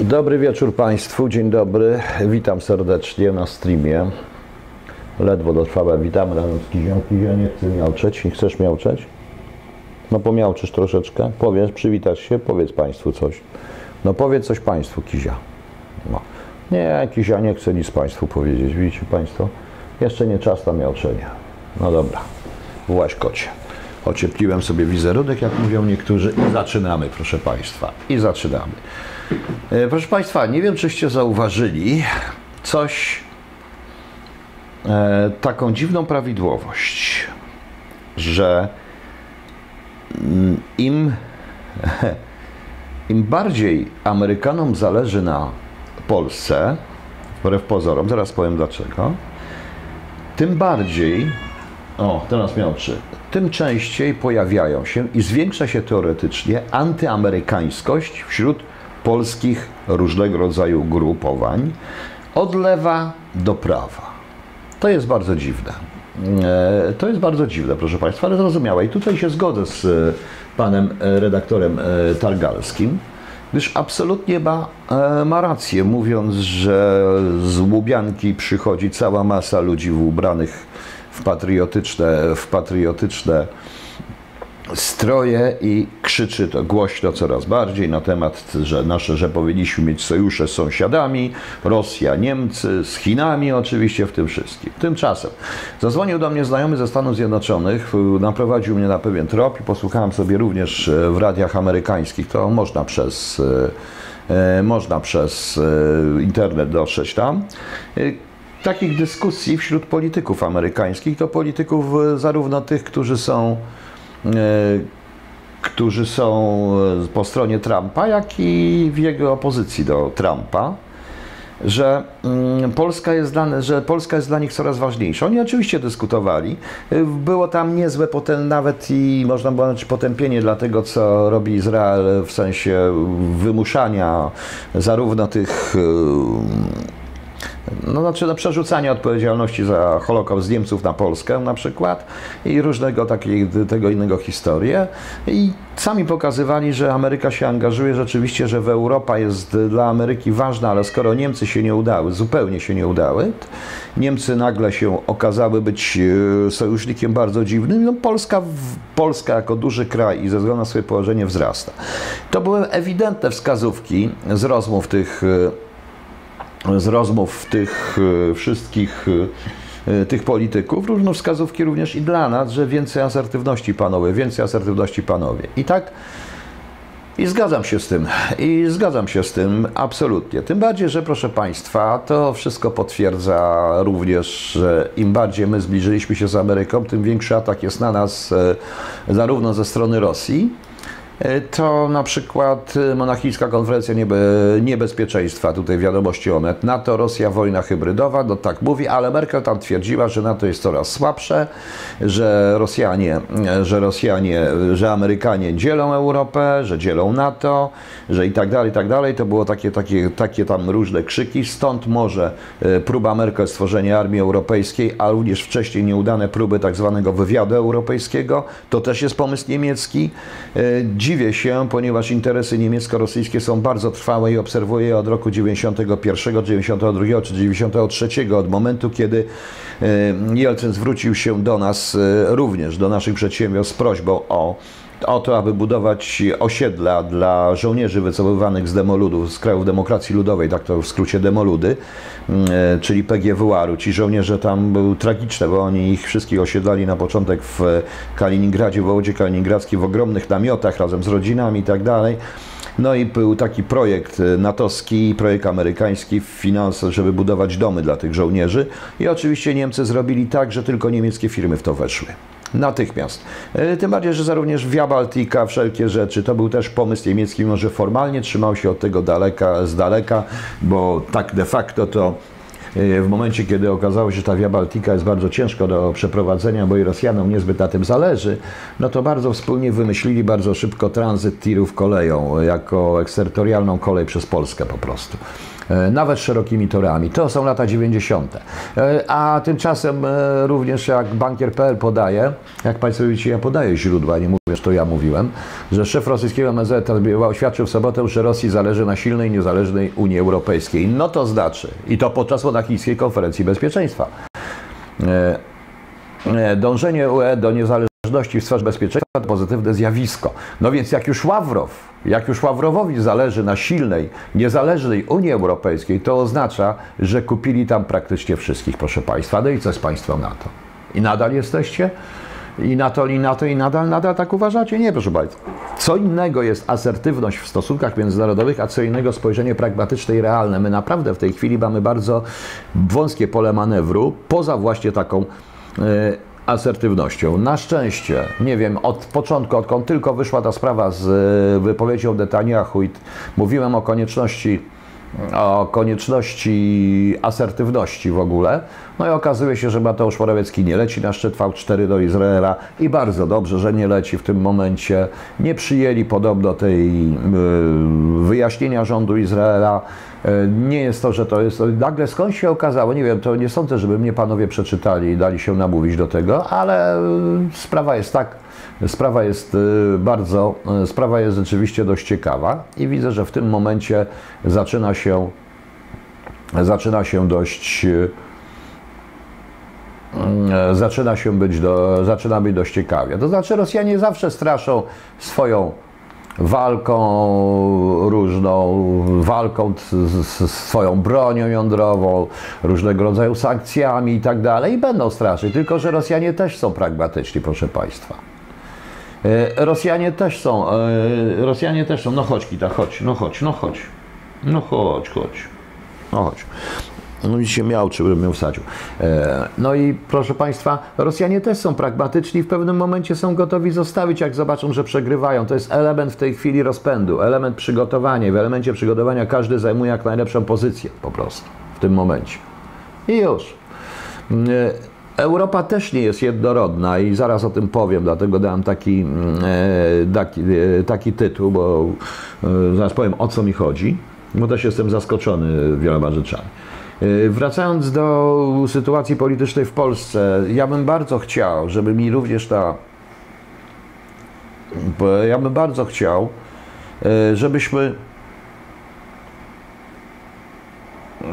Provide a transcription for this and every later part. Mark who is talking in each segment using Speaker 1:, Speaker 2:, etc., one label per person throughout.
Speaker 1: Dobry wieczór Państwu, dzień dobry. Witam serdecznie na streamie. Ledwo dotrwałem, witamy razem z Kizią. Kizia nie chce miałczeć. Nie chcesz miałczeć? No pomiałczysz troszeczkę. Powiedz, przywitasz się, powiedz Państwu coś. No powiedz coś Państwu, Kizia. No. Nie, Kizia nie chce nic Państwu powiedzieć, widzicie Państwo? Jeszcze nie czas na miałczenie. No dobra, właś kocie. Ociepliłem sobie wizerunek, jak mówią niektórzy i zaczynamy, proszę Państwa. I zaczynamy. E, Proszę Państwa, nie wiem, czyście zauważyli coś, e, taką dziwną prawidłowość, że mm, im, im bardziej Amerykanom zależy na Polsce, wbrew pozorom, zaraz powiem dlaczego, tym bardziej, o, teraz miał trzy, tym częściej pojawiają się i zwiększa się teoretycznie antyamerykańskość wśród polskich różnego rodzaju grupowań od lewa do prawa. To jest bardzo dziwne. E, To jest bardzo dziwne, proszę Państwa, ale zrozumiałe. I tutaj się zgodzę z e, panem e, redaktorem Targalskim, gdyż absolutnie ma, ma rację, mówiąc, że z Łubianki przychodzi cała masa ludzi ubranych w patriotyczne, w patriotyczne stroje i krzyczy to głośno coraz bardziej na temat, że nasze, że powinniśmy mieć sojusze z sąsiadami, Rosja, Niemcy, z Chinami oczywiście w tym wszystkim. Tymczasem zadzwonił do mnie znajomy ze Stanów Zjednoczonych, naprowadził mnie na pewien trop i posłuchałem sobie również e, w radiach amerykańskich, to można przez e, e, można przez internet dotrzeć tam. Takich dyskusji wśród polityków amerykańskich, to polityków zarówno tych, którzy są którzy są e, po stronie Trumpa, jak i w jego opozycji do Trumpa, że mm, Polska jest dla, że Polska jest dla nich coraz ważniejsza. Oni oczywiście dyskutowali. Było tam niezłe potem nawet i można było znaczy potępienie dla tego, co robi Izrael w sensie wymuszania zarówno tych y, no, znaczy na przerzucanie odpowiedzialności za Holokaust Niemców na Polskę na przykład i różnego takiego, tego innego historie i sami pokazywali, że Ameryka się angażuje rzeczywiście, że Europa jest dla Ameryki ważna, ale skoro Niemcy się nie udały, zupełnie się nie udały, Niemcy nagle się okazały być e, sojusznikiem bardzo dziwnym, no Polska, Polska jako duży kraj i ze względu na swoje położenie wzrasta. To były ewidentne wskazówki z rozmów tych e, z rozmów tych e, wszystkich e, tych polityków, różne wskazówki również i dla nas, że więcej asertywności panowie, więcej asertywności panowie. I tak i zgadzam się z tym. I zgadzam się z tym absolutnie. Tym bardziej, że proszę Państwa, to wszystko potwierdza również, że im bardziej my zbliżyliśmy się z Ameryką, tym większy atak jest na nas e, zarówno ze strony Rosji, e, to na przykład e, monachijska konferencja niebe, niebezpieczeństwa, tutaj wiadomości Onet, NATO, Rosja, wojna hybrydowa, no tak mówi, ale Merkel tam twierdziła, że NATO jest coraz słabsze, że Rosjanie, e, że Rosjanie, że Amerykanie dzielą Europę, że dzielą NATO, że i tak dalej, i tak dalej. To było takie, takie, takie tam różne krzyki, stąd może e, próba Merkel stworzenia armii europejskiej, a również wcześniej nieudane próby tak zwanego wywiadu europejskiego. To też jest pomysł niemiecki. Dziwię się, ponieważ interesy niemiecko-rosyjskie są bardzo trwałe i obserwuję je od roku 91, 92 czy 93, od momentu, kiedy e, Jelcyn zwrócił się do nas, e, również do naszych przedsiębiorstw z prośbą o o to, aby budować osiedla dla żołnierzy wycofywanych z demoludów, z krajów demokracji ludowej, tak to w skrócie demoludy, mm, e, czyli PGWR-u. Ci żołnierze tam były tragiczne, bo oni ich wszystkich osiedlali na początek w Kaliningradzie, w wojewodzie kaliningradzkim, w ogromnych namiotach razem z rodzinami i tak dalej. No i był taki projekt e, natowski, projekt amerykański, finanse, żeby budować domy dla tych żołnierzy. I oczywiście Niemcy zrobili tak, że tylko niemieckie firmy w to weszły. Natychmiast. E, Tym bardziej, że również Via Baltica, wszelkie rzeczy, to był też pomysł niemiecki, mimo że formalnie trzymał się od tego daleka, z daleka, bo tak de facto to e, w momencie, kiedy okazało się, że ta Via Baltica jest bardzo ciężko do przeprowadzenia, bo i Rosjanom niezbyt na tym zależy, no to bardzo wspólnie wymyślili bardzo szybko tranzyt tirów koleją, jako eksterytorialną kolej przez Polskę po prostu. E, nawet szerokimi torami. To są lata 90. E, A tymczasem e, również jak bankier.pl podaje, jak Państwo widzicie, ja podaję źródła, nie mówię, że to ja mówiłem, że szef rosyjskiego MSZ oświadczył w sobotę, że Rosji zależy na silnej, niezależnej Unii Europejskiej. No to znaczy, i to podczas monachijskiej konferencji bezpieczeństwa. Dążenie UE do niezależności w sferze bezpieczeństwa to pozytywne zjawisko. No więc jak już Ławrow, jak już Ławrowowi zależy na silnej, niezależnej Unii Europejskiej, to oznacza, że kupili tam praktycznie wszystkich, proszę Państwa. No i co z Państwem na to? I nadal jesteście? I na to, i na to, i nadal, nadal tak uważacie? Nie, proszę Państwa. Co innego jest asertywność w stosunkach międzynarodowych, a co innego spojrzenie pragmatyczne i realne. My naprawdę w tej chwili mamy bardzo wąskie pole manewru, poza właśnie taką e, asertywnością. Na szczęście, nie wiem, od początku, odkąd tylko wyszła ta sprawa z e, wypowiedzią Netanyahu i mówiłem o konieczności o konieczności asertywności w ogóle. No i okazuje się, że Mateusz Morawiecki nie leci na szczyt V4 do Izraela i bardzo dobrze, że nie leci w tym momencie. Nie przyjęli podobno tej y, wyjaśnienia rządu Izraela. Y, Nie jest to, że to jest. Nagle skąd się okazało? Nie wiem, to nie sądzę, żeby mnie panowie przeczytali i dali się namówić do tego, ale y, sprawa jest tak. Sprawa jest y, bardzo, sprawa jest rzeczywiście dość ciekawa i widzę, że w tym momencie zaczyna się, zaczyna się dość, zaczyna się być, do, zaczyna być dość ciekawie. To znaczy Rosjanie zawsze straszą swoją walką różną, walką z, swoją bronią jądrową, różnego rodzaju sankcjami i tak dalej i będą straszyć, tylko że Rosjanie też są pragmatyczni, proszę Państwa. E, Rosjanie też są, e, Rosjanie też są, no chodź Kita, chodź, no chodź, no chodź, no chodź, chodź, no chodź. No mi się miał, czy bym ją wsadził. E, No i proszę Państwa, Rosjanie też są pragmatyczni, w pewnym momencie są gotowi zostawić, jak zobaczą, że przegrywają. To jest element w tej chwili rozpędu, element przygotowania. W elemencie przygotowania każdy zajmuje jak najlepszą pozycję po prostu w tym momencie. I już. E, Europa też nie jest jednorodna i zaraz o tym powiem, dlatego dałem taki, mm, e, taki, taki tytuł, bo zaraz powiem o co mi chodzi, bo też jestem zaskoczony wieloma rzeczami. E, Wracając do sytuacji politycznej w Polsce, ja bym bardzo chciał, żeby mi również ta. Ja bym bardzo chciał, e, żebyśmy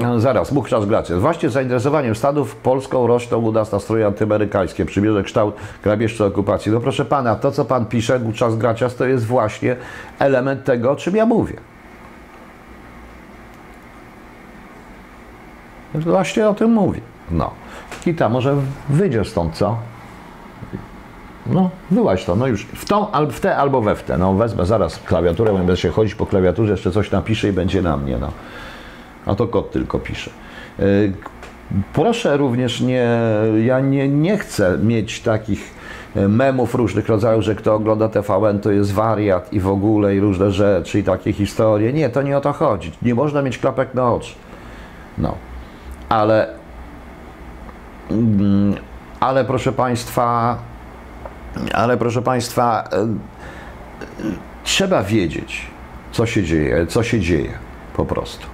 Speaker 1: No, Zaraz, Bóg czas gracie. Właśnie zainteresowaniem Stanów Polską roczną u nas nastroje antyamerykańskie, przymierze kształt grabieżczy okupacji. No proszę Pana, to co Pan pisze, Bóg czas gracias, to jest właśnie element tego, o czym ja mówię. Właśnie o tym mówię. No. Kita, może wyjdziesz stąd, co? No, wyłaź to, no już w tą, w te, albo we w te. No, wezmę zaraz klawiaturę, będę się chodzić po klawiaturze, jeszcze coś napiszę i będzie na mnie, no. A to kot tylko pisze. Y, Proszę również nie, ja nie, nie chcę mieć takich y, memów różnych rodzajów, że kto ogląda TVN to jest wariat i w ogóle i różne rzeczy i takie historie. Nie, to nie o to chodzi. Nie można mieć klapek na oczy. No. Ale mm, ale proszę Państwa, ale proszę Państwa, y, trzeba wiedzieć, co się dzieje, co się dzieje po prostu.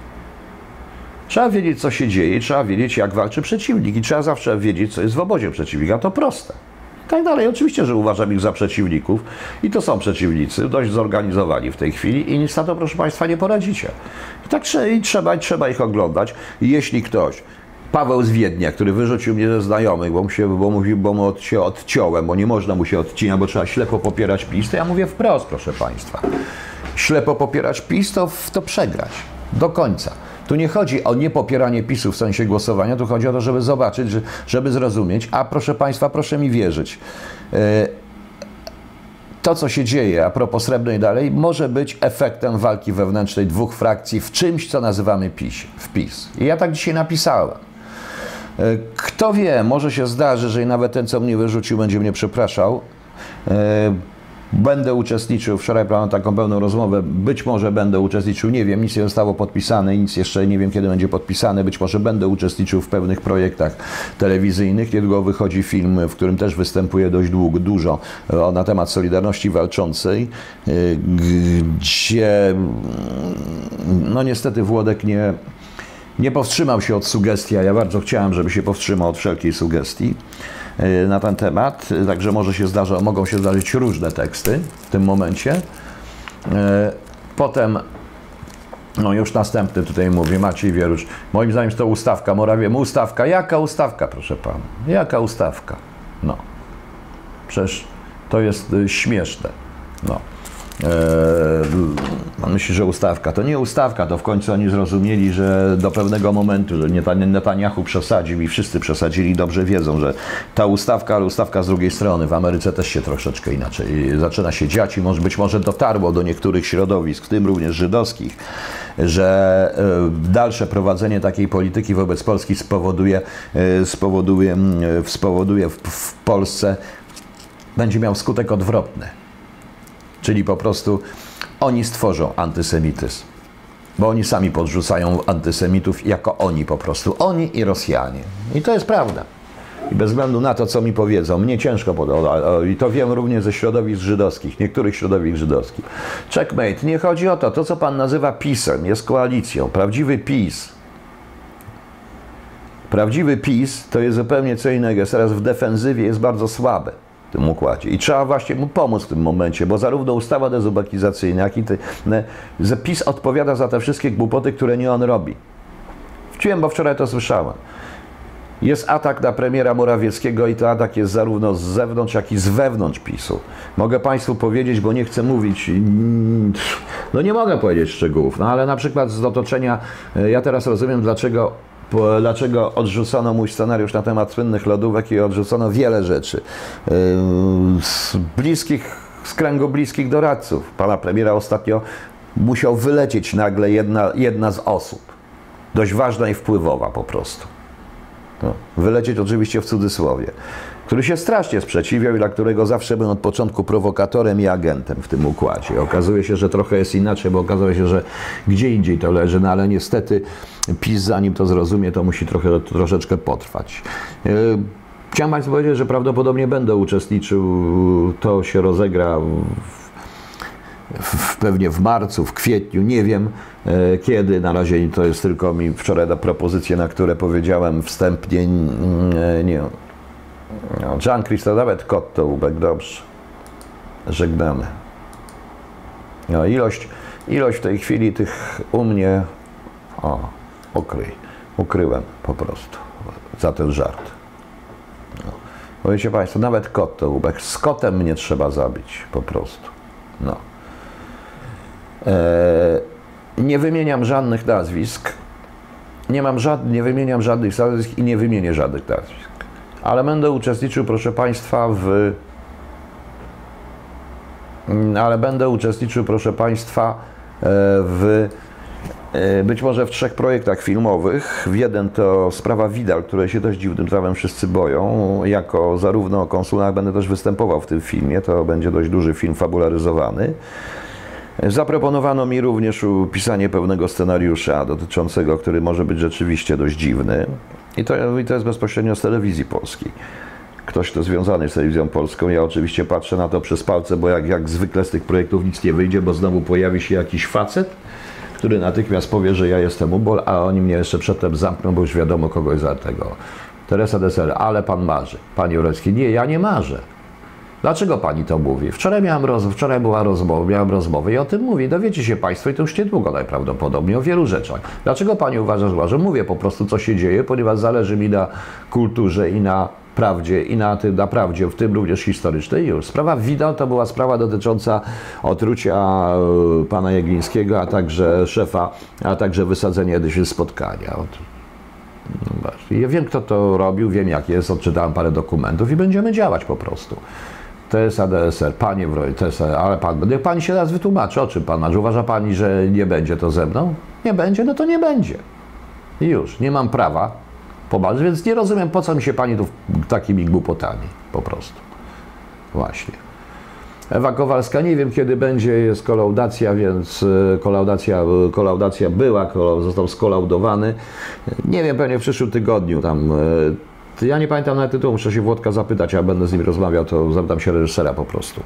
Speaker 1: Trzeba wiedzieć, co się dzieje, trzeba wiedzieć, jak walczy przeciwnik i trzeba zawsze wiedzieć, co jest w obozie przeciwnika. To proste. I tak dalej. Oczywiście, że uważam ich za przeciwników i to są przeciwnicy, dość zorganizowani w tej chwili i nic na to, proszę Państwa, nie poradzicie. I tak i trzeba, trzeba ich oglądać. I jeśli ktoś, Paweł z Wiednia, który wyrzucił mnie ze znajomych, bo mu, się, bo mówi, bo mu od, się odciąłem, bo nie można mu się odcinać, bo trzeba ślepo popierać PiS, to ja mówię wprost, proszę Państwa. Ślepo popierać PiS, to, to przegrać. Do końca. Tu nie chodzi o niepopieranie PiSu w sensie głosowania, tu chodzi o to, żeby zobaczyć, że- żeby zrozumieć, a proszę Państwa, proszę mi wierzyć, e, to, co się dzieje a propos Srebrnej dalej, może być efektem walki wewnętrznej dwóch frakcji w czymś, co nazywamy PiS. PiS. I ja tak dzisiaj napisałem. E, Kto wie, może się zdarzy, że i nawet ten, co mnie wyrzucił, będzie mnie przepraszał. E, Będę uczestniczył, wczoraj miałem taką pełną rozmowę, być może będę uczestniczył, nie wiem, nic nie zostało podpisane, nic jeszcze nie wiem, kiedy będzie podpisane, być może będę uczestniczył w pewnych projektach telewizyjnych. Niedługo wychodzi film, w którym też występuje dość długo, dużo o, na temat Solidarności Walczącej, y, gdzie no niestety Włodek nie, nie powstrzymał się od sugestii, a ja bardzo chciałem, żeby się powstrzymał od wszelkiej sugestii e, na ten temat. Także może się zdarza, mogą się zdarzyć różne teksty w tym momencie. E, potem, no już następny tutaj mówi Maciej Wierusz. Moim zdaniem to ustawka, Morawie, ustawka. Jaka ustawka, proszę pana? Jaka ustawka? No. Przecież to jest y, śmieszne. No. Eee, myśli, że ustawka. To nie ustawka, to w końcu oni zrozumieli, że do pewnego momentu, że Netanyahu przesadził i wszyscy przesadzili, dobrze wiedzą, że ta ustawka, ale ustawka z drugiej strony. W Ameryce też się troszeczkę inaczej zaczyna się dziać i może, być może dotarło do niektórych środowisk, w tym również żydowskich, że e, dalsze prowadzenie takiej polityki wobec Polski spowoduje, e, spowoduje, spowoduje w, w Polsce będzie miał skutek odwrotny Czyli po prostu oni stworzą antysemityzm. Bo oni sami podrzucają antysemitów jako oni po prostu. Oni i Rosjanie. I to jest prawda. I bez względu na to, co mi powiedzą, mnie ciężko podoba, i to wiem również ze środowisk żydowskich, niektórych środowisk żydowskich. Checkmate, nie chodzi o to, to co pan nazywa PiSem, jest koalicją. Prawdziwy PiS, prawdziwy PiS to jest zupełnie co innego, jest teraz w defensywie, jest bardzo słaby tym układzie. I trzeba właśnie mu pomóc w tym momencie, bo zarówno ustawa dezubekizacyjna, jak i te, że PiS odpowiada za te wszystkie głupoty, które nie on robi. Wciłem, bo wczoraj to słyszałem. Jest atak na premiera Morawieckiego i ten atak jest zarówno z zewnątrz, jak i z wewnątrz PiSu. Mogę Państwu powiedzieć, bo nie chcę mówić, no nie mogę powiedzieć szczegółów, no ale na przykład z otoczenia, e, ja teraz rozumiem, dlaczego dlaczego odrzucono mój scenariusz na temat słynnych lodówek i odrzucono wiele rzeczy. Yy, z bliskich, z kręgu bliskich doradców. Pana premiera ostatnio musiał wylecieć nagle jedna, jedna z osób. Dość ważna i wpływowa po prostu. No, wylecieć oczywiście w cudzysłowie który się strasznie sprzeciwiał i dla którego zawsze był od początku prowokatorem i agentem w tym układzie. Okazuje się, że trochę jest inaczej, bo okazuje się, że gdzie indziej to leży, no ale niestety PiS zanim to zrozumie, to musi trochę, troszeczkę potrwać. E, chciałem Państwu powiedzieć, że prawdopodobnie będę uczestniczył, to się rozegra w, pewnie w marcu, w kwietniu, nie wiem e, kiedy. Na razie to jest tylko mi wczoraj da propozycje, na które powiedziałem wstępnie e, nie, no, Jean Christophe, nawet kot to ubek, dobrze. Żegnamy. No, ilość, ilość w tej chwili tych u mnie, o, ukryj, ukryłem po prostu za ten żart. No. Bo wiecie Państwo, nawet kot to ubek. Z kotem mnie trzeba zabić po prostu. No. Eee, nie wymieniam żadnych nazwisk. Nie mam żadnych, nie wymieniam żadnych nazwisk i nie wymienię żadnych nazwisk ale będę uczestniczył, proszę Państwa, w. Mm, ale będę uczestniczył, proszę Państwa, e, w e, być może w trzech projektach filmowych. W jeden to sprawa Widal, której się dość dziwnym trawem wszyscy boją. Jako zarówno konsulach będę też występował w tym filmie. To będzie dość duży film fabularyzowany. Zaproponowano mi również pisanie pewnego scenariusza dotyczącego, który może być rzeczywiście dość dziwny. I to, I to jest bezpośrednio z telewizji polskiej. Ktoś, kto związany z telewizją polską, ja oczywiście patrzę na to przez palce, bo jak, jak zwykle z tych projektów nic nie wyjdzie, bo znowu pojawi się jakiś facet, który natychmiast powie, że ja jestem ubol, a oni mnie jeszcze przedtem zamkną, bo już wiadomo kogoś za tego. Teresa Deser, ale pan marzy. Pan Jurecki, nie, ja nie marzę. Dlaczego pani to mówi? Wczoraj, miałem roz... Wczoraj była rozmowa, miałem rozmowę i o tym mówi. Dowiecie się państwo i to już niedługo najprawdopodobniej o wielu rzeczach. Dlaczego pani uważa, że mówię po prostu, co się dzieje, ponieważ zależy mi na kulturze i na prawdzie i na, tym, na prawdzie, w tym również historycznej już. Sprawa Widal to była sprawa dotycząca otrucia e, pana Jeglińskiego, a także szefa, a także wysadzenia się spotkania. No ja wiem, kto to robił, wiem jak jest, odczytałem parę dokumentów i będziemy działać po prostu. To jest ADSR, panie Wroj, jest, ale pan, niech pani się raz wytłumaczy, o czym pan marzy. Uważa pani, że nie będzie to ze mną? Nie będzie, no to nie będzie. I już, nie mam prawa pomarzyć, więc nie rozumiem, po co mi się pani tu takimi głupotami, po prostu. Właśnie. Ewa Kowalska, nie wiem kiedy będzie, jest kolaudacja, więc e, kolaudacja, kolaudacja była, został skolaudowany. Nie wiem, pewnie w przyszłym tygodniu tam e, ja nie pamiętam nawet tytułu, muszę się Włodka zapytać, a będę z nim rozmawiał, to zapytam się reżysera po prostu.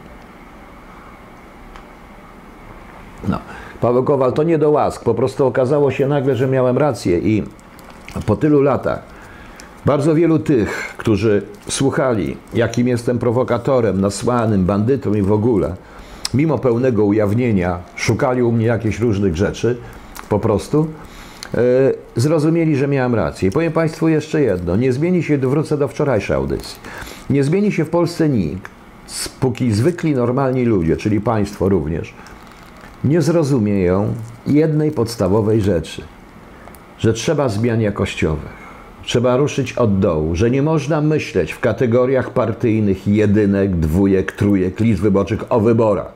Speaker 1: No. Paweł Kowal, to nie do łask. Po prostu okazało się nagle, że miałem rację i po tylu latach bardzo wielu tych, którzy słuchali, jakim jestem prowokatorem, nasłanym, bandytą i w ogóle, mimo pełnego ujawnienia, szukali u mnie jakichś różnych rzeczy, po prostu zrozumieli, że miałem rację. I powiem Państwu jeszcze jedno. Nie zmieni się, wrócę do wczorajszej audycji. Nie zmieni się w Polsce nikt, póki zwykli, normalni ludzie, czyli Państwo również, nie zrozumieją jednej podstawowej rzeczy, że trzeba zmian jakościowych. Trzeba ruszyć od dołu, że nie można myśleć w kategoriach partyjnych jedynek, dwójek, trójek, list wyborczych o wyborach.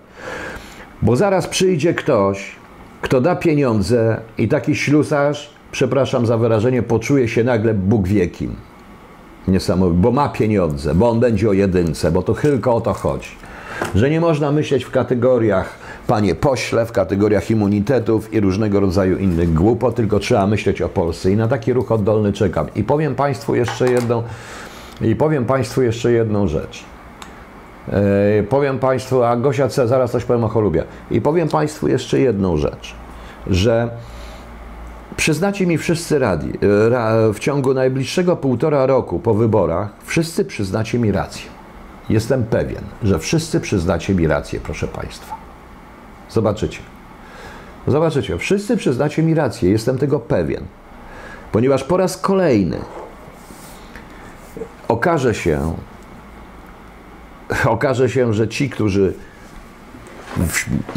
Speaker 1: Bo zaraz przyjdzie ktoś, kto da pieniądze i taki ślusarz, przepraszam za wyrażenie, poczuje się nagle Bóg wie kim. Niesamowite, bo ma pieniądze, bo on będzie o jedynce, bo to tylko o to chodzi. Że nie można myśleć w kategoriach, panie pośle, w kategoriach immunitetów i różnego rodzaju innych głupot, tylko trzeba myśleć o Polsce. I na taki ruch oddolny czekam. I powiem Państwu jeszcze jedną, i powiem Państwu jeszcze jedną rzecz. Yy, powiem Państwu, a Gosia C, zaraz coś powiem o cholubie. I powiem Państwu jeszcze jedną rzecz, że przyznacie mi wszyscy radi, ra, w ciągu najbliższego półtora roku po wyborach, wszyscy przyznacie mi rację. Jestem pewien, że wszyscy przyznacie mi rację, proszę Państwa. Zobaczycie. Zobaczycie, wszyscy przyznacie mi rację, jestem tego pewien. Ponieważ po raz kolejny okaże się, okaże się, że ci, którzy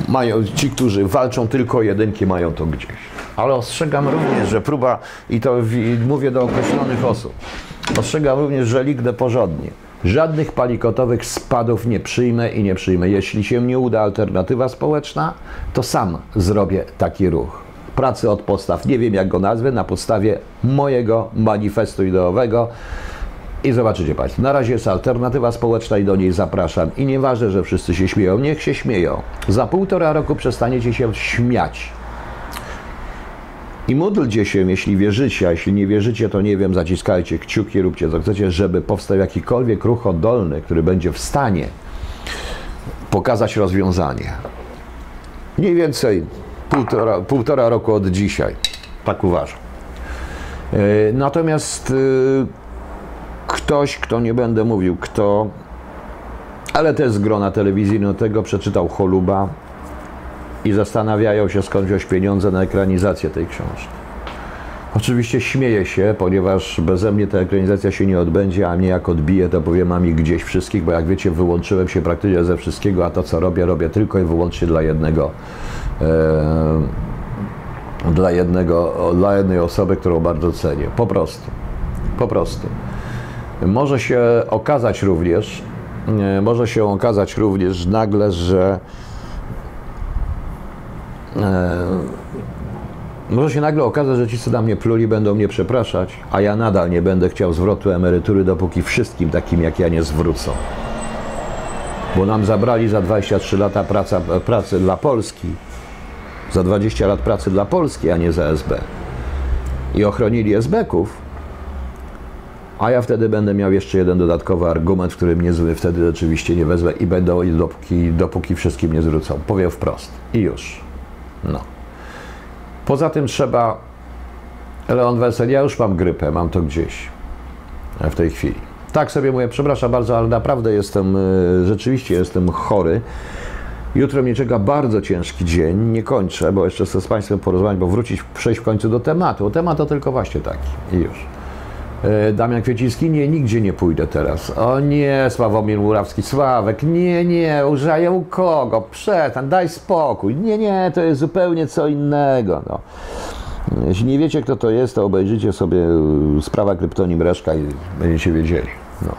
Speaker 1: mają, ci, którzy walczą tylko jedynki, mają to gdzieś. Ale ostrzegam również, że próba, i to mówię do określonych osób, ostrzegam również, że lignę porządnie. Żadnych palikotowych spadów nie przyjmę i nie przyjmę. Jeśli się nie uda alternatywa społeczna, to sam zrobię taki ruch. Pracy od podstaw, nie wiem jak go nazwę, na podstawie mojego manifestu ideowego. I zobaczycie Państwo, na razie jest alternatywa społeczna i do niej zapraszam. I nieważne, że wszyscy się śmieją, niech się śmieją. Za półtora roku przestaniecie się śmiać. I módlcie się, jeśli wierzycie, a jeśli nie wierzycie, to nie wiem, zaciskajcie kciuki, róbcie co chcecie, żeby powstał jakikolwiek ruch oddolny, który będzie w stanie pokazać rozwiązanie. Mniej więcej półtora, półtora roku od dzisiaj. Tak uważam. E, natomiast e, ktoś, kto nie będę mówił, kto, ale też z grona telewizyjnego przeczytał Choluba, i zastanawiają się skąd wziąć pieniądze na ekranizację tej książki. Oczywiście śmieję się, ponieważ beze mnie ta ekranizacja się nie odbędzie, a mnie jak odbije, to powiem mam gdzieś wszystkich, bo jak wiecie, wyłączyłem się praktycznie ze wszystkiego, a to co robię, robię tylko i wyłącznie dla jednego, e, dla jednego, dla jednej osoby, którą bardzo cenię. Po prostu. Po prostu. Może się okazać również, może się okazać również nagle, że E, może się nagle okazać, że ci, co na mnie pluli, będą mnie przepraszać, a ja nadal nie będę chciał zwrotu emerytury, dopóki wszystkim takim jak ja nie zwrócą. Bo nam zabrali za 23 lata praca, pracy dla Polski, za 20 lat pracy dla Polski, a nie za SB. I ochronili SB-ków, a ja wtedy będę miał jeszcze jeden dodatkowy argument, który mnie zły wtedy oczywiście nie wezmę i będą dopóki, dopóki wszystkim nie zwrócą. Powiem wprost. I już. No. Poza tym trzeba. Leon Wessel, ja już mam grypę, mam to gdzieś w tej chwili. Tak sobie mówię, przepraszam bardzo, ale naprawdę jestem, e, rzeczywiście jestem chory. Jutro mnie czeka bardzo ciężki dzień, nie kończę, bo jeszcze chcę z Państwem porozmawiać, bo wrócić, przejść w końcu do tematu. Temat to tylko właśnie taki i już. E, Damian Kwieciński, nie, nigdzie nie pójdę teraz. O nie, Sławomir Murawski, Sławek, nie, nie, u kogo? Przestań, daj spokój. Nie, nie, to jest zupełnie co innego. No. Jeśli nie wiecie, kto to jest, to obejrzyjcie sobie y, sprawa kryptonim Reszka i będziecie wiedzieli. No.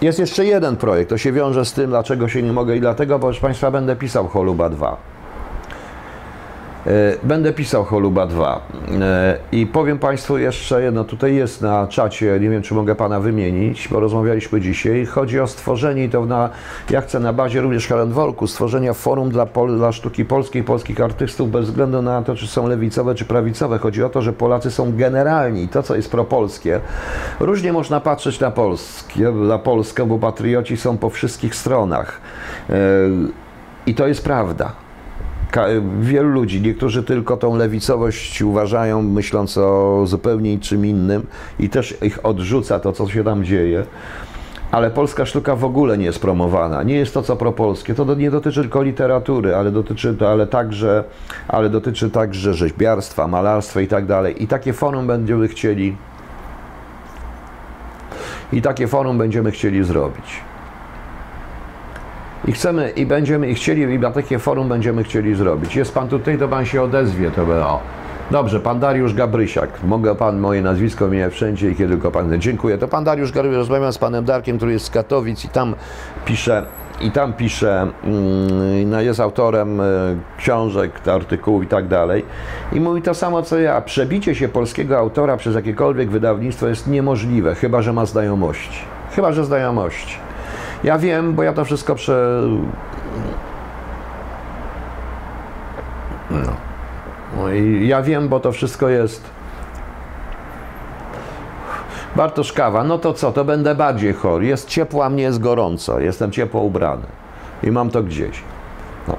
Speaker 1: Jest jeszcze jeden projekt, to się wiąże z tym, dlaczego się nie mogę i dlatego, bo proszę Państwa, będę pisał Choluba 2. E, będę pisał Choluba 2 e, i powiem Państwu jeszcze jedno, tutaj jest na czacie, nie wiem czy mogę Pana wymienić, bo rozmawialiśmy dzisiaj, chodzi o stworzenie i to na, ja chcę na bazie również Helen Wolku, stworzenia forum dla, pol, dla sztuki polskiej, polskich artystów bez względu na to, czy są lewicowe, czy prawicowe. Chodzi o to, że Polacy są generalni, to co jest propolskie. Różnie można patrzeć na, Polskie, na Polskę, bo patrioci są po wszystkich stronach. E, I to jest prawda. Wielu ludzi, niektórzy tylko tą lewicowość uważają, myśląc o zupełnie czym innym i też ich odrzuca to, co się tam dzieje. Ale polska sztuka w ogóle nie jest promowana. Nie jest to, co propolskie. To nie dotyczy tylko literatury, ale dotyczy, ale także, ale dotyczy także rzeźbiarstwa, malarstwa i tak dalej. I takie forum będziemy chcieli i takie forum będziemy chcieli zrobić. I chcemy, i będziemy, i chcieli, i na takie forum będziemy chcieli zrobić. Jest pan tutaj, to pan się odezwie, to o. Dobrze, pan Dariusz Gabrysiak. Mogę pan moje nazwisko mieć wszędzie i kiedy tylko pan. Dziękuję. To pan Dariusz Gabrysiak, rozmawiam z panem Darkiem, który jest z Katowic i tam pisze, i tam pisze, mm, no jest autorem e, książek, artykułów i tak dalej. I mówi to samo co ja. Przebicie się polskiego autora przez jakiekolwiek wydawnictwo jest niemożliwe, chyba że ma znajomości. Chyba że znajomości. Ja wiem, bo ja to wszystko prze. No. no i ja wiem, bo to wszystko jest. Bartosz Kawa, no to co, to będę bardziej chory. Jest ciepło, a mnie jest gorąco. Jestem ciepło ubrany. I mam to gdzieś. No.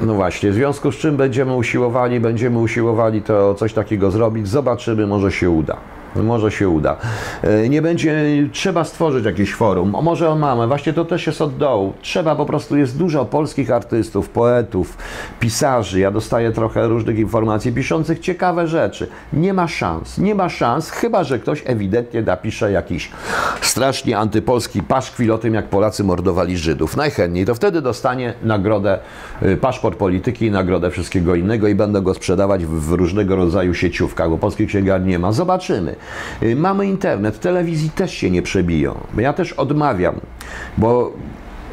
Speaker 1: No właśnie, w związku z czym będziemy usiłowali, będziemy usiłowali to coś takiego zrobić. Zobaczymy, może się uda. Może się uda. E, Nie będzie, trzeba stworzyć jakieś forum. Może mamy, właśnie to też jest od dołu. Trzeba po prostu, jest dużo polskich artystów, poetów, pisarzy. Ja dostaję trochę różnych informacji piszących ciekawe rzeczy. Nie ma szans, nie ma szans, chyba że ktoś ewidentnie napisze jakiś strasznie antypolski paszkwil o tym, jak Polacy mordowali Żydów. Najchętniej to wtedy dostanie nagrodę, y, paszport polityki i nagrodę wszystkiego innego i będę go sprzedawać w różnego rodzaju sieciówkach, bo polskich księgarni nie ma. Zobaczymy. Y, Mamy internet, telewizji też się nie przebiją. Ja też odmawiam, bo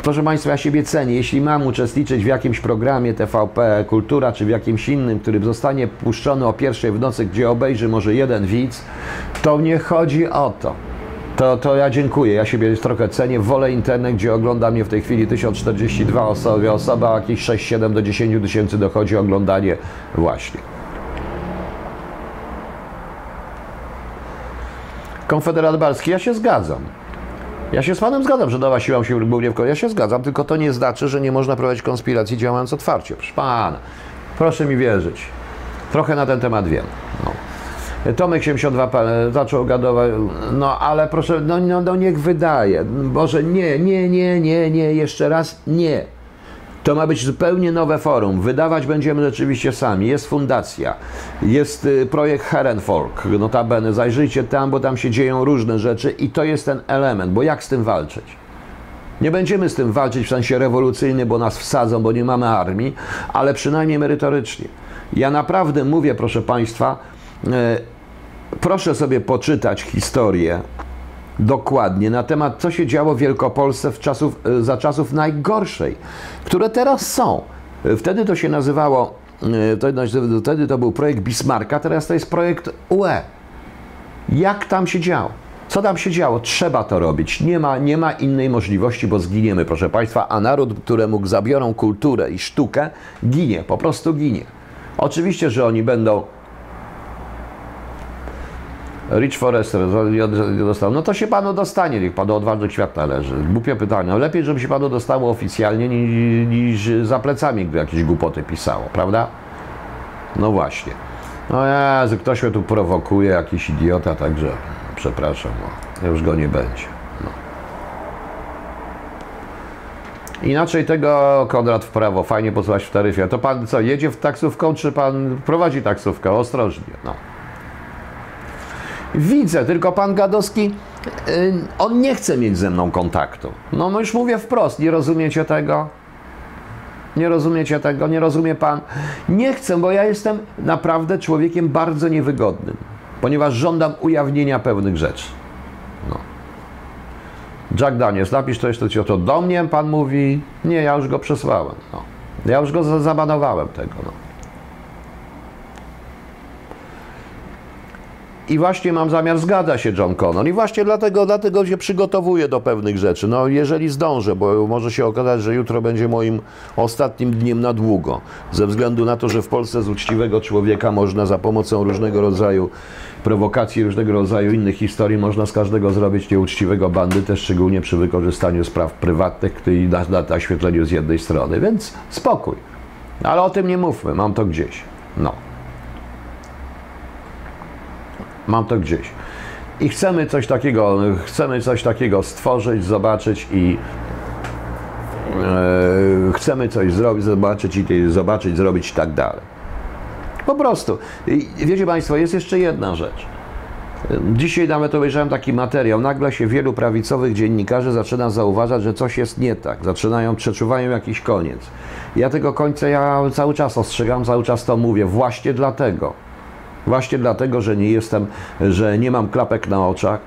Speaker 1: Proszę Państwa, ja siebie cenię. Jeśli mam uczestniczyć w jakimś programie TVP Kultura, czy w jakimś innym, który zostanie puszczony o pierwszej w nocy, gdzie obejrzy może jeden widz, to nie chodzi o to. To, to ja dziękuję. Ja siebie trochę cenię. Wolę internet, gdzie ogląda mnie w tej chwili 1042 osoby, osoba jakieś 6, 7 do 10 tysięcy dochodzi oglądanie właśnie. Konfederat Barski, ja się zgadzam. Ja się z panem zgadzam, że nowa siła się głównie w Ja się zgadzam, tylko to nie znaczy, że nie można prowadzić konspiracji działając otwarcie. Proszę pana, proszę mi wierzyć. Trochę na ten temat wiem. No. Tomek 72 PL zaczął gadować, no ale proszę, no, no, no niech wydaje. Boże, nie, nie, nie, nie, nie, jeszcze raz nie. To ma być zupełnie nowe forum. Wydawać będziemy rzeczywiście sami. Jest fundacja, jest y, projekt Herenfolk, notabene. Zajrzyjcie tam, bo tam się dzieją różne rzeczy i to jest ten element, bo jak z tym walczyć? Nie będziemy z tym walczyć w sensie rewolucyjnym, bo nas wsadzą, bo nie mamy armii, ale przynajmniej merytorycznie. Ja naprawdę mówię, proszę Państwa, y, proszę sobie poczytać historię dokładnie na temat, co się działo w Wielkopolsce w czasów, e, za czasów najgorszej, które teraz są. E, Wtedy to się nazywało, e, wtedy to był projekt Bismarcka, teraz to jest projekt UE. Jak tam się działo? Co tam się działo? Trzeba to robić. Nie ma, nie ma innej możliwości, bo zginiemy, proszę Państwa, a naród, któremu zabiorą kulturę i sztukę, ginie, po prostu ginie. Oczywiście, że oni będą Rich Forrester dostał. No to się panu dostanie, niech panu odważnych świat należy. Głupie pytanie. No Lepiej, żeby się panu dostało oficjalnie, niż, niż za plecami gdy jakieś głupoty pisało, prawda? No właśnie. No Jezu, ktoś mnie tu prowokuje, jakiś idiota, także przepraszam, no, już go nie będzie. No. Inaczej tego Konrad w prawo, fajnie posłać w taryfie. To pan co, jedzie w taksówką, czy pan prowadzi taksówkę? Ostrożnie, no. Widzę, tylko pan Gadowski, y, on nie chce mieć ze mną kontaktu. No, no już mówię wprost, nie rozumiecie tego? Nie rozumiecie tego? Nie rozumie pan? Nie chcę, bo ja jestem naprawdę człowiekiem bardzo niewygodnym, ponieważ żądam ujawnienia pewnych rzeczy. No. Jack Daniels, napisz to jeszcze, to do mnie pan mówi. Nie, ja już go przesłałem. No. Ja już go za- zabanowałem tego. No. I właśnie mam zamiar, zgadza się John Connor. I właśnie dlatego, dlatego się przygotowuję do pewnych rzeczy. No jeżeli zdążę, bo może się okazać, że jutro będzie moim ostatnim dniem na długo. Ze względu na to, że w Polsce z uczciwego człowieka można za pomocą różnego rodzaju prowokacji, różnego rodzaju innych historii, można z każdego zrobić nieuczciwego bandytę, szczególnie przy wykorzystaniu spraw prywatnych i na, na naświetleniu z jednej strony. Więc spokój. Ale o tym nie mówmy, mam to gdzieś. No. Mam to gdzieś. I chcemy coś takiego, chcemy coś takiego stworzyć, zobaczyć i e, chcemy coś zrobić, zobaczyć i zobaczyć, zrobić i tak dalej. Po prostu. I wiecie Państwo, jest jeszcze jedna rzecz. Dzisiaj nawet obejrzałem taki materiał. Nagle się wielu prawicowych dziennikarzy zaczyna zauważać, że coś jest nie tak. Zaczynają, przeczuwają jakiś koniec. Ja tego końca ja cały czas ostrzegam, cały czas to mówię. Właśnie dlatego. Właśnie dlatego, że nie jestem, że nie mam klapek na oczach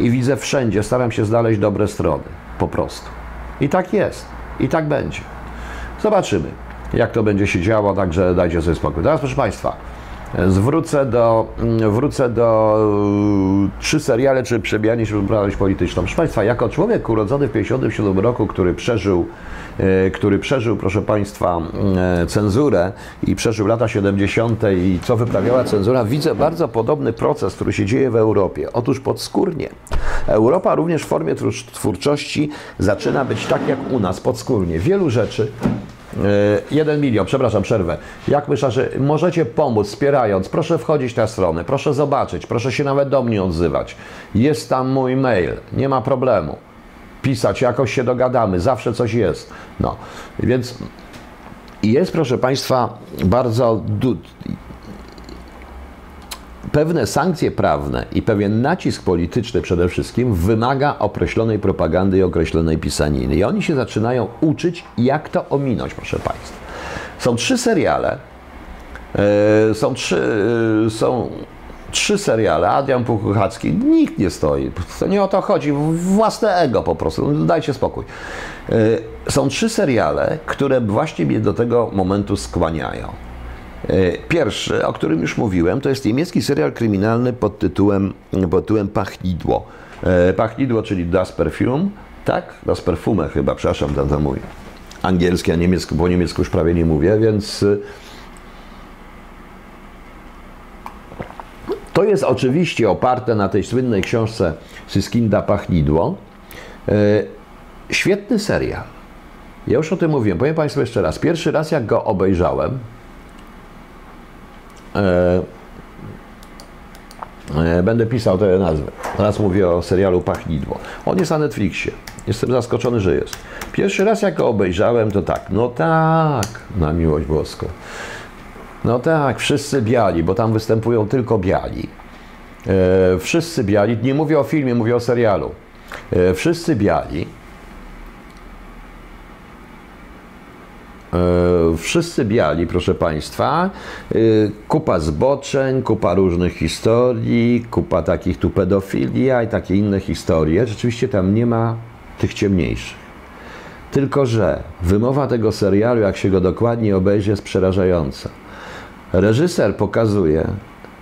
Speaker 1: i widzę wszędzie, staram się znaleźć dobre strony. Po prostu. I tak jest. I tak będzie. Zobaczymy, jak to będzie się działo, także dajcie sobie spokój. Teraz, proszę Państwa, zwrócę do, wrócę do trzy seriale, czy przebijanie się w polityczną. Proszę Państwa, jako człowiek urodzony w 1957 roku, który przeżył E, który przeżył, proszę Państwa, e, cenzurę i przeżył lata 70. i co wyprawiała cenzura, widzę bardzo podobny proces, który się dzieje w Europie. Otóż podskórnie. Europa również w formie twórczości zaczyna być tak jak u nas, podskórnie. Wielu rzeczy e, Jeden milion, przepraszam, przerwę. Jak myślę, że możecie pomóc wspierając, proszę wchodzić na stronę, proszę zobaczyć, proszę się nawet do mnie odzywać. Jest tam mój mail, nie ma problemu pisać, jakoś się dogadamy, zawsze coś jest. No, więc jest, proszę Państwa, bardzo pewne sankcje prawne i pewien nacisk polityczny przede wszystkim wymaga określonej propagandy i określonej pisaniny. I oni się zaczynają uczyć, jak to ominąć, proszę Państwa. Są trzy seriale, e, są trzy, e, są trzy seriale, Adrian Pukuchacki, nikt nie stoi. To nie o to chodzi, własne ego po prostu, no, dajcie spokój. E, są trzy seriale, które właśnie mnie do tego momentu skłaniają. E, pierwszy, o którym już mówiłem, to jest niemiecki serial kryminalny pod tytułem, pod tytułem Pachnidło. E, Pachnidło, czyli Das Perfume, tak? Das Perfume chyba, przepraszam, ten, ten mój angielski, a niemiecki, po niemiecku już prawie nie mówię, więc To jest oczywiście oparte na tej słynnej książce Syskinda Pachnidło. E, świetny serial. Ja już o tym mówiłem. Powiem Państwu jeszcze raz. Pierwszy raz jak go obejrzałem, e, e, będę pisał te nazwy. Teraz mówię o serialu Pachnidło. On jest na Netflixie. Jestem zaskoczony, że jest. Pierwszy raz jak go obejrzałem, to tak, no tak, na miłość boską. No tak, wszyscy biali, bo tam występują tylko biali. E, wszyscy biali, nie mówię o filmie, mówię o serialu. E, wszyscy biali. Wszyscy biali, proszę Państwa. E, kupa zboczeń, kupa różnych historii, kupa takich tu pedofilia i takie inne historie. Rzeczywiście tam nie ma tych ciemniejszych. Tylko, że wymowa tego serialu, jak się go dokładnie obejrzy, jest przerażająca. Reżyser pokazuje,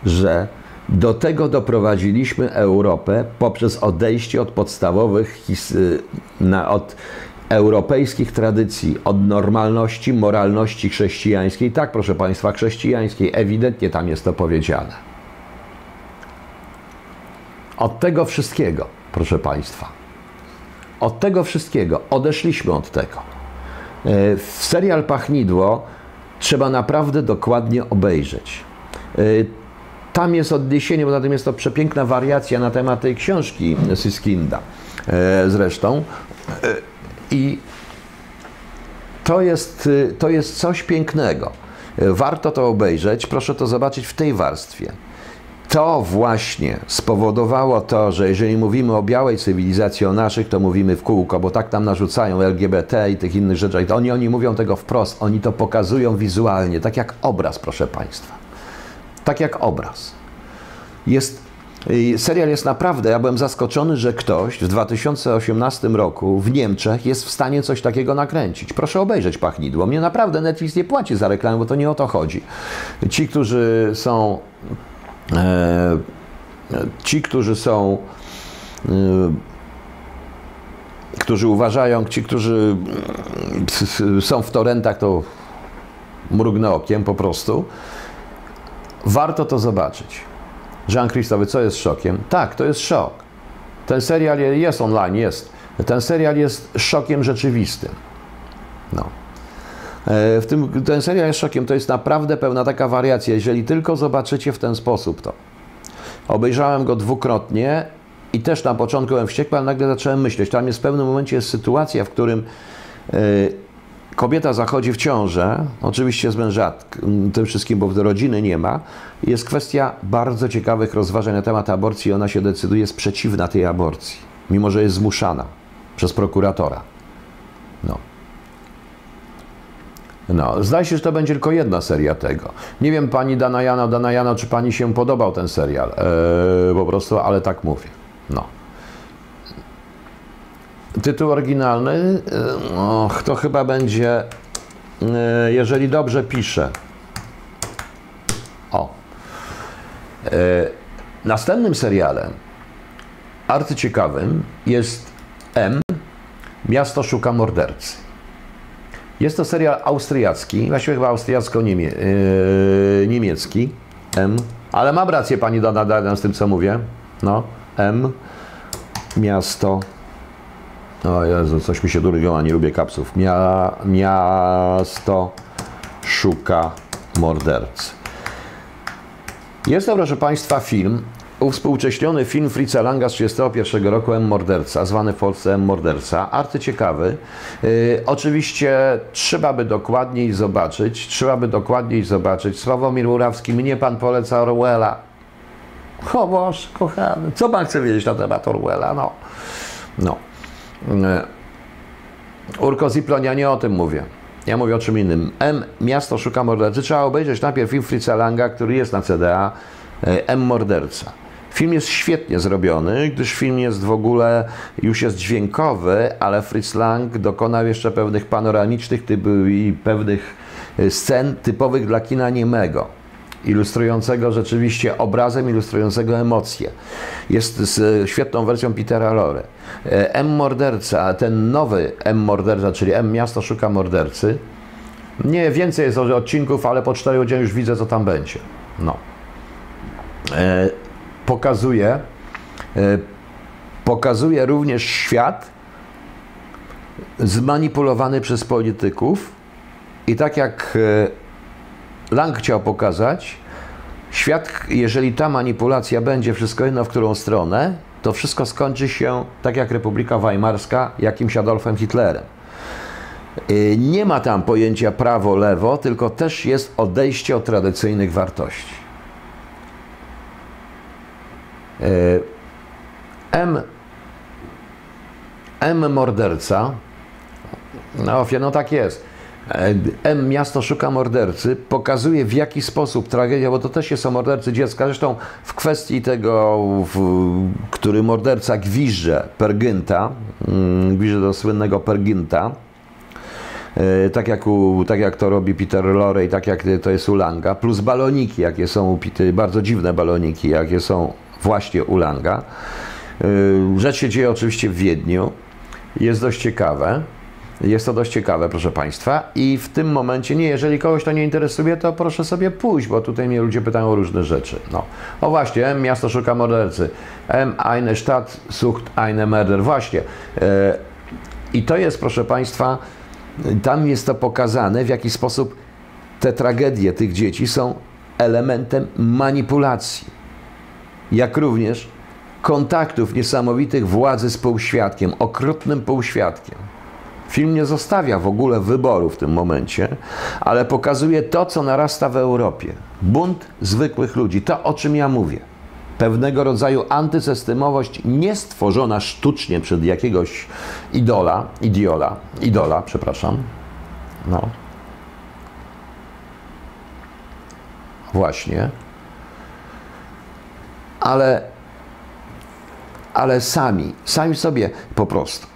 Speaker 1: że do tego doprowadziliśmy Europę poprzez odejście od podstawowych, od europejskich tradycji, od normalności, moralności chrześcijańskiej. Tak, proszę Państwa, chrześcijańskiej. Ewidentnie tam jest to powiedziane. Od tego wszystkiego, proszę Państwa. Od tego wszystkiego odeszliśmy od tego. E, w serial Pachnidło trzeba naprawdę dokładnie obejrzeć. E, tam jest odniesienie, bo zatem jest to przepiękna wariacja na temat tej książki Siskinda e, zresztą. I to jest, to jest coś pięknego. Warto to obejrzeć, proszę to zobaczyć w tej warstwie. To właśnie spowodowało to, że jeżeli mówimy o białej cywilizacji, o naszych, to mówimy w kółko, bo tak tam narzucają LGBT i tych innych rzeczy. Oni, oni mówią tego wprost, oni to pokazują wizualnie, tak jak obraz, proszę Państwa. Tak jak obraz. Jest, y, serial jest naprawdę, ja byłem zaskoczony, że ktoś w 2018 roku w Niemczech jest w stanie coś takiego nakręcić. Proszę obejrzeć Pachnidło. Mnie naprawdę Netflix nie płaci za reklamę, bo to nie o to chodzi. Ci, którzy są e, ci, którzy są, którzy uważają, ci, którzy są w torrentach, to mrugnę okiem po prostu. Warto to zobaczyć. Jean-Christophe, co jest szokiem? Tak, to jest szok. Ten serial jest online, jest. Ten serial jest szokiem rzeczywistym. No. E, w tym, ten serial jest szokiem, to jest naprawdę pełna taka wariacja. Jeżeli tylko zobaczycie w ten sposób to. Obejrzałem go dwukrotnie i też na początku byłem wściekły, ale nagle zacząłem myśleć. Tam jest w pewnym momencie jest sytuacja, w którym yy, kobieta zachodzi w ciążę, oczywiście z mężatkiem, tym wszystkim, bo w rodziny nie ma. Jest kwestia bardzo ciekawych rozważań na temat aborcji. Ona się decyduje, jest przeciwna tej aborcji, mimo że jest zmuszana przez prokuratora. No. No, zdaje się, że to będzie tylko jedna seria tego. Nie wiem, pani Danajano, Danajano, czy pani się podobał ten serial, eee, po prostu, ale tak mówię. No. Tytuł oryginalny, eee, och, to chyba będzie, eee, jeżeli dobrze piszę. O. Eee, następnym serialem, arcyciekawym, jest M. Miasto szuka mordercy. Jest to serial austriacki, właściwie chyba austriacko-niemiecki. M. Ale mam rację pani Dana Dana z tym, co mówię. No, M. Miasto. O Jezu, coś mi się durgiło, nie lubię kapsów. Mia, miasto szuka mordercy. Jest to, proszę Państwa, film, Uwspółcześniony film Fritza Langa z 1931 roku M. Morderca, zwany w Polsce M. Morderca, arcyciekawy. Yy, oczywiście trzeba by dokładniej zobaczyć, trzeba by dokładniej zobaczyć. Sławomir Murawski, mnie pan poleca Orwella. Boże, kochany, co pan chce wiedzieć na temat Orwella? No, no. Yy. Urko Ziploń, ja nie o tym mówię. Ja mówię o czym innym. M. Miasto szuka mordercy. Trzeba obejrzeć najpierw film Fritza Langa, który jest na CDA. Yy, M. Morderca. Film jest świetnie zrobiony, gdyż film jest w ogóle, już jest dźwiękowy, ale Fritz Lang dokonał jeszcze pewnych panoramicznych typu i pewnych e, scen typowych dla kina niemego ilustrującego rzeczywiście obrazem, ilustrującego emocje. Jest z świetną wersją Petera Lorre. E, M. Morderca, ten nowy M. Morderca, czyli M. Miasto szuka mordercy. Nie, więcej jest odcinków, ale po czterech godzinach już widzę, co tam będzie. No. E, pokazuje, e, pokazuje również świat zmanipulowany przez polityków i tak jak e, Lang chciał pokazać, świat, jeżeli ta manipulacja będzie wszystko jedno w którą stronę, to wszystko skończy się tak jak Republika Weimarska, jakimś Adolfem Hitlerem. E, nie ma tam pojęcia prawo-lewo, tylko też jest odejście od tradycyjnych wartości. E, M. M. Morderca. No, no tak jest. E, M. Miasto szuka mordercy. Pokazuje w jaki sposób tragedia, bo to też są mordercy dziecka. Zresztą w kwestii tego, w, który morderca gwizdże Pergynta, mm, gwizdże do słynnego Pergynta, e, tak jak, u, tak jak to robi Peter Lorre i tak jak to jest u Langa, plus baloniki, jakie są u Peter, bardzo dziwne baloniki, jakie są właśnie u Langa. Y, rzecz się dzieje oczywiście w Wiedniu. Jest dość ciekawe. Jest to dość ciekawe, proszę Państwa. I w tym momencie, nie, jeżeli kogoś to nie interesuje, to proszę sobie pójść, bo tutaj mnie ludzie pytają o różne rzeczy. No. O właśnie. Miasto szuka mordercy. M. Eine Stadt sucht eine Mörder. Właśnie. Y, I to jest, proszę Państwa, tam jest to pokazane, w jaki sposób te tragedie tych dzieci są elementem manipulacji jak również kontaktów niesamowitych władzy z półświadkiem, okrutnym półświadkiem. Film nie zostawia w ogóle wyboru w tym momencie, ale pokazuje to, co narasta w Europie. Bunt zwykłych ludzi, to o czym ja mówię. Pewnego rodzaju antysystemowość nie stworzona sztucznie przed jakiegoś idola, idiola, idola, przepraszam. No. Właśnie ale, ale sami, sami sobie po prostu.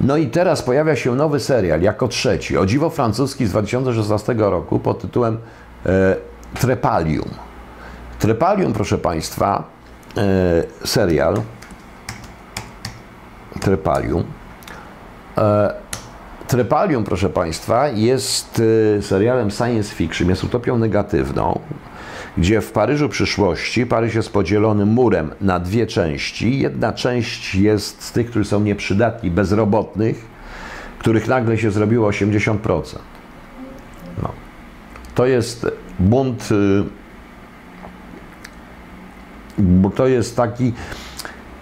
Speaker 1: No i teraz pojawia się nowy serial, jako trzeci, o dziwo francuski z 2016 roku pod tytułem e, Trepalium. Trepalium, proszę Państwa, e, serial Trepalium. E, Trepalium, proszę Państwa, jest e, serialem science fiction, jest utopią negatywną, gdzie w Paryżu przyszłości Paryż jest podzielony murem na dwie części. Jedna część jest z tych, którzy są nieprzydatni, bezrobotnych, których nagle się zrobiło 80%. No. To jest bunt, y, bo to jest taki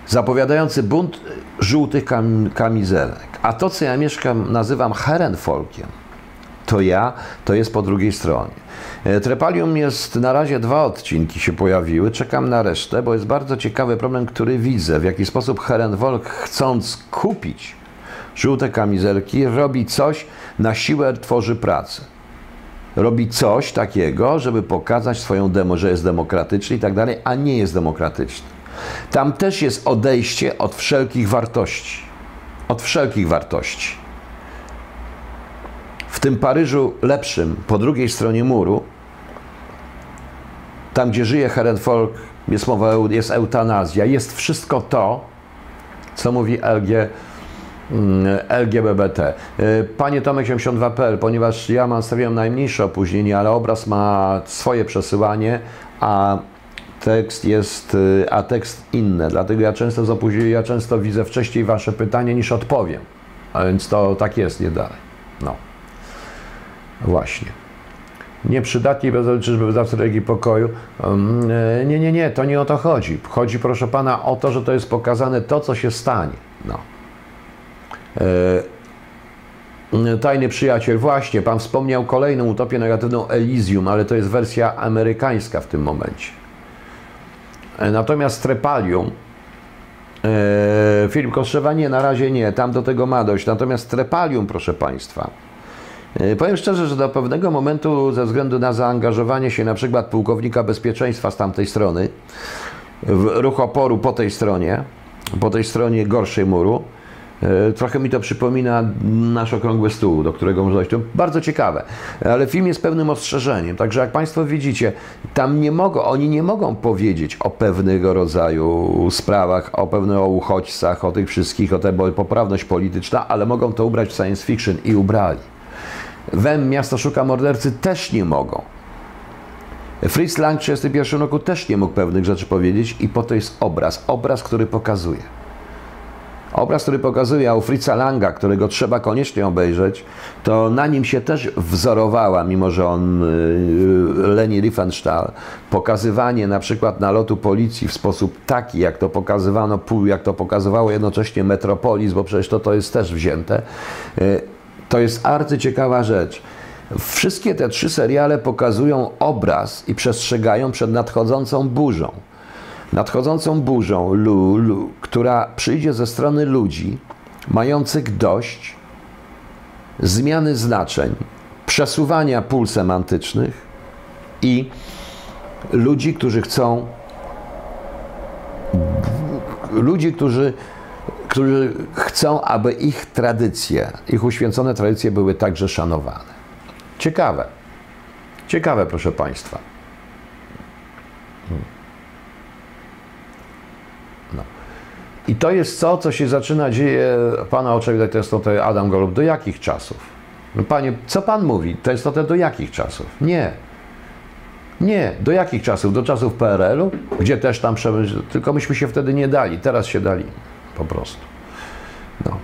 Speaker 1: zapowiadający bunt żółtych kam kamizelek. A to, co ja mieszkam, nazywam herenfolkiem, to ja, to jest po drugiej stronie. E, Trepalium jest, na razie dwa odcinki się pojawiły, czekam na resztę, bo jest bardzo ciekawy problem, który widzę, w jaki sposób Herenvolk chcąc kupić żółte kamizelki, robi coś, na siłę tworzy pracę. Robi coś takiego, żeby pokazać swoją demo, że jest demokratyczny i tak dalej, a nie jest demokratyczny. Tam też jest odejście od wszelkich wartości. Od wszelkich wartości. W tym Paryżu lepszym, po drugiej stronie muru, tam gdzie żyje Herenfolk, jest mowa, jest eutanazja, jest wszystko to, co mówi LG, mm, LGBT. Y, Panie Tomek 82.pl, ponieważ ja mam stawiam najmniejsze opóźnienie, ale obraz ma swoje przesyłanie, a tekst jest, y, a tekst inny. Dlatego ja często z opóźnieniem, ja często widzę wcześniej Wasze pytanie niż odpowiem. A więc to tak jest, nie dalej. No. Właśnie. Nieprzydatni czyżby wydawcy religii pokoju. Um, e, nie, nie, nie, to nie o to chodzi. Chodzi, proszę pana, o to, że to jest pokazane to, co się stanie. No. E, Tajny przyjaciel, właśnie, pan wspomniał kolejną utopię negatywną Elysium, ale to jest wersja amerykańska w tym momencie. E, Natomiast Trepalium, film Koszewa nie, na razie nie, tam do tego ma dojść. Natomiast Trepalium, proszę państwa, Powiem szczerze, że do pewnego momentu, ze względu na zaangażowanie się na przykład pułkownika bezpieczeństwa z tamtej strony, w ruch oporu po tej stronie, po tej stronie gorszej muru, e, trochę mi to przypomina nasz okrągły stół, do którego można dojść. To bardzo ciekawe, ale film jest pewnym ostrzeżeniem. Także jak Państwo widzicie, tam nie mogą, oni nie mogą powiedzieć o pewnego rodzaju sprawach, o pewnych uchodźcach, o tych wszystkich, o tę poprawność polityczna, ale mogą to ubrać w science fiction i ubrali. Wem, miasto szuka mordercy, też nie mogą. Fritz Lang w 1931 roku też nie mógł pewnych rzeczy powiedzieć i po to jest obraz. Obraz, który pokazuje. Obraz, który pokazuje, a u Fritza Langa, którego trzeba koniecznie obejrzeć, to na nim się też wzorowała, mimo że on, yy, Leni Riefenstahl, pokazywanie na przykład nalotu policji w sposób taki, jak to pokazywano, jak to pokazywało jednocześnie Metropolis, bo przecież to, to jest też wzięte. To jest arcyciekawa rzecz. Wszystkie te trzy seriale pokazują obraz i przestrzegają przed nadchodzącą burzą. Nadchodzącą burzą, lu, lu, która przyjdzie ze strony ludzi mających dość zmiany znaczeń, przesuwania pól semantycznych i ludzi, którzy chcą, ludzi, którzy którzy chcą, aby ich tradycje, ich uświęcone tradycje były także szanowane. Ciekawe. Ciekawe, proszę Państwa. Hmm. No. I to jest co, co się zaczyna dzieje, Pana to jest to Adam Golub, do jakich czasów? No panie, co Pan mówi? To jest to do jakich czasów? Nie. Nie. Do jakich czasów? Do czasów PRL-u, gdzie też tam, tylko myśmy się wtedy nie dali, teraz się dali po prostu. No.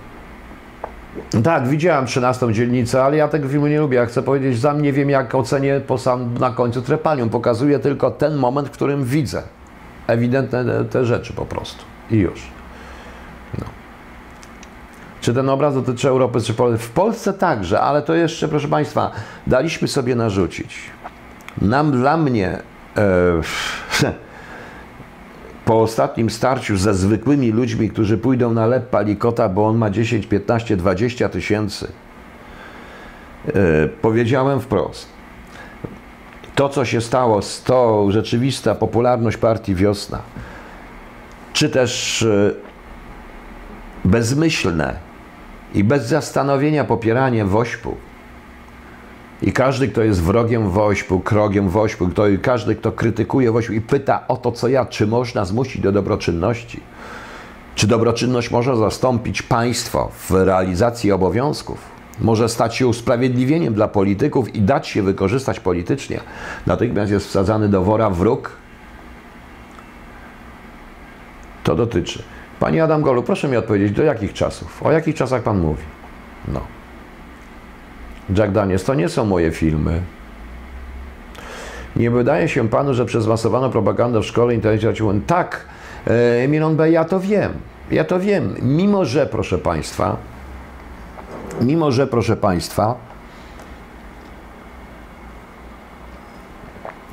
Speaker 1: Tak, widziałem 13 dzielnicę, ale ja tego filmu nie lubię. Ja chcę powiedzieć, za mnie wiem, jak ocenię po sam na końcu trepanią. Pokazuje tylko ten moment, w którym widzę ewidentne te, te rzeczy po prostu. I już. No. Czy ten obraz dotyczy Europy, czy Polski? W Polsce także, ale to jeszcze, proszę Państwa, daliśmy sobie narzucić. Nam, dla mnie, e, po ostatnim starciu ze zwykłymi ludźmi, którzy pójdą na lep palikota, bo on ma 10, 15, 20 tysięcy, yy, powiedziałem wprost. To, co się stało, to rzeczywista popularność partii Wiosna, czy też yy, bezmyślne i bez zastanowienia popieranie wośpu, I każdy, kto jest wrogiem Wośpu, krogiem Wośpu, kto, każdy, kto krytykuje Wośpu i pyta o to, co ja, czy można zmusić do dobroczynności, czy dobroczynność może zastąpić państwo w realizacji obowiązków, może stać się usprawiedliwieniem dla polityków i dać się wykorzystać politycznie, natychmiast jest wsadzany do wora wróg, to dotyczy. Panie Adam Golu, proszę mi odpowiedzieć, do jakich czasów? O jakich czasach Pan mówi? No. Jack Daniels, to nie są moje filmy. Nie wydaje się Panu, że przez masowaną propagandę w szkole internecie tak, e, Milon B., ja to wiem. Ja to wiem. Mimo, że, proszę Państwa, mimo, że, proszę Państwa,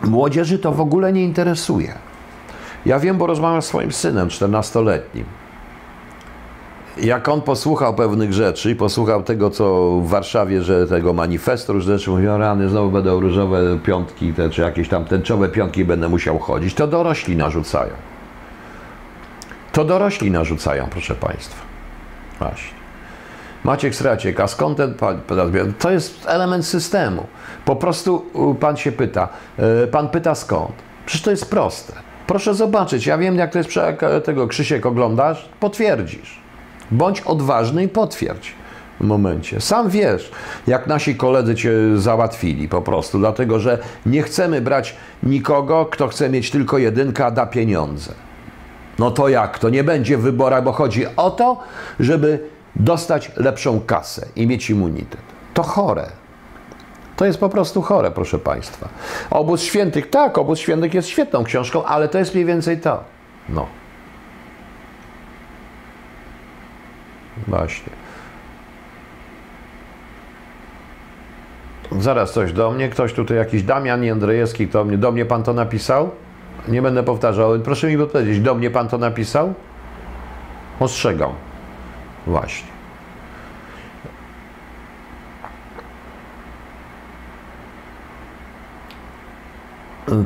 Speaker 1: młodzieży to w ogóle nie interesuje. Ja wiem, bo rozmawiam z swoim synem 14-letnim. Jak on posłuchał pewnych rzeczy i posłuchał tego, co w Warszawie, że tego manifestu, różne rzeczy, mówią, rany, znowu będą różowe piątki, te, czy jakieś tam tęczowe piątki będę musiał chodzić, to dorośli narzucają. To dorośli narzucają, proszę Państwa. Właśnie. Maciek Sraciek, a skąd ten pan? To jest element systemu. Po prostu pan się pyta, e, pan pyta skąd. Przecież to jest proste. Proszę zobaczyć, ja wiem jak to jest, tego Krzysiek oglądasz, potwierdzisz. Bądź odważny i potwierdź w momencie. Sam wiesz, jak nasi koledzy cię załatwili po prostu, dlatego że nie chcemy brać nikogo, kto chce mieć tylko jedynkę, a da pieniądze. No to jak? To nie będzie w wyborach, bo chodzi o to, żeby dostać lepszą kasę i mieć immunitet. To chore. To jest po prostu chore, proszę Państwa. Obóz Świętych, tak, Obóz Świętych jest świetną książką, ale to jest mniej więcej to. No. Właśnie. Zaraz coś do mnie, ktoś tutaj, jakiś Damian Jędrzejewski, to mnie, do mnie pan to napisał? Nie będę powtarzał. Proszę mi odpowiedzieć, do mnie pan to napisał? Ostrzegam. Właśnie.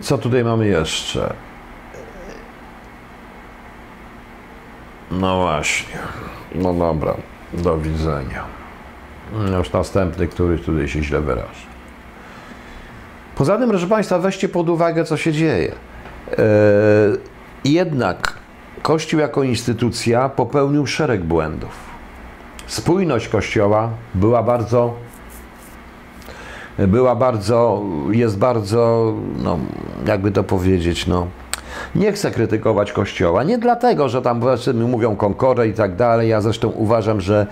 Speaker 1: Co tutaj mamy jeszcze? No właśnie. No dobra. Do widzenia. Już następny, który tutaj się źle wyraża. Poza tym, proszę Państwa, weźcie pod uwagę, co się dzieje. Yy, jednak Kościół jako instytucja popełnił szereg błędów. Spójność Kościoła była bardzo była bardzo, jest bardzo, no, jakby to powiedzieć, no, nie chcę krytykować Kościoła. Nie dlatego, że tam mówią konkorę i tak dalej. Ja zresztą uważam, że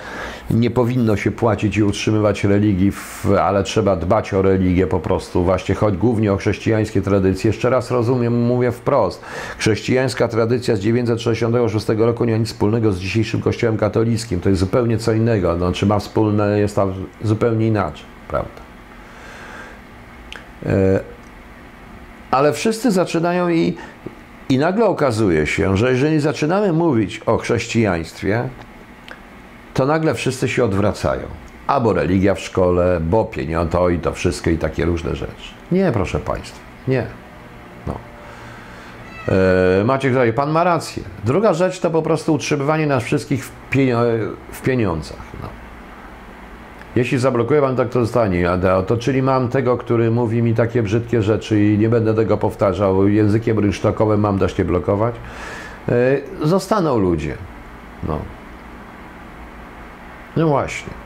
Speaker 1: nie powinno się płacić i utrzymywać religii, ale trzeba dbać o religię po prostu. Właśnie choć głównie o chrześcijańskie tradycje. Jeszcze raz rozumiem, mówię wprost. Chrześcijańska tradycja z 966 roku nie ma nic wspólnego z dzisiejszym Kościołem katolickim. To jest zupełnie co innego. No, czy ma wspólne, jest tam zupełnie inaczej, prawda? E, ale wszyscy zaczynają i, i nagle okazuje się, że jeżeli zaczynamy mówić o chrześcijaństwie, to nagle wszyscy się odwracają. Albo religia w szkole, bo pieniądze, to i to wszystko i takie różne rzeczy. Nie, proszę Państwa, nie. No. E, Maciek tutaj, Pan ma rację. Druga rzecz to po prostu utrzymywanie nas wszystkich w, w pieniądzach. No. Jeśli zablokuję wam, tak to zostanie. To czyli mam tego, który mówi mi takie brzydkie rzeczy i nie będę tego powtarzał. Językiem rynsztokowym mam dać nie blokować. E, zostaną ludzie. No. No właśnie.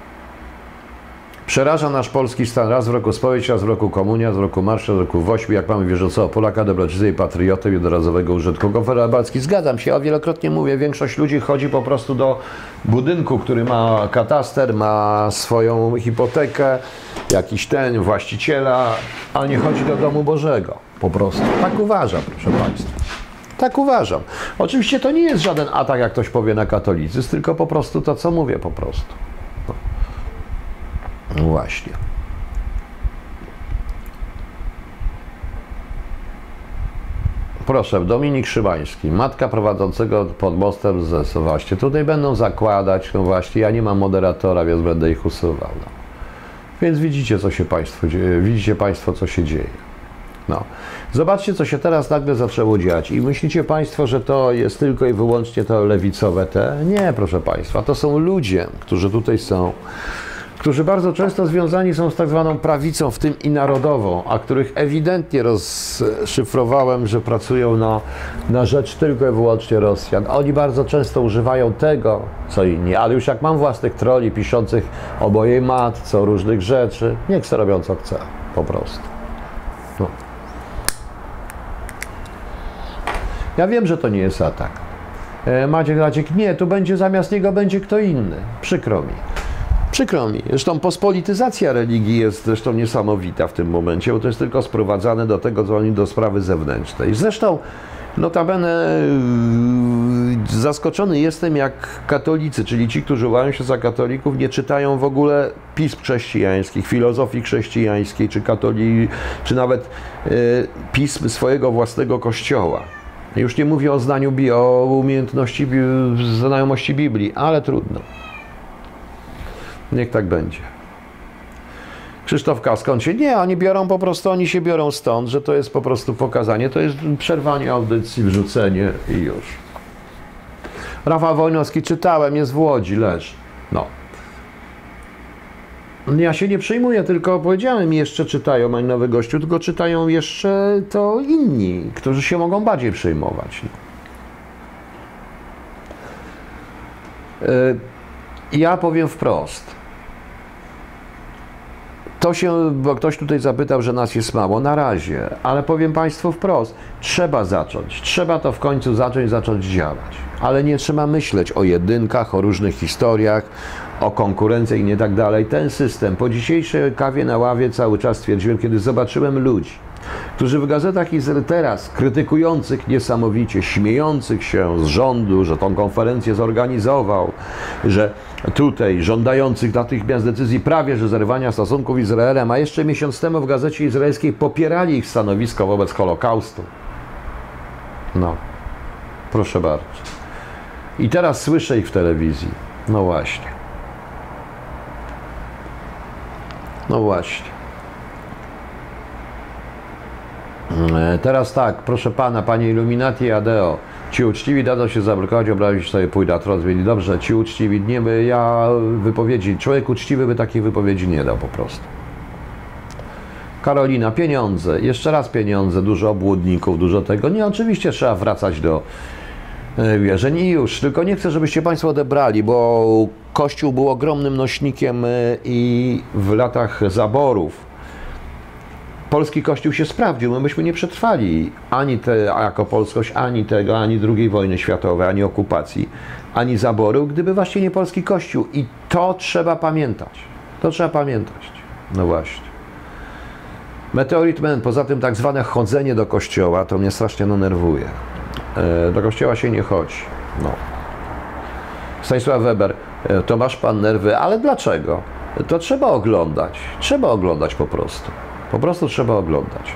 Speaker 1: Przeraża nasz polski stan raz w roku spowiedź, raz w roku komunia, raz w roku marsz, raz w roku wośmi, jak mamy wierzącego Polaka, dobroczyńcy i patriotę, jednorazowego użytku. Konfederacki. Zgadzam się, a wielokrotnie mówię, większość ludzi chodzi po prostu do budynku, który ma kataster, ma swoją hipotekę, jakiś ten, właściciela, a nie chodzi do domu Bożego. Po prostu. Tak uważam, proszę Państwa. Tak uważam. Oczywiście to nie jest żaden atak, jak ktoś powie na katolicyzm, tylko po prostu to, co mówię po prostu. No właśnie. Proszę, Dominik Szymański, matka prowadzącego pod mostem z właśnie. Tutaj będą zakładać, no właśnie, ja nie mam moderatora, więc będę ich usuwał. No. Więc widzicie, co się Państwo widzicie Państwo, co się dzieje. No. Zobaczcie, co się teraz nagle zaczęło dziać. I myślicie Państwo, że to jest tylko i wyłącznie to lewicowe te? Nie, proszę Państwa, to są ludzie, którzy tutaj są którzy bardzo często związani są z tak zwaną prawicą, w tym i narodową, a których ewidentnie rozszyfrowałem, że pracują na, na rzecz tylko i wyłącznie Rosjan. Oni bardzo często używają tego, co inni, ale już jak mam własnych troli piszących o mojej matce, o różnych rzeczy, niech se robią co chce, po prostu. No. Ja wiem, że to nie jest atak. E, Maciek Raciek, nie, tu będzie zamiast niego będzie kto inny. Przykro mi. Przykro mi. Zresztą pospolityzacja religii jest zresztą niesamowita w tym momencie, bo to jest tylko sprowadzane do tego, co oni do sprawy zewnętrznej. Zresztą notabene yy, zaskoczony jestem, jak katolicy, czyli ci, którzy uważają się za katolików, nie czytają w ogóle pism chrześcijańskich, filozofii chrześcijańskiej, czy katoli, czy nawet yy, pism swojego własnego kościoła. Już nie mówię o zdaniu, bi- o umiejętności, znajomości Biblii, ale trudno. Niech tak będzie. Krzysztof K. skąd się? Nie, oni biorą po prostu, oni się biorą stąd, że to jest po prostu pokazanie, to jest przerwanie audycji, wrzucenie i już. Rafał Wojnowski czytałem, jest w Łodzi, leż. No. Ja się nie przejmuję, tylko powiedziałem, jeszcze czytają Mań Nowy Gościu, tylko czytają jeszcze to inni, którzy się mogą bardziej przejmować. Y, Ja powiem wprost. To się, bo ktoś tutaj zapytał, że nas jest mało. Na razie, ale powiem Państwu wprost, trzeba zacząć. Trzeba to w końcu zacząć, zacząć działać. Ale nie trzeba myśleć o jedynkach, o różnych historiach, o konkurencji i nie tak dalej. Ten system, po dzisiejszej kawie na ławie cały czas twierdziłem, kiedy zobaczyłem ludzi, którzy w gazetach i teraz krytykujących niesamowicie, śmiejących się z rządu, że tą konferencję zorganizował, że tutaj żądających natychmiast decyzji prawie, że zerwania stosunków z Izraelem, a jeszcze miesiąc temu w gazecie izraelskiej popierali ich stanowisko wobec Holokaustu. No, proszę bardzo. I teraz słyszę ich w telewizji. No właśnie. No właśnie. E, Teraz tak, proszę pana, panie Illuminati Adeo. Ci uczciwi dadzą się zablokować, obrazić sobie pójdę, a rozmieli. Dobrze, ci uczciwi, nie by ja wypowiedzi, człowiek uczciwy by takiej wypowiedzi nie dał po prostu. Karolina, pieniądze, jeszcze raz pieniądze, dużo obłudników, dużo tego. Nie, oczywiście trzeba wracać do e, wierzeń i już, tylko nie chcę, żebyście Państwo odebrali, bo Kościół był ogromnym nośnikiem e, i w latach zaborów polski kościół się sprawdził. My byśmy nie przetrwali ani te, jako polskość, ani tego, ani II wojny światowej, ani okupacji, ani zaboru, gdyby właśnie nie polski kościół. I to trzeba pamiętać. To trzeba pamiętać. No właśnie. Meteorit Man, poza tym tak zwane chodzenie do kościoła, to mnie strasznie denerwuje. E, Do kościoła się nie chodzi. No. Stanisław Weber, e, to masz pan nerwy, ale dlaczego? To trzeba oglądać. Trzeba oglądać po prostu. Po prostu trzeba oglądać.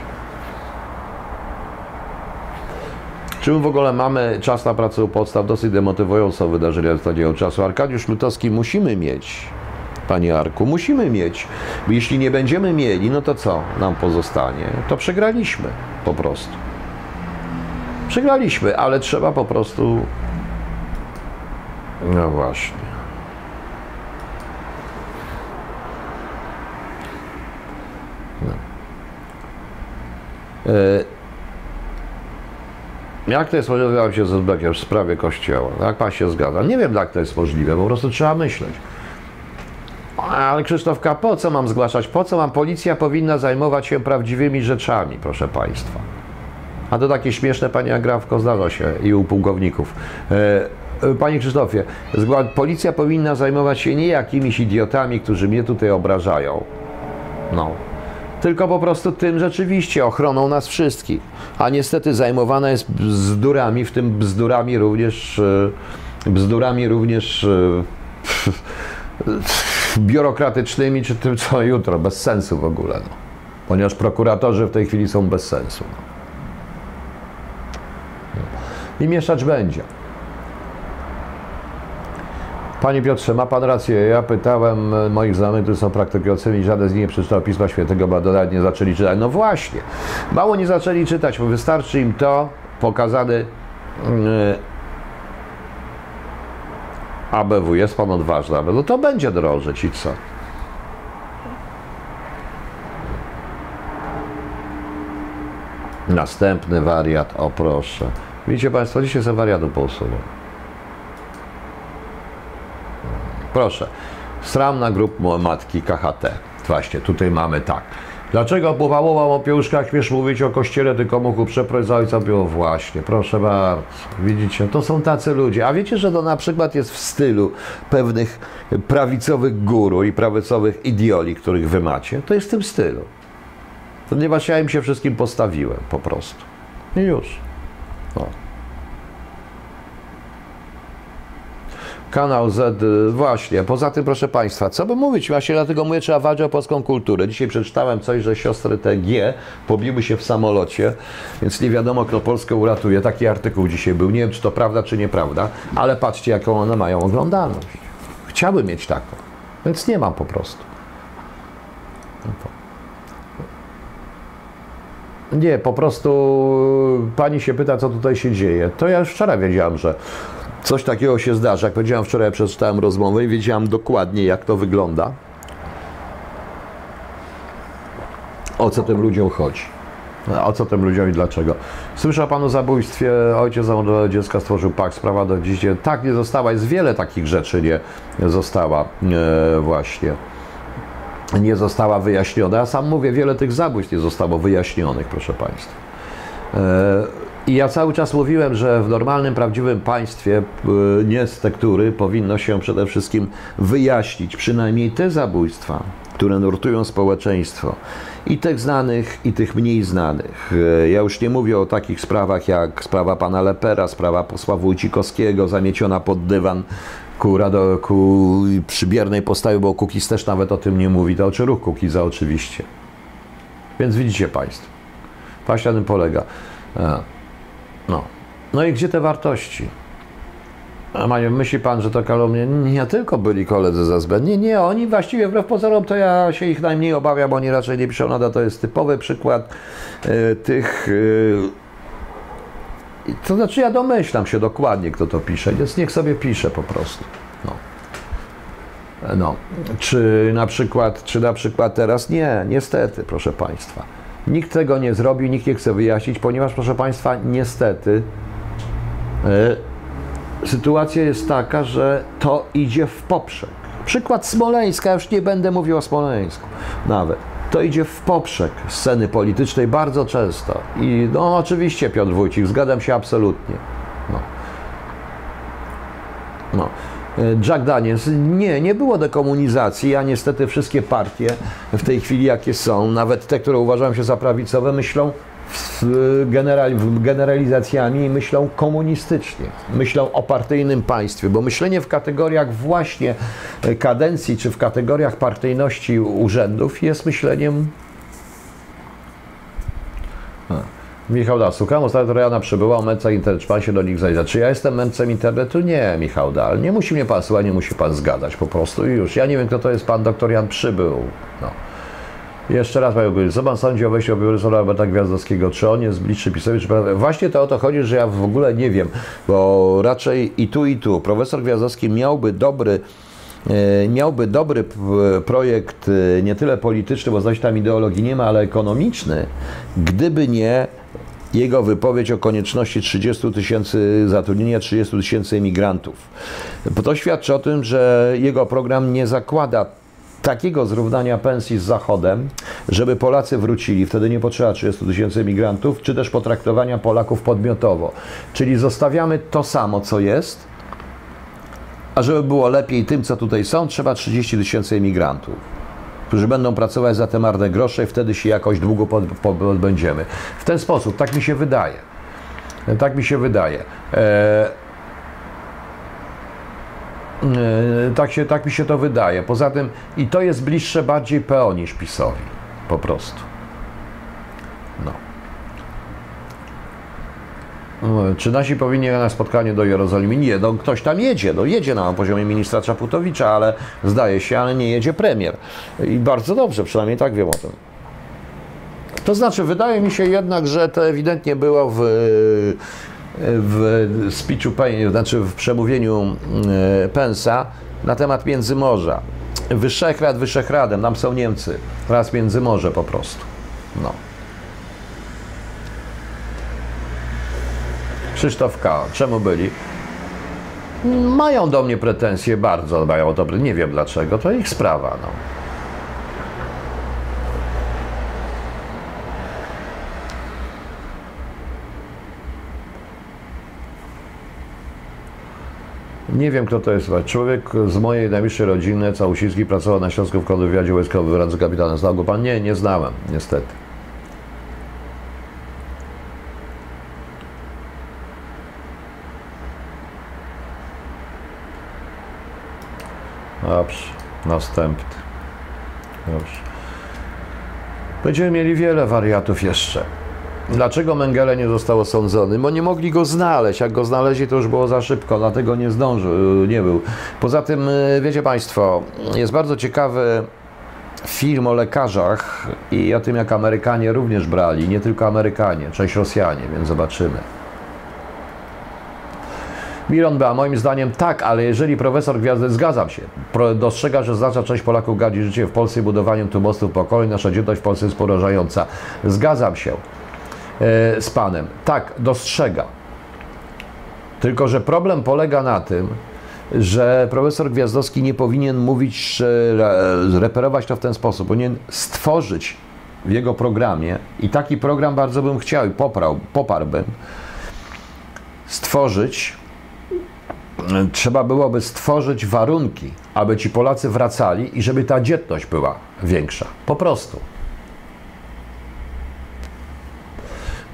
Speaker 1: Czy my w ogóle mamy czas na pracę u podstaw? Dosyć demotywująco wydarzenia ostatniego czasu. Arkadiusz Lutowski musimy mieć, panie Arku, musimy mieć. Bo jeśli nie będziemy mieli, no to co nam pozostanie? To przegraliśmy po prostu. Przegraliśmy, ale trzeba po prostu. No właśnie. Jak to jest możliwe, jak się z Uzbekiem w sprawie kościoła? Jak pan się zgadza? Nie wiem, jak to jest możliwe, po prostu trzeba myśleć. Ale Krzysztofka, po co mam zgłaszać? Po co mam? Policja powinna zajmować się prawdziwymi rzeczami, proszę państwa. A to takie śmieszne, panie Agrawko, zdarza się i u pułkowników. E, e, Panie Krzysztofie, policja powinna zajmować się nie jakimiś idiotami, którzy mnie tutaj obrażają. No. Tylko po prostu tym rzeczywiście ochroną nas wszystkich. A niestety zajmowana jest bzdurami, w tym bzdurami również e, bzdurami również e, biurokratycznymi, czy tym co jutro, bez sensu w ogóle. No. Ponieważ prokuratorzy w tej chwili są bez sensu. No. I mieszać będzie. Panie Piotrze, ma Pan rację. Ja pytałem e, moich znajomych, którzy są praktykującymi i żaden z nich nie przeczytał Pisma Świętego, bo dodać nie zaczęli czytać. No właśnie, mało nie zaczęli czytać, bo wystarczy im to pokazane mm, e, yy, ABW. Jest Pan odważny, ABW. no to będzie drożeć i co? Następny wariat, o proszę. Widzicie Państwo, dzisiaj za wariatu pousuwam. Proszę. Sram na matki KHT. Właśnie, tutaj mamy tak. Dlaczego powałował o piełuszkach śmiesz mówić o kościele, tylko mógł przeproś za ojca było właśnie, proszę bardzo. Widzicie, to są tacy ludzie. A wiecie, że to na przykład jest w stylu pewnych prawicowych guru i prawicowych idioli, których wy macie? To jest w tym stylu. Ponieważ ja im się wszystkim postawiłem po prostu. I już. Kanał Z, y, właśnie. Poza tym, proszę Państwa, co by mówić? Właśnie dlatego mówię, trzeba walczyć o polską kulturę. Dzisiaj przeczytałem coś, że siostry TG pobiły się w samolocie, więc nie wiadomo, kto Polskę uratuje. Taki artykuł dzisiaj był. Nie wiem, czy to prawda, czy nieprawda, ale patrzcie, jaką one mają oglądalność. Chciałbym mieć taką, więc nie mam po prostu. No nie, po prostu pani się pyta, co tutaj się dzieje. To ja już wczoraj wiedziałam, że coś takiego się zdarza. Jak powiedziałem wczoraj, przeczytałem rozmowę i wiedziałam dokładnie, jak to wygląda. O co tym ludziom chodzi. O co tym ludziom i dlaczego? Słyszę pan o zabójstwie, ojciec za dziecka stworzył pak, sprawa do dziś. Tak, nie została, jest wiele takich rzeczy nie została e, właśnie nie została wyjaśniona. Ja sam mówię, wiele tych zabójstw nie zostało wyjaśnionych, proszę Państwa. E, I ja cały czas mówiłem, że w normalnym, prawdziwym państwie, e, nie z tektury, powinno się przede wszystkim wyjaśnić przynajmniej te zabójstwa, które nurtują społeczeństwo. I tych znanych, i tych mniej znanych. E, ja już nie mówię o takich sprawach jak sprawa pana Lepera, sprawa posła Wójcikowskiego, zamieciona pod dywan, ku, rado, ku przybiernej postawie, bo Kukiz też nawet o tym nie mówi, to oczy ruch Kukiza oczywiście. Więc widzicie Państwo, właśnie na tym polega. E, no. i gdzie te wartości? A mają, myśli Pan, że to kalumnie? Nie tylko byli koledzy ze SB. Nie, nie, oni właściwie wbrew pozorom to ja się ich najmniej obawiam, bo oni raczej nie piszą nada. To jest typowy przykład e, tych e, to znaczy ja domyślam się dokładnie, kto to pisze, więc niech sobie pisze po prostu. No. No. Czy na przykład, czy na przykład teraz? Nie, niestety, proszę Państwa. Nikt tego nie zrobi, nikt nie chce wyjaśnić, ponieważ, proszę Państwa, niestety y, sytuacja jest taka, że to idzie w poprzek. Przykład Smoleńska, już nie będę mówił o Smoleńsku nawet to idzie w poprzek sceny politycznej bardzo często. I no oczywiście Piotr Wójcik, zgadzam się absolutnie. No. No. E, Jack Daniels, nie, nie było dekomunizacji, a niestety wszystkie partie w tej chwili jakie są, nawet te, które uważają się za prawicowe, myślą generalizacjami myślą komunistycznie, myślą o partyjnym państwie, bo myślenie w kategoriach właśnie kadencji czy w kategoriach partyjności urzędów jest myśleniem. Michał Da, słucham, ostatnio Rejana przybyła, o męce internetu, czy pan się do nich zajdzie? Czy ja jestem męcem internetu? Nie, Michał Da, nie musi mnie pan słuchać, nie musi pan zgadać po prostu i już. Ja nie wiem, kto to jest pan doktor Jan Przybył. No. Jeszcze raz Panie Górze, co Pan sądzi o wejściu profesora Roberta Gwiazdowskiego? Czy on jest bliższy PiSowi, czy prawda? Właśnie to o to chodzi, że ja w ogóle nie wiem, bo raczej i tu, i tu. Profesor Gwiazdowski miałby dobry e, miałby dobry projekt, e, nie tyle polityczny, bo zaś tam ideologii nie ma, ale ekonomiczny, gdyby nie jego wypowiedź o konieczności 30 tysięcy zatrudnienia 30 tysięcy emigrantów. To świadczy o tym, że jego program nie zakłada takiego zrównania pensji z Zachodem, żeby Polacy wrócili. Wtedy nie potrzeba 30 tysięcy emigrantów, czy też potraktowania Polaków podmiotowo. Czyli zostawiamy to samo, co jest, a żeby było lepiej tym, co tutaj są, trzeba 30 tysięcy emigrantów, którzy będą pracować za te marne grosze i wtedy się jakoś długo podbędziemy. W ten sposób, tak mi się wydaje. Tak mi się wydaje. E, tak, się, tak mi się to wydaje. Poza tym i to jest bliższe bardziej PO niż PiSowi. Po prostu. No. no czy nasi powinni na spotkanie do Jerozolimy? Nie, no ktoś tam jedzie, no jedzie na poziomie ministra Czaputowicza, ale zdaje się, ale nie jedzie premier. I bardzo dobrze, przynajmniej tak wiem o tym. To znaczy, wydaje mi się jednak, że to ewidentnie było w w speechu, znaczy w przemówieniu e, Pensa na temat Międzymorza. Wyszehrad Wyszehradem, tam są Niemcy, raz Międzymorze po prostu. No. Krzysztof K. Czemu byli? Mają do mnie pretensje, bardzo mają dobre, nie wiem dlaczego, to ich sprawa. No. Nie wiem, kto to jest. Człowiek z mojej najbliższej rodziny, Całusiński, pracował na Śląsku w kontrwywiadzie wojskowym wraz z kapitanem. Znał go pan? Nie, nie znałem, niestety. Dobrze, następny. Dobrze. Będziemy mieli wiele wariatów jeszcze. Dlaczego Mengele nie został osądzony? Bo nie mogli go znaleźć. Jak go znaleźli, to już było za szybko, dlatego nie zdążył, nie był. Poza tym, y, wiecie Państwo, jest bardzo ciekawy film o lekarzach i o tym, jak Amerykanie również brali. Nie tylko Amerykanie, część Rosjanie, więc zobaczymy. Miron była moim zdaniem tak, ale jeżeli profesor Gwiazdy, zgadzam się, dostrzega, że znaczna część Polaków gadzi życie w Polsce budowaniem tu mostów pokoju, nasza dzietność w Polsce jest porażająca. Zgadzam się z Panem. Tak, dostrzega. Tylko, że problem polega na tym, że profesor Gwiazdowski nie powinien mówić, re, reperować to w ten sposób. Powinien stworzyć w jego programie i taki program bardzo bym chciał i poprał, poparłbym, stworzyć trzeba byłoby stworzyć warunki, aby ci Polacy wracali i żeby ta dzietność była większa. Po prostu.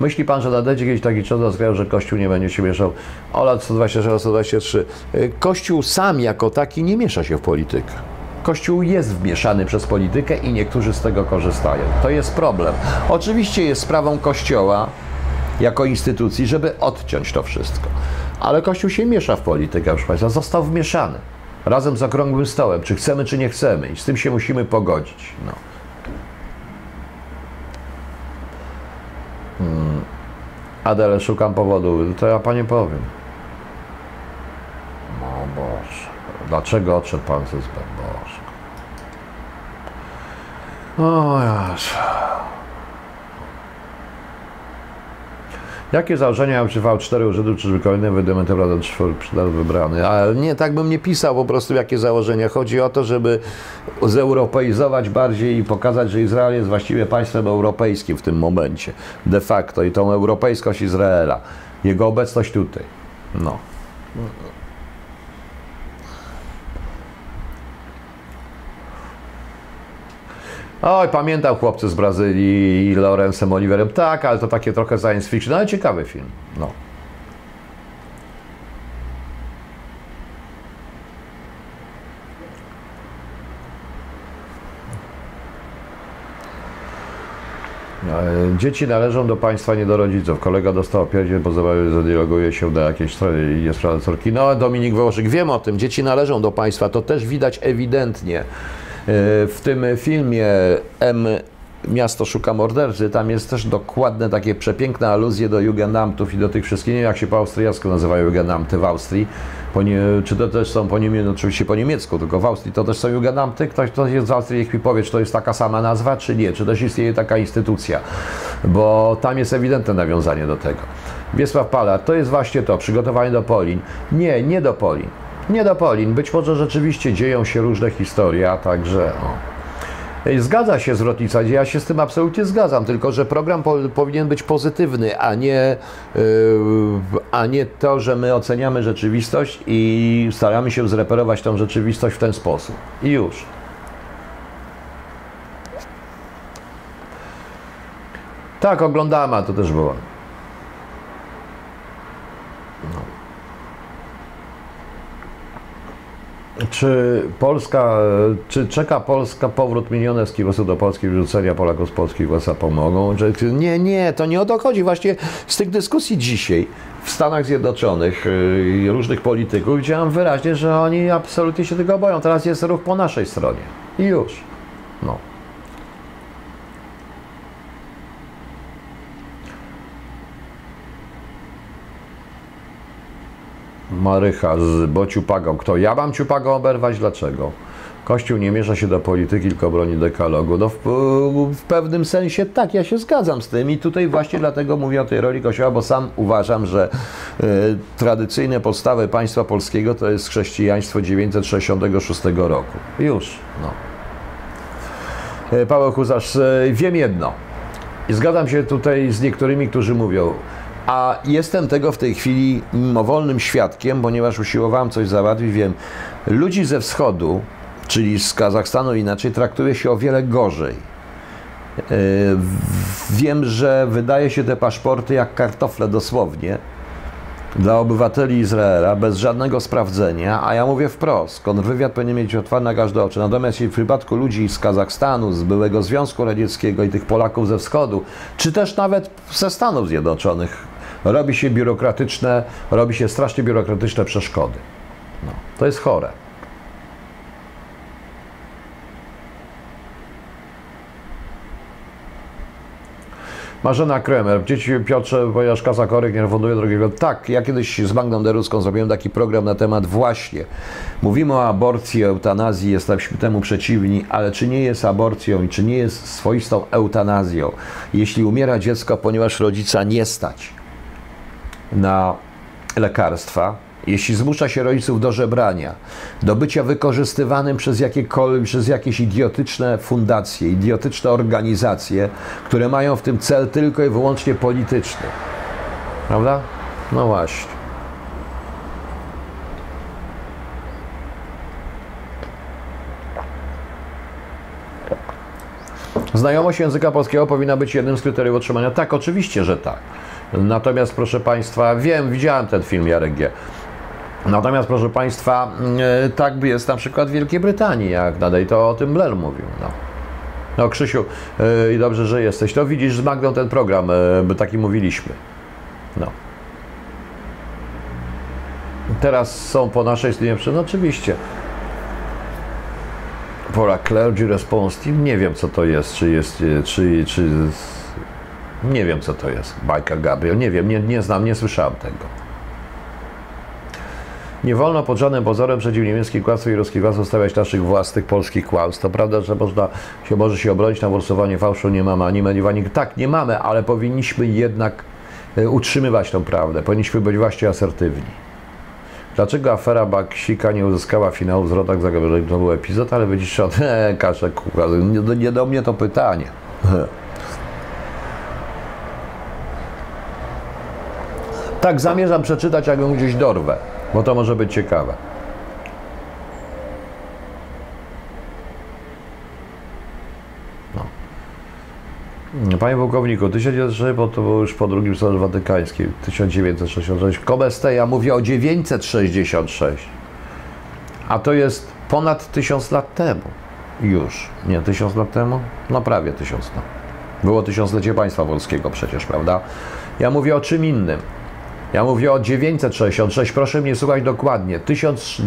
Speaker 1: Myśli pan, że nadejdzie kiedyś taki czas rozgrał, że Kościół nie będzie się mieszał? O lat 126, 123. Kościół sam jako taki nie miesza się w politykę. Kościół jest wmieszany przez politykę i niektórzy z tego korzystają. To jest problem. Oczywiście jest sprawą Kościoła jako instytucji, żeby odciąć to wszystko. Ale Kościół się miesza w politykę, proszę Państwa. Został wmieszany. Razem z okrągłym stołem. Czy chcemy, czy nie chcemy. I z tym się musimy pogodzić. No. Hmm. Adele, szukam powodu. To ja Panie powiem. No Boże. Dlaczego odszedł Pan ze zbęd? Boże. O Jezu. Jakie założenia używał cztery urzędów czy kolejny Radę cztery wybrany? Ale nie, tak bym nie pisał po prostu jakie założenia. Chodzi o to, żeby zeuropeizować bardziej i pokazać, że Izrael jest właściwie państwem europejskim w tym momencie. De facto i tą europejskość Izraela. Jego obecność tutaj. No. Oj, pamiętam chłopcy z Brazylii i Lorenzem Oliverem. Tak, ale to takie trochę science fiction, ale ciekawy film. No. E, dzieci należą do państwa, nie do rodziców. Kolega dostał opierdziel, bo zadialoguje się do jakiejś strony i jest córki. No, Dominik Wołoszyk, wiem o tym. Dzieci należą do państwa. To też widać ewidentnie. W tym filmie M. Miasto szuka mordercy, tam jest też dokładne takie przepiękne aluzje do Jugendamtów i do tych wszystkich, nie wiem jak się po austriacku nazywają Jugendamty w Austrii, nie, czy to też są po niemiecku, no, oczywiście po niemiecku, tylko w Austrii to też są Jugendamty, ktoś to jest z Austrii, niech mi powie, czy to jest taka sama nazwa, czy nie, czy też istnieje taka instytucja, bo tam jest ewidentne nawiązanie do tego. Wiesław Pala, to jest właśnie to, przygotowanie do Polin. Nie, nie do Polin. Nie do Polin. Być może rzeczywiście dzieją się różne historie, a także. O. Zgadza się zwrotnica, ja się z tym absolutnie zgadzam, tylko że program po, powinien być pozytywny, a nie, yy, a nie to, że my oceniamy rzeczywistość i staramy się zreperować tą rzeczywistość w ten sposób. I już. Tak, oglądałem, a to też było. Czy Polska, czy czeka Polska powrót minionewski po do Polski, wrzucenia Polaków z Polski USA pomogą? Nie, nie, to nie o to chodzi. Właśnie z tych dyskusji dzisiaj w Stanach Zjednoczonych y, różnych polityków widziałem wyraźnie, że oni absolutnie się tego boją. Teraz jest ruch po naszej stronie. I już. No. Marycha z Bociupagą. Kto? Ja mam ciupagą oberwać? Dlaczego? Kościół nie mierza się do polityki, tylko broni dekalogu. No w, w, pewnym sensie tak, ja się zgadzam z tym i tutaj właśnie dlatego mówię o tej roli Kościoła, bo sam uważam, że y, tradycyjne podstawy państwa polskiego to jest chrześcijaństwo 966 roku. Już, no. Paweł Huzarz, wiem jedno. I zgadzam się tutaj z niektórymi, którzy mówią, a jestem tego w tej chwili mimowolnym świadkiem, ponieważ usiłowałem coś załatwić, wiem, ludzi ze wschodu, czyli z Kazachstanu inaczej, traktuje się o wiele gorzej. Wiem, że wydaje się te paszporty jak kartofle dosłownie dla obywateli Izraela bez żadnego sprawdzenia, a ja mówię wprost, kontrwywiad powinien mieć otwarte na każde oczy. Natomiast w przypadku ludzi z Kazachstanu, z byłego Związku Radzieckiego i tych Polaków ze wschodu, czy też nawet ze Stanów Zjednoczonych, robi się biurokratyczne, robi się strasznie biurokratyczne przeszkody. No, to jest chore. Marzena Kremer, dzieci Piotrze, ponieważ kasa korek nie refunduje drogiego. Tak, ja kiedyś z Magdą Deruską zrobiłem taki program na temat właśnie. Mówimy o aborcji, eutanazji, jesteśmy temu przeciwni, ale czy nie jest aborcją i czy nie jest swoistą eutanazją, jeśli umiera dziecko, ponieważ rodzica nie stać na lekarstwa, jeśli zmusza się rodziców do żebrania, do bycia wykorzystywanym przez, jakiekolwiek, przez jakieś idiotyczne fundacje, idiotyczne organizacje, które mają w tym cel tylko i wyłącznie polityczny. Prawda? No właśnie. Znajomość języka polskiego powinna być jednym z kryteriów otrzymania. Tak, oczywiście, że tak. Natomiast, proszę Państwa, wiem, widziałem ten film Jarek G. Natomiast, proszę Państwa, e, tak jest na przykład w Wielkiej Brytanii, jak nadej to o tym Blair mówił. No. No Krzysiu, i dobrze, że jesteś. To widzisz z Magdą ten program, by taki mówiliśmy. No. Teraz są po naszej stronie, no oczywiście. Pora Clergy Response Team, nie wiem co to jest, czy jest, czy, czy nie wiem co to jest, bajka Gabriel, nie wiem, nie, nie znam, nie słyszałem tego. Nie wolno pod żadnym pozorem przeciw niemieckim kłamstwu i ruskich kłamstwu stawiać naszych własnych polskich kłamstw. To prawda, że można się, może się obronić na głosowanie fałszu, nie mamy ani mediów, ani... Tak, nie mamy, ale powinniśmy jednak e, utrzymywać tą prawdę. Powinniśmy być właśnie asertywni. Dlaczego afera Baksika nie uzyskała finału w zwrotach zagrożeń? To był epizod, ale widzisz, od Kaszek, nie, nie do mnie to pytanie. Tak, zamierzam przeczytać, jak ją gdzieś dorwę bo to może być ciekawe. No. Panie pułkowniku, 1906, bo to było już po drugim Sądzie Watykańskim, 1966. Komeste, ja mówię o 966. A to jest ponad tysiąc lat temu. Już. Nie, tysiąc lat temu? No prawie tysiąc. No. Było tysiąclecie państwa polskiego przecież, prawda? Ja mówię o czym innym. Ja mówię o 966, proszę mnie słuchać dokładnie. Tysiąc,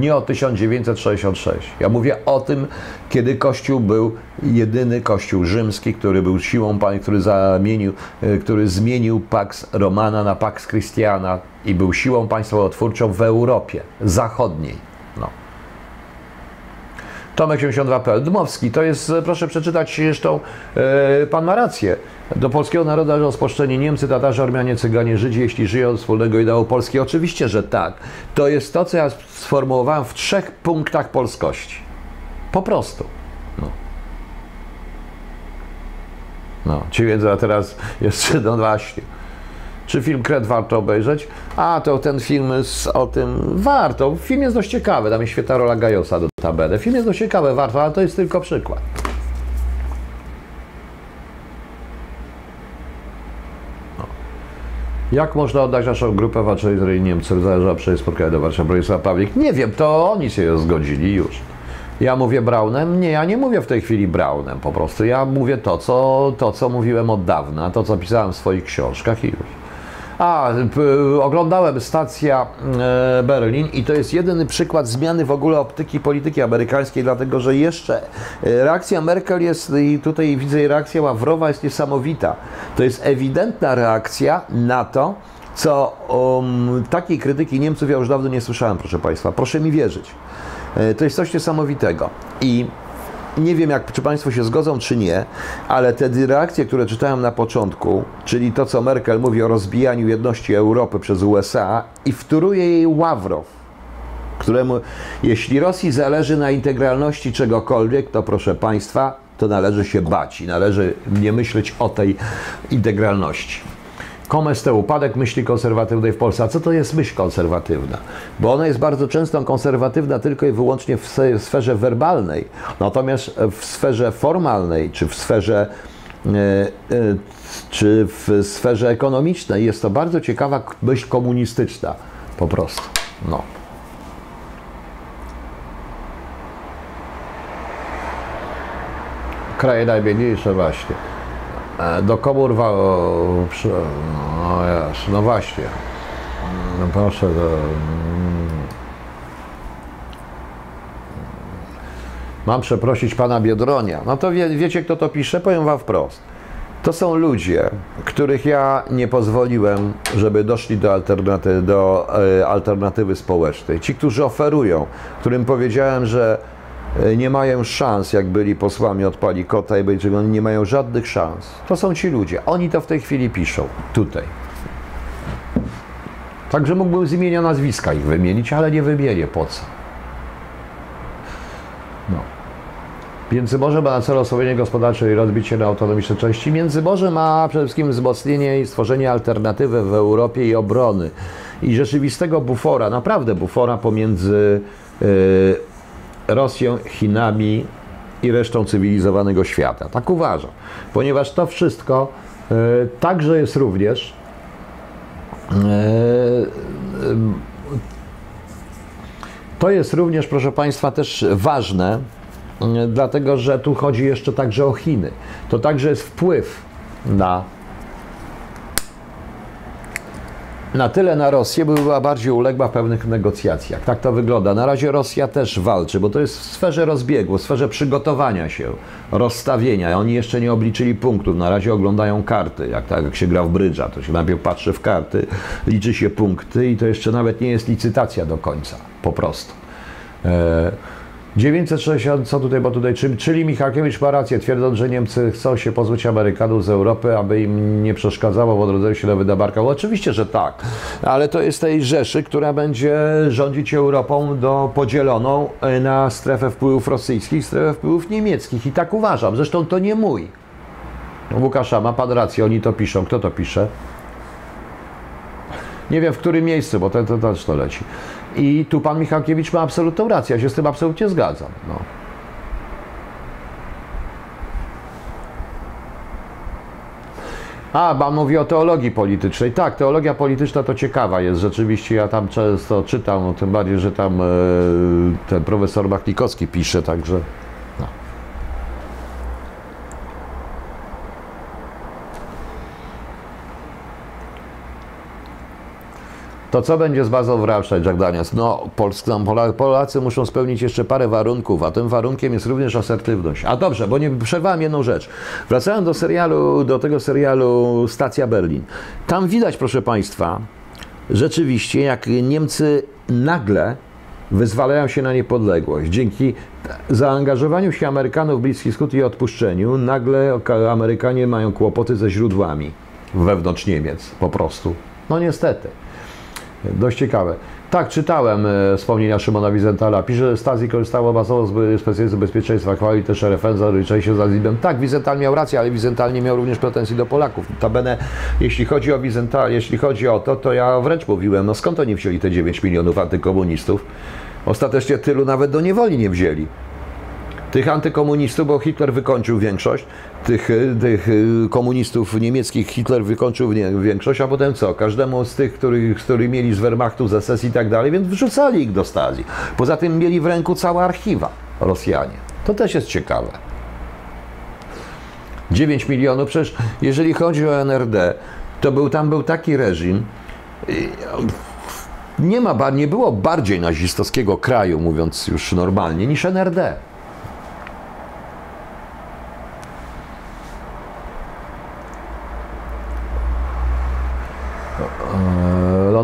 Speaker 1: nie o 1966. Ja mówię o tym, kiedy Kościół był jedyny Kościół rzymski, który był siłą, który zamienił, e, który zmienił Pax Romana na Pax Christiana i był siłą państwowotwórczą w Europie Zachodniej. No. Tomek 82.pl. Dmowski, to jest, proszę przeczytać zresztą, yy, pan ma rację. Do polskiego narodu należą sposzczeni Niemcy, Tatarzy, Ormianie, Cyganie, Żydzi, jeśli żyją z wspólnego ideału Polski. Oczywiście, że tak. To jest to, co ja sformułowałem w trzech punktach polskości. Po prostu. No. No, ci wiedzą, a teraz jeszcze, no właśnie. Czy film Kret warto obejrzeć? A, to ten film z, o tym warto. Film jest dość ciekawy, tam jest świetna rola Gajosa do tabelę. Film jest dość ciekawy, warto, ale to jest tylko przykład. Jak można oddać naszą grupę walczej z Niemcy, zależała przez spotkanie do Warszawy Bronisław Pawlik? Nie wiem, to oni się zgodzili już. Ja mówię Braunem? Nie, ja nie mówię w tej chwili Braunem po prostu. Ja mówię to, co, to, co mówiłem od dawna, to, co pisałem w swoich książkach i już. A, oglądałem stacja e, Berlin i to jest jedyny przykład zmiany w ogóle optyki polityki amerykańskiej, dlatego że jeszcze e, reakcja Merkel jest, i tutaj widzę reakcja Ławrowa jest niesamowita. To jest ewidentna reakcja na to, co um, takiej krytyki Niemców ja już dawno nie słyszałem, proszę Państwa. Proszę mi wierzyć. E, To jest coś niesamowitego. I nie wiem, jak, czy Państwo się zgodzą, czy nie, ale te reakcje, które czytałem na początku, czyli to, co Merkel mówi o rozbijaniu jedności Europy przez USA i wtóruje jej Ławrow, któremu, jeśli Rosji zależy na integralności czegokolwiek, to proszę Państwa, to należy się bać i należy nie myśleć o tej integralności. Komest to upadek myśli konserwatywnej w Polsce. A co to jest myśl konserwatywna? Bo ona jest bardzo często konserwatywna tylko i wyłącznie w sferze werbalnej, natomiast w sferze formalnej czy w sferze e, e, czy w sferze ekonomicznej jest to bardzo ciekawa myśl komunistyczna po prostu. No. Kraje najbiedniejsze właśnie. E, Do komór wa- o, przy- no, no właśnie. No proszę, mam przeprosić pana Biedronia. No to wie, wiecie, kto to pisze? Powiem wam wprost. To są ludzie, których ja nie pozwoliłem, żeby doszli do, do e, alternatywy społecznej. Ci, którzy oferują, którym powiedziałem, że nie mają szans, jak byli posłami od Palikota i Bejczyk, oni nie mają żadnych szans. To są ci ludzie. Oni to w tej chwili piszą. Tutaj. Także mógłbym z imienia nazwiska ich wymienić, ale nie wymienię. Po co? No. Międzymorze ma na celu osłabienie gospodarcze i rozbicie na autonomiczne części. Międzymorze ma przede wszystkim wzmocnienie i stworzenie alternatywy w Europie i obrony. I rzeczywistego bufora, naprawdę bufora pomiędzy y, Rosją, Chinami i resztą cywilizowanego świata. Tak uważam. Ponieważ to wszystko y, także jest również y, to jest również, proszę Państwa, też ważne, dlatego że tu chodzi jeszcze także o Chiny. To także jest wpływ na, na tyle na Rosję, by była bardziej uległa pewnych negocjacjach. Tak to wygląda. Na razie Rosja też walczy, bo to jest w sferze rozbiegu, w sferze przygotowania się, rozstawienia. Oni jeszcze nie obliczyli punktów. Na razie oglądają karty, jak, tak, jak się gra w brydża. To się najpierw patrzy w karty, liczy się punkty i to jeszcze nawet nie jest licytacja do końca. Po prostu. E, 960, co tutaj, bo tutaj, czy- czyli Michalkiewicz ma rację, twierdząc, że Niemcy chcą się pozbyć Amerykanów z Europy, aby im nie przeszkadzało w odrodzeniu się do wydabarka. Bo oczywiście, że tak, ale to jest tej Rzeszy, która będzie rządzić Europą do, podzieloną e, na strefę wpływów rosyjskich, strefę wpływów niemieckich. I tak uważam. Zresztą to nie mój. Łukasza, ma pan rację, oni to piszą. Kto to pisze? Nie wiem w którym miejscu, bo to, to też to leci. I tu pan Michalkiewicz ma absolutną rację, ja się z tym absolutnie zgadzam. No. A, pan mówi o teologii politycznej. Tak, teologia polityczna to ciekawa jest. Rzeczywiście ja tam często czytam, no, tym bardziej, że tam e, ten profesor Machnikowski pisze, także... To co będzie z bazą w Ramstein, Jack Daniels? No, Pola- Polacy muszą spełnić jeszcze parę warunków, a tym warunkiem jest również asertywność. A dobrze, bo nie przerwałem jedną rzecz. Wracając do serialu, do tego serialu Stacja Berlin. Tam widać, proszę Państwa, rzeczywiście, jak Niemcy nagle wyzwalają się na niepodległość. Dzięki zaangażowaniu się Amerykanów w Bliski Wschód i odpuszczeniu, nagle Amerykanie mają kłopoty ze źródłami wewnątrz Niemiec, po prostu. No niestety. Dość ciekawe. Tak, czytałem e, wspomnienia Szymona Wizentala. Pisze, że Stasi korzystało masowo z specjalistów bezpieczeństwa, chwali też RFN za się za Zibem. Tak, Wizental miał rację, ale Wizental nie miał również pretensji do Polaków. Notabene, jeśli chodzi o Wizental, jeśli chodzi o to, to ja wręcz mówiłem, no skąd oni wzięli te 9 milionów antykomunistów? Ostatecznie tylu nawet do niewoli nie wzięli tych antykomunistów, bo Hitler wykończył większość, tych, y, tych y, komunistów niemieckich Hitler wykończył większość, a potem co? Każdemu z tych, których, z których mieli z Wehrmachtu, z SS i tak dalej, więc wrzucali ich do Stazji. Poza tym mieli w ręku całe archiwa Rosjanie. To też jest ciekawe. 9 milionów, przecież jeżeli chodzi o NRD, to był, tam był taki reżim, i, nie, ma, nie było bardziej nazistowskiego kraju, mówiąc już normalnie, niż NRD.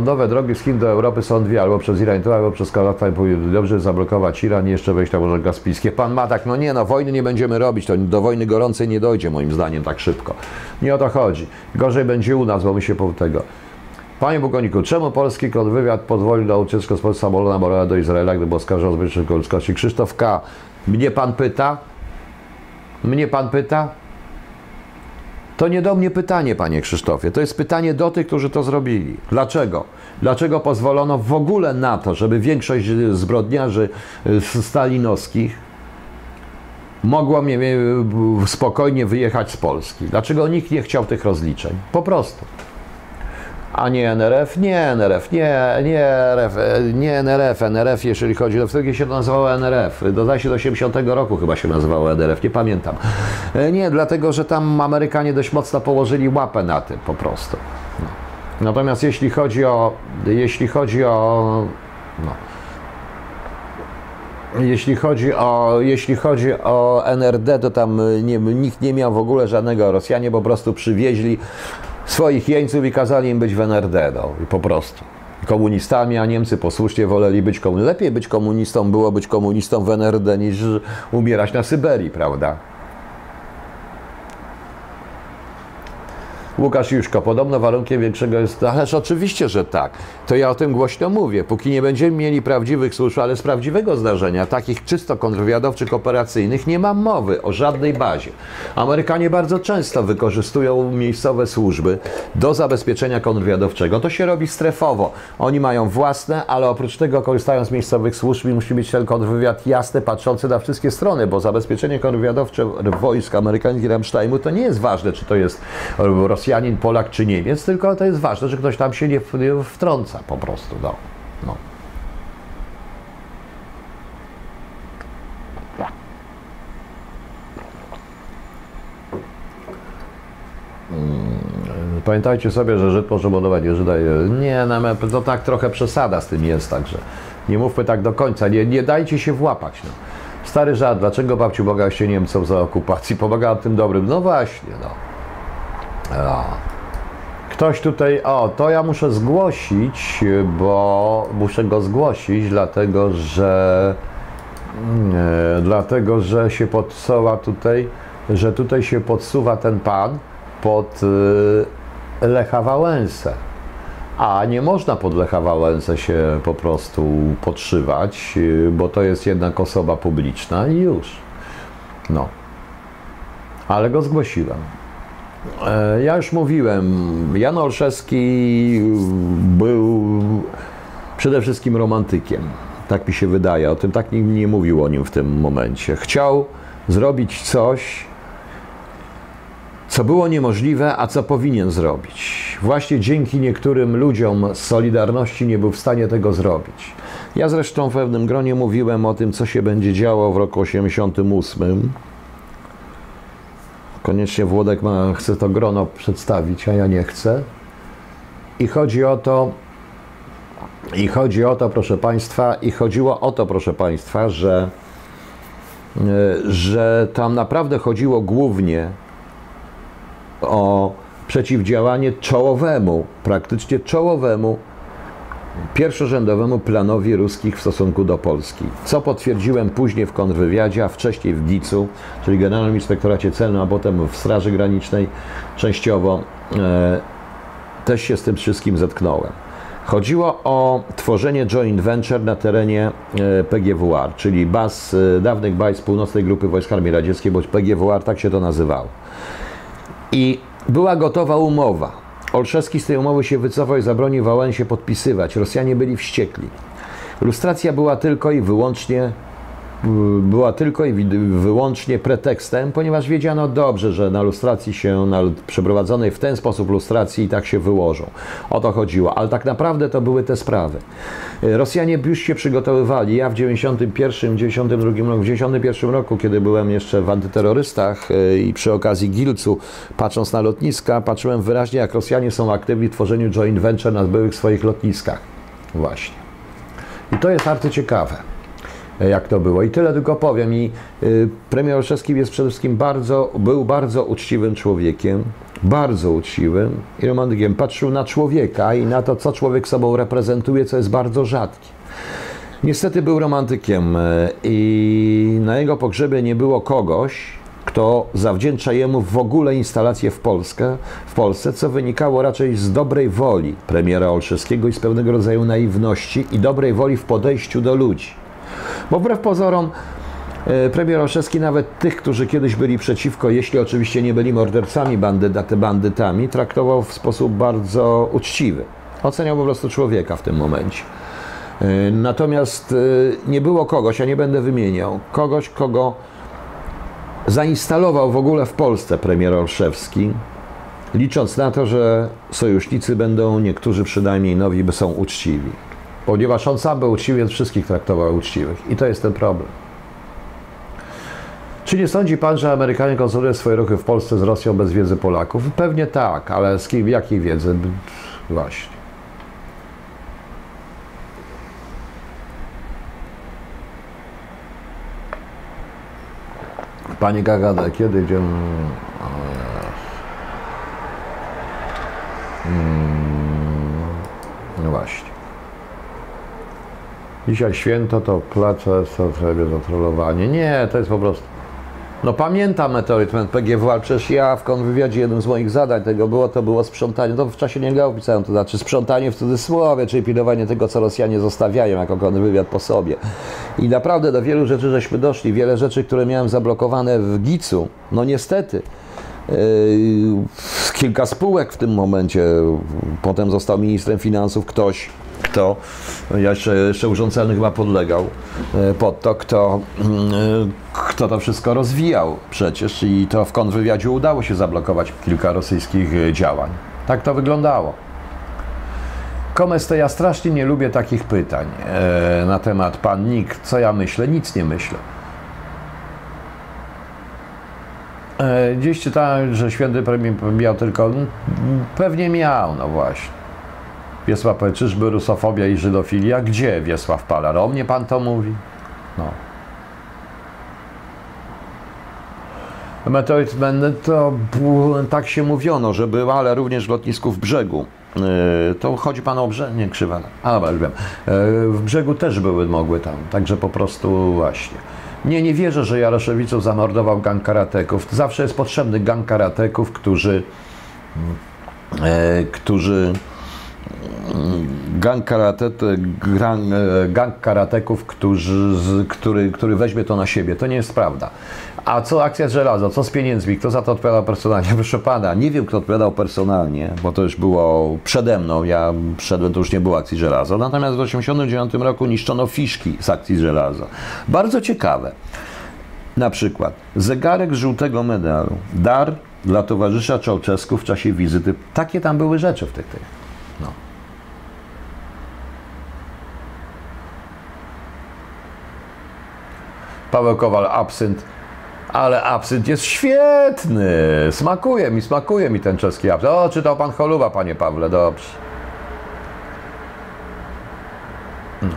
Speaker 1: Lądowe drogi z Chin do Europy są dwie, albo przez Iran, albo przez Kazachstan. Dobrze zablokować Iran i jeszcze wejść na Morze Kaspijskie. Pan ma tak, no nie no, wojny nie będziemy robić, to do wojny gorącej nie dojdzie moim zdaniem tak szybko. Nie o to chodzi. Gorzej będzie u nas, bo my się po tego. Panie Bugoniku, czemu polski kontrwywiad pozwolił na ucieczkę z Polski samolotu Morela do Izraela, gdy oskarżał o zbyteczną ludzkości? Krzysztof K. Mnie pan pyta? Mnie pan pyta? To nie do mnie pytanie, panie Krzysztofie. To jest pytanie do tych, którzy to zrobili. Dlaczego? Dlaczego pozwolono w ogóle na to, żeby większość zbrodniarzy stalinowskich mogła mnie spokojnie wyjechać z Polski? Dlaczego nikt nie chciał tych rozliczeń? Po prostu. A nie NRF? Nie NRF, nie, nie NRF, nie NRF, NRF, jeżeli chodzi, o wtedy się to nazywało NRF, do 80 roku chyba się nazywało NRF, nie pamiętam. E, nie, dlatego, że tam Amerykanie dość mocno położyli łapę na tym po prostu. No. Natomiast jeśli chodzi o, jeśli chodzi o, no, jeśli chodzi o, jeśli chodzi o NRD, to tam nie, nikt nie miał w ogóle żadnego Rosjanie po prostu przywieźli swoich jeńców i kazali im być w NRD, no, po prostu. Komunistami, a Niemcy posłusznie woleli być komunistami. Lepiej być komunistą było być komunistą w NRD niż umierać na Syberii, prawda? Łukasz Juszko, podobno warunkiem większego jest. Ależ oczywiście, że tak. To ja o tym głośno mówię. Póki nie będziemy mieli prawdziwych służb, ale z prawdziwego zdarzenia, takich czysto kontrwywiadowczych, operacyjnych, nie ma mowy o żadnej bazie. Amerykanie bardzo często wykorzystują miejscowe służby do zabezpieczenia kontrwywiadowczego. To się robi strefowo. Oni mają własne, ale oprócz tego korzystają z miejscowych służb i musi być ten kontrwywiad jasny, patrzący na wszystkie strony, bo zabezpieczenie kontrwywiadowcze wojsk amerykańskich Ramsteimu to nie jest ważne, czy to jest Rosja Rosjanin, Polak czy Niemiec, tylko to jest ważne, że ktoś tam się nie wtrąca po prostu. No. no. Mm, pamiętajcie sobie, że Żyd może budować nie Żyda. Nie, no, to tak trochę przesada z tym jest, także nie mówmy tak do końca. Nie, nie dajcie się włapać. No. Stary żart, dlaczego babciu Boga się Niemcom za okupacji? Pomagała tym dobrym. No właśnie, no. Ktoś tutaj, o, to ja muszę zgłosić, bo muszę go zgłosić, dlatego że dlatego, że się podsuwa tutaj, że tutaj się podsuwa ten pan pod y, Lecha Wałęsę. A nie można pod Lecha Wałęsę się po prostu podszywać, y, bo to jest jednak osoba publiczna i już. No. Ale go zgłosiłem. E, ja już mówiłem, Jan Olszewski był przede wszystkim romantykiem. Tak mi się wydaje. O tym tak nikt nie mówił o nim w tym momencie. Chciał zrobić coś, co było niemożliwe, a co powinien zrobić. Właśnie dzięki niektórym ludziom z Solidarności nie był w stanie tego zrobić. Ja zresztą w pewnym gronie mówiłem o tym, co się będzie działo w roku 88 Koniecznie Włodek ma, chce to grono przedstawić, a ja nie chcę. I chodzi o to, i chodzi o to, proszę Państwa, i chodziło o to, proszę Państwa, że, e, że tam naprawdę chodziło głównie o przeciwdziałanie czołowemu, praktycznie czołowemu pierwszorzędowemu planowi ruskich w stosunku do Polski, co potwierdziłem później w kontrwywiadzie, a wcześniej w GIC-u, czyli Generalnym Inspektoracie Celnym, a potem w Straży Granicznej częściowo, e, też się z tym wszystkim zetknąłem. Chodziło o tworzenie joint venture na terenie e, PGWR, czyli baz, e, dawnych baz Północnej Grupy Wojsk Armii Radzieckiej, bo PGWR tak się to nazywało. I była gotowa umowa Olszewski z tej umowy się wycofał i zabronił Wałęsie podpisywać. Rosjanie byli wściekli. Lustracja była tylko i wyłącznie była tylko i wyłącznie pretekstem, ponieważ wiedziano dobrze, że na lustracji się, na przeprowadzonej w ten sposób lustracji i tak się wyłożą. O to chodziło, ale tak naprawdę to były te sprawy. Rosjanie już się przygotowywali. Ja w 91, 92 roku, w 91 roku, kiedy byłem jeszcze w antyterrorystach e, i przy okazji Gilcu, patrząc na lotniska, patrzyłem wyraźnie, jak Rosjanie są aktywni w tworzeniu joint venture na byłych swoich lotniskach. Właśnie. I to jest bardzo ciekawe. Jak to było. I tyle tylko powiem. I y, premier Olszewski jest przede wszystkim bardzo, był bardzo uczciwym człowiekiem, bardzo uczciwym i romantykiem. Patrzył na człowieka i na to, co człowiek sobą reprezentuje, co jest bardzo rzadkie. Niestety był romantykiem y, i na jego pogrzebie nie było kogoś, kto zawdzięcza jemu w ogóle instalację w, Polskę, w Polsce, co wynikało raczej z dobrej woli premiera Olszewskiego i z pewnego rodzaju naiwności i dobrej woli w podejściu do ludzi. Bo wbrew pozorom e, premier Olszewski nawet tych, którzy kiedyś byli przeciwko, jeśli oczywiście nie byli mordercami, bandyty, bandytami, traktował w sposób bardzo uczciwy. Oceniał po prostu człowieka w tym momencie. E, natomiast e, nie było kogoś, ja nie będę wymieniał, kogoś, kogo zainstalował w ogóle w Polsce premier Olszewski, licząc na to, że sojusznicy będą, niektórzy przynajmniej nowi, są uczciwi. Ponieważ on sam był uczciwy, więc wszystkich traktował uczciwych. I to jest ten problem. Czy nie sądzi pan, że Amerykanie konsulują swoje ruchy w Polsce z Rosją bez wiedzy Polaków? Pewnie tak, ale z kim, jakiej wiedzy? Właśnie. Panie Gagada, kiedy idziemy? Hmm, no właśnie. Dzisiaj święto to klacze sobie za trollowanie. Nie, to jest po prostu. No pamiętam meteoryt PGW, ale przecież ja w konwywiadzie jednym z moich zadań tego było, to było sprzątanie, to w czasie niego pisałem, to znaczy sprzątanie w cudzysłowie, czyli pilnowanie tego, co Rosjanie zostawiają jako kontrwywiad po sobie. I naprawdę do wielu rzeczy żeśmy doszli, wiele rzeczy, które miałem zablokowane w Gicu, no niestety, yy, kilka spółek w tym momencie, potem został ministrem finansów ktoś, kto, jeszcze, jeszcze urząd chyba podlegał e, pod to, kto, mm, e, kto to wszystko rozwijał przecież i to w kontrwywiadzie udało się zablokować kilka rosyjskich e, działań. Tak to wyglądało. Komeste, ja strasznie nie lubię takich pytań na temat pan Nick. Co ja myślę? Nic nie myślę. Gdzieś czytałem, że święty premier miał tylko. Pewnie miał, no właśnie. Wiesław powie, czyżby rusofobia i żydofilia? Gdzie Wiesław Palar? O mnie pan to mówi? No. Meteoryt to tak się mówiono, że była, ale również w lotnisku w brzegu. E, to chodzi pan o brzeg? Nie, krzywa. A, dobra, wiem. E, w brzegu też były, mogły tam. Także po prostu właśnie. Nie, nie wierzę, że Jaroszewiców zamordował gang karateków. Zawsze jest potrzebny gang karateków, którzy, e, którzy gang, karate, gang, e, gang karateków, którzy, który, który weźmie to na siebie. To nie jest prawda. A co akcja z żelazo? Co z pieniędzmi? Kto za to odpowiadał personalnie? Proszę pana, nie wiem, kto odpowiadał personalnie, bo to już było przede mną. Ja wszedłem, to już nie było akcji żelazo. Natomiast w 1989 roku niszczono fiszki z akcji żelazo. Bardzo ciekawe. Na przykład zegarek żółtego medalu, dar dla towarzysza Czałczesku w czasie wizyty. Takie tam były rzeczy w tych. tych. Paweł Kowal, absynt. Ale absynt jest świetny. Smakuje mi, smakuje mi ten czeski absynt. O, czytał pan Choluba, panie Pawle, dobrze. No.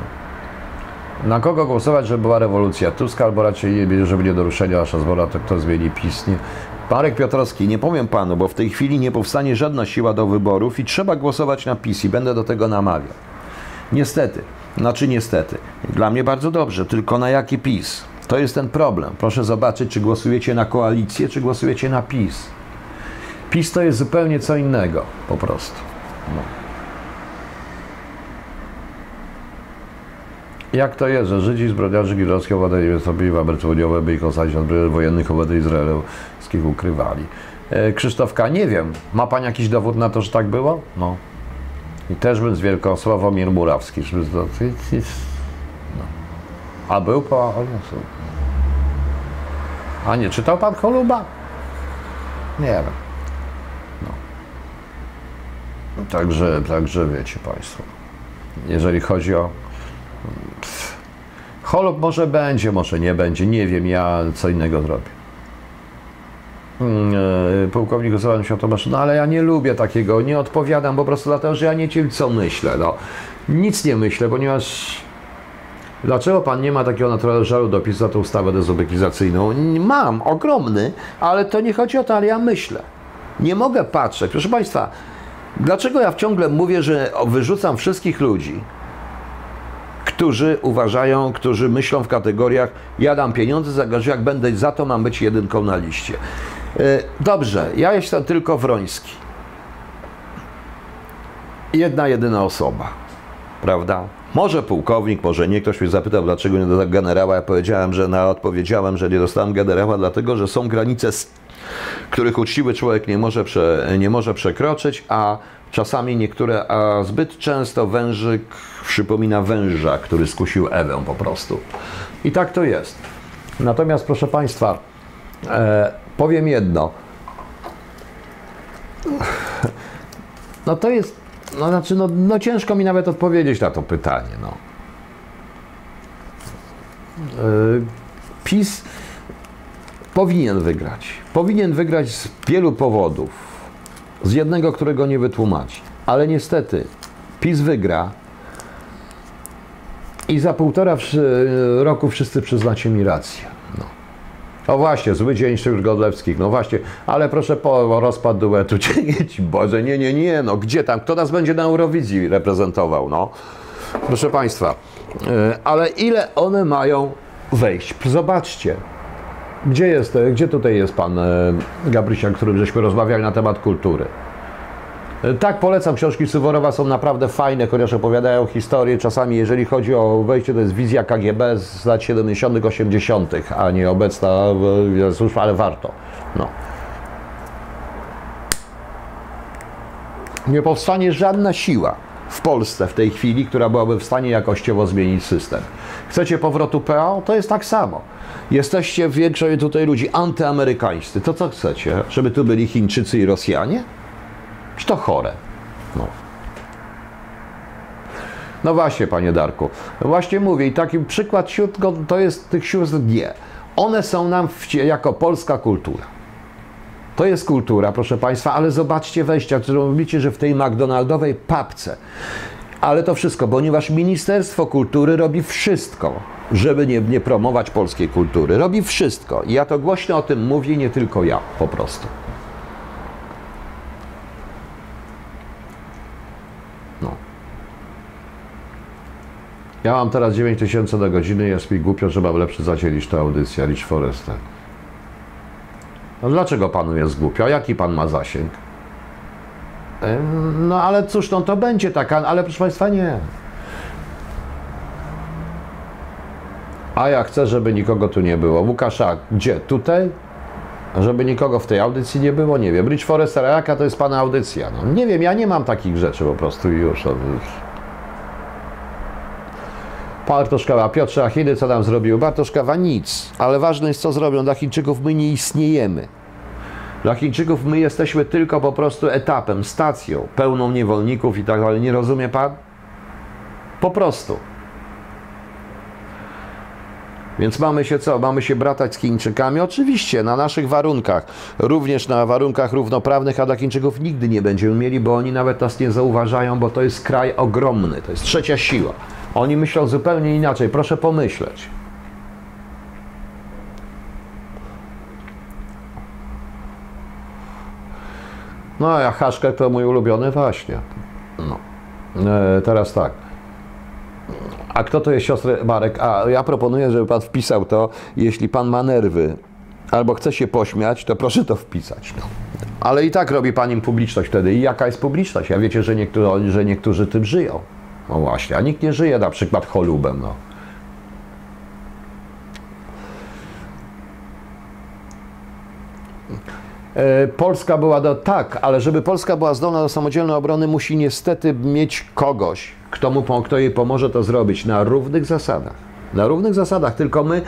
Speaker 1: Na kogo głosować, żeby była rewolucja? Tusk albo raczej, żeby nie do ruszenia nasza zbora, to kto zmieni PiS? Nie. Marek Piotrowski, nie powiem panu, bo w tej chwili nie powstanie żadna siła do wyborów i trzeba głosować na PiS i będę do tego namawiał. Niestety, znaczy niestety, dla mnie bardzo dobrze, tylko na jaki PiS? To jest ten problem. Proszę zobaczyć, czy głosujecie na koalicję, czy głosujecie na PiS. PiS to jest zupełnie co innego, po prostu. No. Jak to jest, że Żydzi, zbrodniarze gibralskie obywatele sobie Waber Słodiowe by ich osadzić od wojennych obywateli izraelskich ukrywali? E, Krzysztofka, nie wiem. Ma Pan jakiś dowód na to, że tak było? No. I też bym z wielką Sławomir Murawski. Żeby a był po... A nie, czytał pan Choluba? Nie wiem. No. Także, także wiecie Państwo, jeżeli chodzi o... Pff, Holub może będzie, może nie będzie, nie wiem, ja co innego zrobię. Yy, pułkownik Oswald Światomasz, no ale ja nie lubię takiego, nie odpowiadam po prostu dlatego, że ja nie wiem co myślę, no. Nic nie myślę, ponieważ Dlaczego pan nie ma takiego naturalnego żalu do PiS za tą ustawę dezubekizacyjną? Mam, ogromny, ale to nie chodzi o to, ale ja myślę. Nie mogę patrzeć. Proszę państwa, dlaczego ja ciągle mówię, że wyrzucam wszystkich ludzi, którzy uważają, którzy myślą w kategoriach ja dam pieniądze za to, jak będę za to mam być jedynką na liście. E, Dobrze, ja jestem tylko Wroński. Jedna, jedyna osoba, prawda? Może pułkownik, może nie. Ktoś mnie zapytał, dlaczego nie do generała. Ja powiedziałem, że na odpowiedziałem, że nie dostałem generała, dlatego że są granice, których uczciwy człowiek nie może, prze, nie może przekroczyć, a czasami niektóre, a zbyt często wężyk przypomina węża, który skusił Ewę po prostu. I tak to jest. Natomiast, proszę Państwa, e, powiem jedno. No to jest, no znaczy, no, no ciężko mi nawet odpowiedzieć na to pytanie, no. Yy, PiS powinien wygrać. Powinien wygrać z wielu powodów. Z jednego, którego nie wytłumaczy. Ale niestety PiS wygra i za półtora roku wszyscy przyznacie mi rację. O właśnie, zły dzień Szych Godlewskich, no właśnie, ale proszę po rozpad duetu, dzięki Boże, nie, nie, nie, no gdzie tam, kto nas będzie na Eurowizji reprezentował, no. Proszę Państwa, e, ale ile one mają wejść? Zobaczcie, gdzie jest, gdzie tutaj jest Pan e, Gabrysiak, którym żeśmy rozmawiali na temat kultury. Tak, polecam. Książki Suworowa są naprawdę fajne, chociaż opowiadają historię. Czasami, jeżeli chodzi o wejście, to jest wizja KGB z lat 70., 80., a nie obecna służba, ale warto. No. Nie powstanie żadna siła w Polsce w tej chwili, która byłaby w stanie jakościowo zmienić system. Chcecie powrotu PO? To jest tak samo. Jesteście większość tutaj ludzi antyamerykańscy. To co chcecie? Żeby tu byli Chińczycy i Rosjanie? Czy to chore? No. No właśnie, panie Darku. Właśnie mówię, i taki przykład siód to jest tych sióstr G. One są nam w, jako polska kultura. To jest kultura, proszę Państwa, ale zobaczcie wejścia, którą mówicie, że w tej McDonaldowej papce. Ale to wszystko, ponieważ Ministerstwo Kultury robi wszystko, żeby nie, nie promować polskiej kultury. Robi wszystko. I ja to głośno o tym mówię, nie tylko ja, po prostu. Ja mam teraz 9000 na godzinę, jest mi głupio, że mam lepszy zasięg niż ta audycja, Rich Forrester. No dlaczego panu jest głupio? A jaki pan ma zasięg? E, No ale cóż, no to będzie taka, ale proszę państwa nie. A ja chcę, żeby nikogo tu nie było. Łukasza, gdzie? Tutaj? Żeby nikogo w tej audycji nie było? Nie wiem. Rich Forrester, a jaka to jest pana audycja? No nie wiem, ja nie mam takich rzeczy po prostu i już. Już. Bartoszkawa, Piotrze Achidy, co nam zrobił? Bartoszkawa nic, ale ważne jest, co zrobią. Dla Chińczyków my nie istniejemy. Dla Chińczyków my jesteśmy tylko po prostu etapem, stacją, pełną niewolników i tak dalej. Nie rozumie pan? Po prostu. Więc mamy się co? Mamy się bratać z Chińczykami? Oczywiście, na naszych warunkach. Również na warunkach równoprawnych, a dla Chińczyków nigdy nie będziemy mieli, bo oni nawet nas nie zauważają, bo to jest kraj ogromny, to jest trzecia siła. Oni myślą zupełnie inaczej. Proszę pomyśleć. No, a Haszkę to mój ulubiony właśnie. No. E, teraz tak. A kto to jest siostry Marek? A ja proponuję, żeby pan wpisał to, jeśli pan ma nerwy albo chce się pośmiać, to proszę to wpisać. No. Ale i tak robi pan im publiczność wtedy. I jaka jest publiczność? Ja wiecie, że niektórzy, że niektórzy tym żyją. No właśnie, a nikt nie żyje na przykład cholubem. No. E, Polska była do, tak, ale żeby Polska była zdolna do samodzielnej obrony, musi niestety mieć kogoś, kto, mu, kto jej pomoże to zrobić na równych zasadach. Na równych zasadach, tylko my,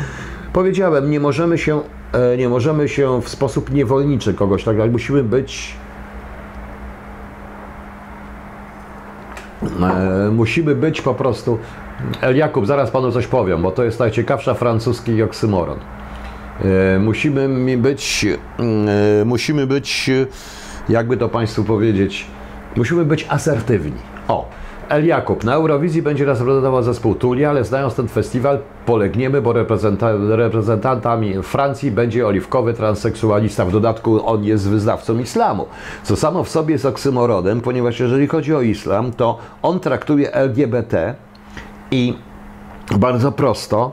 Speaker 1: powiedziałem, nie możemy się, e, nie możemy się w sposób niewolniczy kogoś tak, jak musimy być E, musimy być po prostu. El Jakub, zaraz panu coś powiem, bo to jest najciekawsza francuski oksymoron. E, musimy być, e, musimy być, jakby to państwu powiedzieć, musimy być asertywni. O, El Jakub. Na Eurowizji będzie reprezentował zespół Tuli, ale znając ten festiwal polegniemy, bo reprezenta reprezentantami Francji będzie oliwkowy transseksualista. W dodatku on jest wyznawcą islamu, co samo w sobie jest oksymorodem, ponieważ jeżeli chodzi o islam, to on traktuje LGBT i bardzo prosto,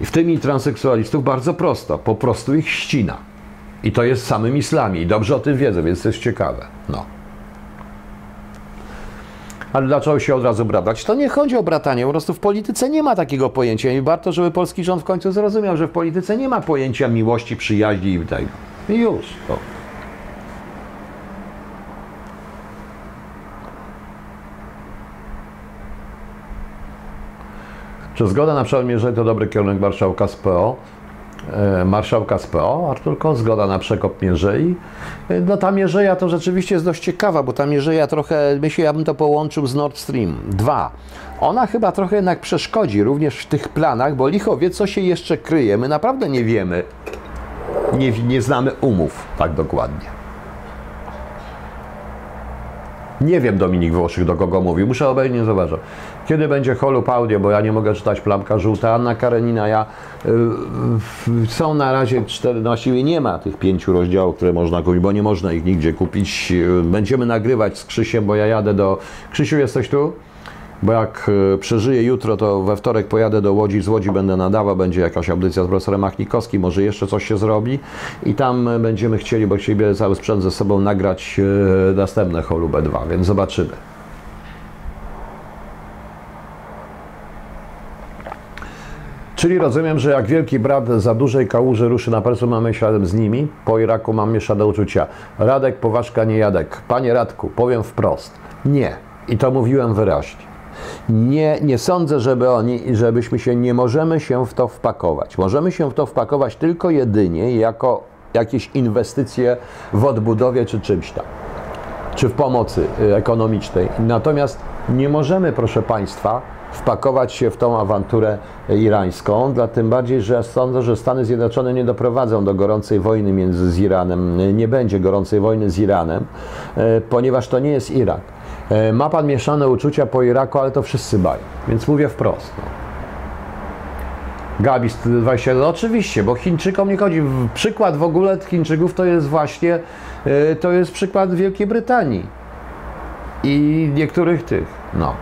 Speaker 1: w tym i transseksualistów bardzo prosto, po prostu ich ścina. I to jest w samym islamie. I dobrze o tym wiedzą, więc to jest ciekawe. No. Ale dlaczego się od razu bratać? To nie chodzi o bratanie, po prostu w polityce nie ma takiego pojęcia i warto, żeby polski rząd w końcu zrozumiał, że w polityce nie ma pojęcia miłości, przyjaźni i tego. I już. O. Czy zgoda na przemierze to dobry kierunek marszałka z PO? E, marszałka z PO, Arturko, zgoda na przekop Mierzei. E, No ta Mierzeja to rzeczywiście jest dość ciekawa, bo ta Mierzeja trochę, myślę, ja bym to połączył z Nord Stream 2. Ona chyba trochę jednak przeszkodzi również w tych planach, bo licho wie, co się jeszcze kryje. My naprawdę nie wiemy, nie, nie znamy umów tak dokładnie. Nie wiem, Dominik Włoszych, do kogo mówił. Muszę obejrzeć, nie zobaczę. Kiedy będzie Holub Audio, bo ja nie mogę czytać Plamka Żółta. Anna Karenina, ja... y, są na razie cztery, no właściwie nie ma tych pięciu rozdziałów, które można kupić, bo nie można ich nigdzie kupić. Y, Będziemy nagrywać z Krzysiem, bo ja jadę do... Krzysiu, jesteś tu? Bo jak y, przeżyję jutro, to we wtorek pojadę do Łodzi, z Łodzi będę nadawał, będzie jakaś audycja z profesorem Machnikowskim, może jeszcze coś się zrobi i tam będziemy chcieli, bo chcieli cały sprzęt ze sobą nagrać następne Holubę 2, więc zobaczymy. Czyli rozumiem, że jak wielki brat za dużej kałuży ruszy na Persu, mamy śladem z nimi. Po Iraku mamy ślady uczucia. Radek, poważka, nie Jadek. Panie Radku, powiem wprost. Nie. I to mówiłem wyraźnie. Nie, nie sądzę, żeby oni, żebyśmy się, nie możemy się w to wpakować. Możemy się w to wpakować tylko jedynie jako jakieś inwestycje w odbudowie czy czymś tam czy w pomocy y, ekonomicznej. Natomiast nie możemy, proszę Państwa, wpakować się w tą awanturę irańską, dla tym bardziej, że sądzę, że Stany Zjednoczone nie doprowadzą do gorącej wojny między z Iranem, nie będzie gorącej wojny z Iranem, y, ponieważ to nie jest Irak. Y, Ma Pan mieszane uczucia po Iraku, ale to wszyscy bają, więc mówię wprost. No. Gabi 20, no oczywiście, bo Chińczykom nie chodzi. Przykład w ogóle Chińczyków to jest właśnie, y, to jest przykład Wielkiej Brytanii i niektórych tych, no.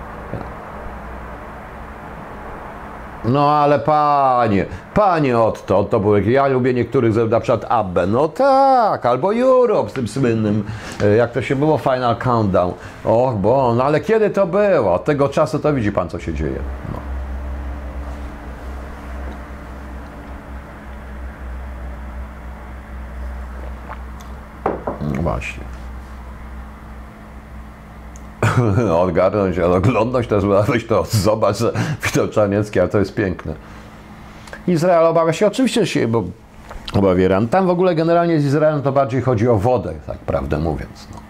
Speaker 1: No ale panie, panie Otto, to był, ja lubię niektórych, na przykład Abbe, no tak, albo Europe z tym słynnym, y, jak to się było, Final Countdown. Och, bo, no ale kiedy to było? Od tego czasu to widzi pan, co się dzieje. No. No właśnie. Odgarnąć, oglądność też, weź to, zobacz, Czarniecki, ale to jest piękne. Izrael obawia się, oczywiście się, bo obawia Iran. Tam w ogóle generalnie z Izraelem to bardziej chodzi o wodę, tak prawdę mówiąc. No.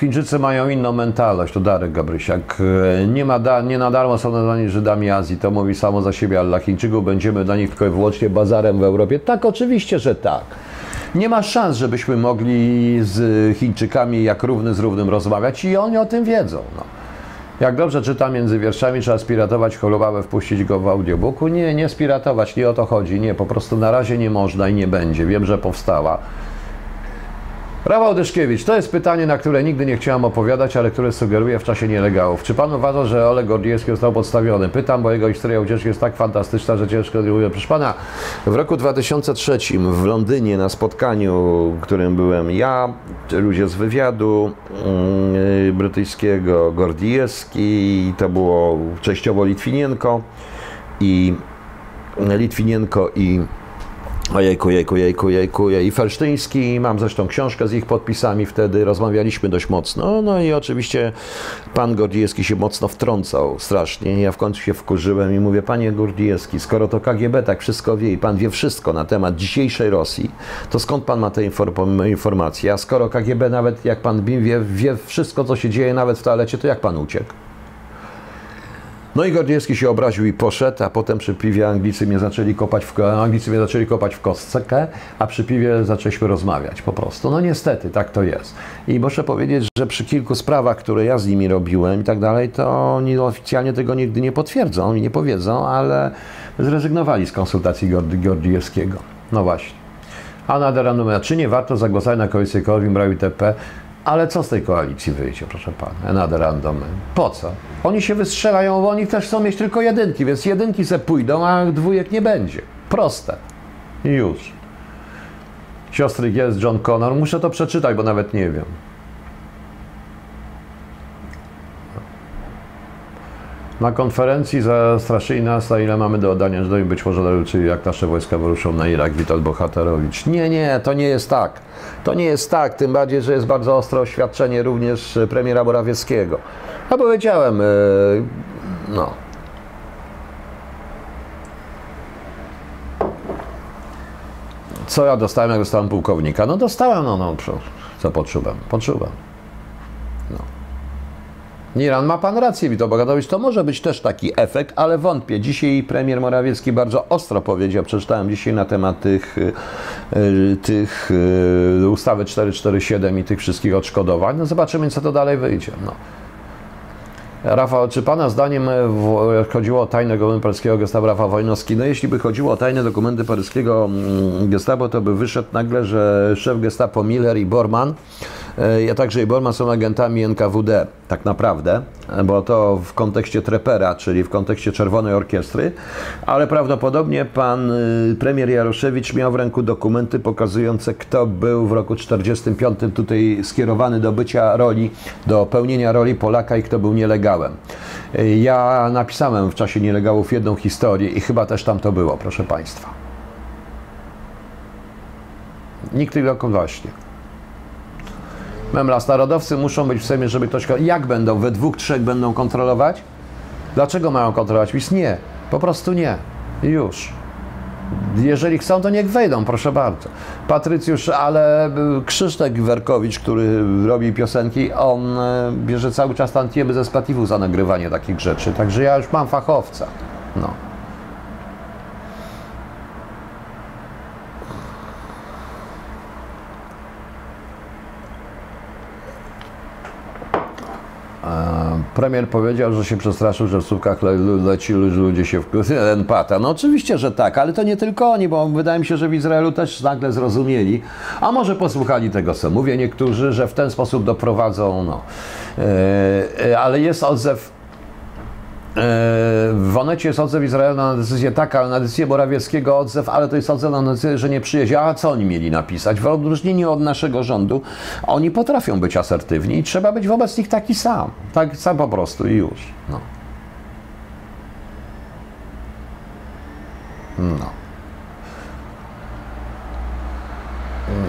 Speaker 1: Chińczycy mają inną mentalność, to Darek Gabrysiak. E, Nie, ma da, nie na darmo są nazwani Żydami Azji, to mówi samo za siebie, ale dla Chińczyków będziemy dla nich tylko i wyłącznie bazarem w Europie. Tak, oczywiście, że tak. Nie ma szans, żebyśmy mogli z Chińczykami jak równy z równym rozmawiać i oni o tym wiedzą. No. Jak dobrze czyta między wierszami, trzeba spiratować Holubawę, wpuścić go w audiobooku. Nie, nie spiratować, nie o to chodzi. Nie, po prostu na razie nie można i nie będzie. Wiem, że powstała. Rafał Dyszkiewicz, to jest pytanie, na które nigdy nie chciałem opowiadać, ale które sugeruję w czasie nielegalów. Czy pan uważa, że Oleg Gordiewski został podstawiony? Pytam, bo jego historia ucieczki jest tak fantastyczna, że ciężko mówię. Proszę pana, w roku 2003 w Londynie na spotkaniu, w którym byłem ja, ludzie z wywiadu yy, brytyjskiego, Gordiewski, to było częściowo Litwinienko i Litwinienko i Ojejku, jejku, jejku, jejku, i Felsztyński, mam zresztą książkę z ich podpisami wtedy, rozmawialiśmy dość mocno, no i oczywiście pan Gordiewski się mocno wtrącał, strasznie, ja w końcu się wkurzyłem i mówię, panie Gordiewski, skoro to KGB tak wszystko wie i pan wie wszystko na temat dzisiejszej Rosji, to skąd pan ma te inform- informacje, a skoro KGB nawet, jak pan wie, wie wszystko, co się dzieje nawet w toalecie, to jak pan uciekł? No i Gordiewski się obraził i poszedł, a potem przy piwie Anglicy mnie zaczęli kopać w, Anglicy mnie zaczęli kopać w kostkę, a przy piwie zaczęliśmy rozmawiać po prostu. No niestety, tak to jest. I muszę powiedzieć, że przy kilku sprawach, które ja z nimi robiłem i tak dalej, to oni oficjalnie tego nigdy nie potwierdzą i nie powiedzą, ale zrezygnowali z konsultacji Gordiewskiego. No właśnie. A na referendum, czy nie warto zagłosować na koalicję Korwin, Brał TP? Ale co z tej koalicji wyjdzie, proszę pana? Another random. Po co? Oni się wystrzelają, bo oni też chcą mieć tylko jedynki, więc jedynki se pójdą, a dwójek nie będzie. Proste. I już. Siostry jest John Connor. Muszę to przeczytać, bo nawet nie wiem. Na konferencji zastraszyli nas, na ile mamy do oddania Żydowi, być może czyli jak nasze wojska wyruszą na Irak, Witold Bohaterowicz. Nie, nie, to nie jest tak. To nie jest tak, tym bardziej, że jest bardzo ostre oświadczenie również premiera Morawieckiego. Ja powiedziałem, e, no. Co ja dostałem, jak dostałem pułkownika? No dostałem, no, no, co poczułem? Poczułem. Iran ma pan rację, Witold Bogatowicz, to może być też taki efekt, ale wątpię. Dzisiaj premier Morawiecki bardzo ostro powiedział, przeczytałem dzisiaj na temat tych, y, y, tych y, ustawy 447 i tych wszystkich odszkodowań. No zobaczymy, co to dalej wyjdzie. No. Rafał, czy Pana zdaniem chodziło o tajne dokumenty paryskiego gestapo Rafał Wojnowski? No jeśli by chodziło o tajne dokumenty paryskiego mm, gestapo, to by wyszedł nagle, że szef gestapo Miller i Bormann E, ja także i Borman są agentami NKWD, tak naprawdę, bo to w kontekście Trepera, czyli w kontekście Czerwonej Orkiestry, ale prawdopodobnie pan y, premier Jaroszewicz miał w ręku dokumenty pokazujące, kto był w roku 45 tutaj skierowany do bycia roli, do pełnienia roli Polaka i kto był nielegalem. E, ja napisałem w czasie nielegalów jedną historię i chyba też tam to było, proszę państwa. Nikt tylko właśnie. Memlas, narodowcy muszą być w Sejmie, żeby ktoś... Jak będą? We dwóch, trzech będą kontrolować? Dlaczego mają kontrolować PiS? Nie. Po prostu nie. Już. Jeżeli chcą, to niech wejdą, proszę bardzo. Patrycjusz, ale y, Krzysztof Werkowicz, który robi piosenki, on y, bierze cały czas tantiemy ze spatiwu za nagrywanie takich rzeczy. Także ja już mam fachowca. No. Premier powiedział, że się przestraszył, że w słupkach le, leci ludzie się w empata. No oczywiście, że tak, ale to nie tylko oni, bo wydaje mi się, że w Izraelu też nagle zrozumieli, a może posłuchali tego, co mówię niektórzy, że w ten sposób doprowadzą, no. Yy, ale jest odzew w Onecie jest odzew Izraela na decyzję tak, ale na decyzję Morawieckiego odzew, ale to jest odzew na decyzję, że nie przyjedzie. A co oni mieli napisać? W odróżnieniu od naszego rządu, oni potrafią być asertywni i trzeba być wobec nich taki sam. Tak sam po prostu i już. No. No.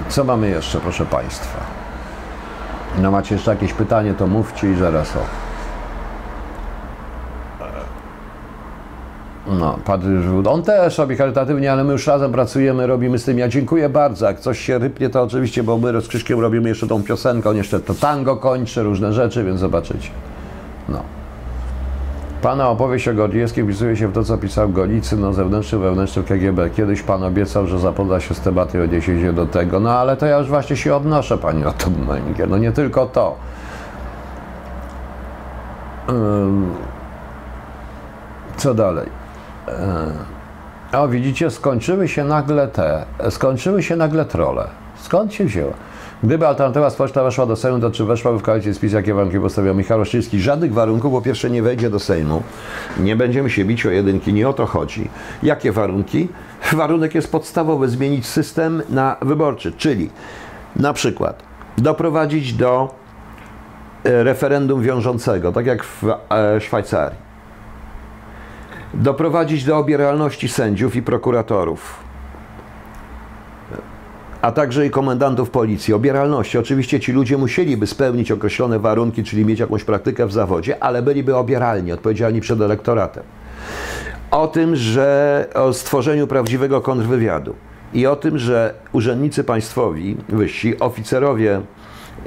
Speaker 1: Co mamy jeszcze, proszę Państwa? No macie jeszcze jakieś pytanie, to mówcie i zaraz o. No, on też robi charytatywnie, ale my już razem pracujemy, robimy z tym. Ja dziękuję bardzo. Jak coś się rypnie, to oczywiście, bo my z Krzyśkiem robimy jeszcze tą piosenkę, on jeszcze to tango kończy, różne rzeczy, więc zobaczycie. No. Pana opowieść o Gordiewskiej wpisuje się w to, co pisał Golicy, no zewnętrzny, wewnętrzny KGB. Kiedyś Pan obiecał, że zapoda się z tematy i odniesie się do tego. No ale to ja już właśnie się odnoszę, Pani Otomengier. No nie tylko to. Co dalej? E, o, widzicie, skończyły się nagle te, skończyły się nagle trole. Skąd się wzięła? Gdyby alternatywa społeczna weszła do Sejmu, to czy weszłaby w koalicję z PiS, jakie warunki postawiał Michał Oszczyński? Żadnych warunków, po pierwsze nie wejdzie do Sejmu, nie będziemy się bić o jedynki, nie o to chodzi. Jakie warunki? Warunek jest podstawowy, zmienić system na wyborczy, czyli na przykład doprowadzić do e, referendum wiążącego, tak jak w e, Szwajcarii doprowadzić do obieralności sędziów i prokuratorów, a także i komendantów policji. Obieralności. Oczywiście ci ludzie musieliby spełnić określone warunki, czyli mieć jakąś praktykę w zawodzie, ale byliby obieralni, odpowiedzialni przed elektoratem. O tym, że o stworzeniu prawdziwego kontrwywiadu i o tym, że urzędnicy państwowi, wyżsi, oficerowie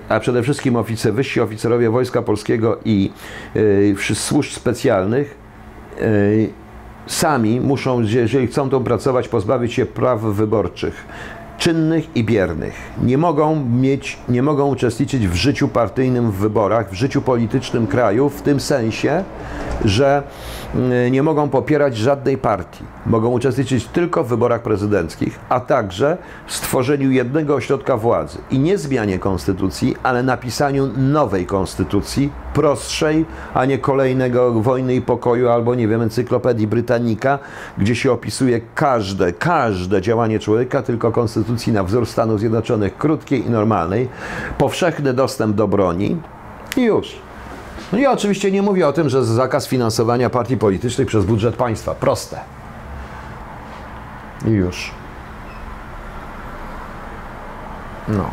Speaker 1: a przede wszystkim oficer, wyżsi oficerowie Wojska Polskiego i yy, służb specjalnych sami muszą, jeżeli chcą to pracować, pozbawić się praw wyborczych czynnych i biernych. Nie mogą mieć, nie mogą uczestniczyć w życiu partyjnym w wyborach, w życiu politycznym kraju, w tym sensie, że nie mogą popierać żadnej partii. Mogą uczestniczyć tylko w wyborach prezydenckich, a także w stworzeniu jednego ośrodka władzy i nie zmianie konstytucji, ale napisaniu nowej konstytucji, prostszej, a nie kolejnego wojny i pokoju albo nie wiem, encyklopedii Britannica, gdzie się opisuje każde, każde działanie człowieka, tylko konstytucji na wzór Stanów Zjednoczonych, krótkiej i normalnej, powszechny dostęp do broni i już. No i oczywiście nie mówię o tym, że zakaz finansowania partii politycznych przez budżet państwa. Proste. I już. No.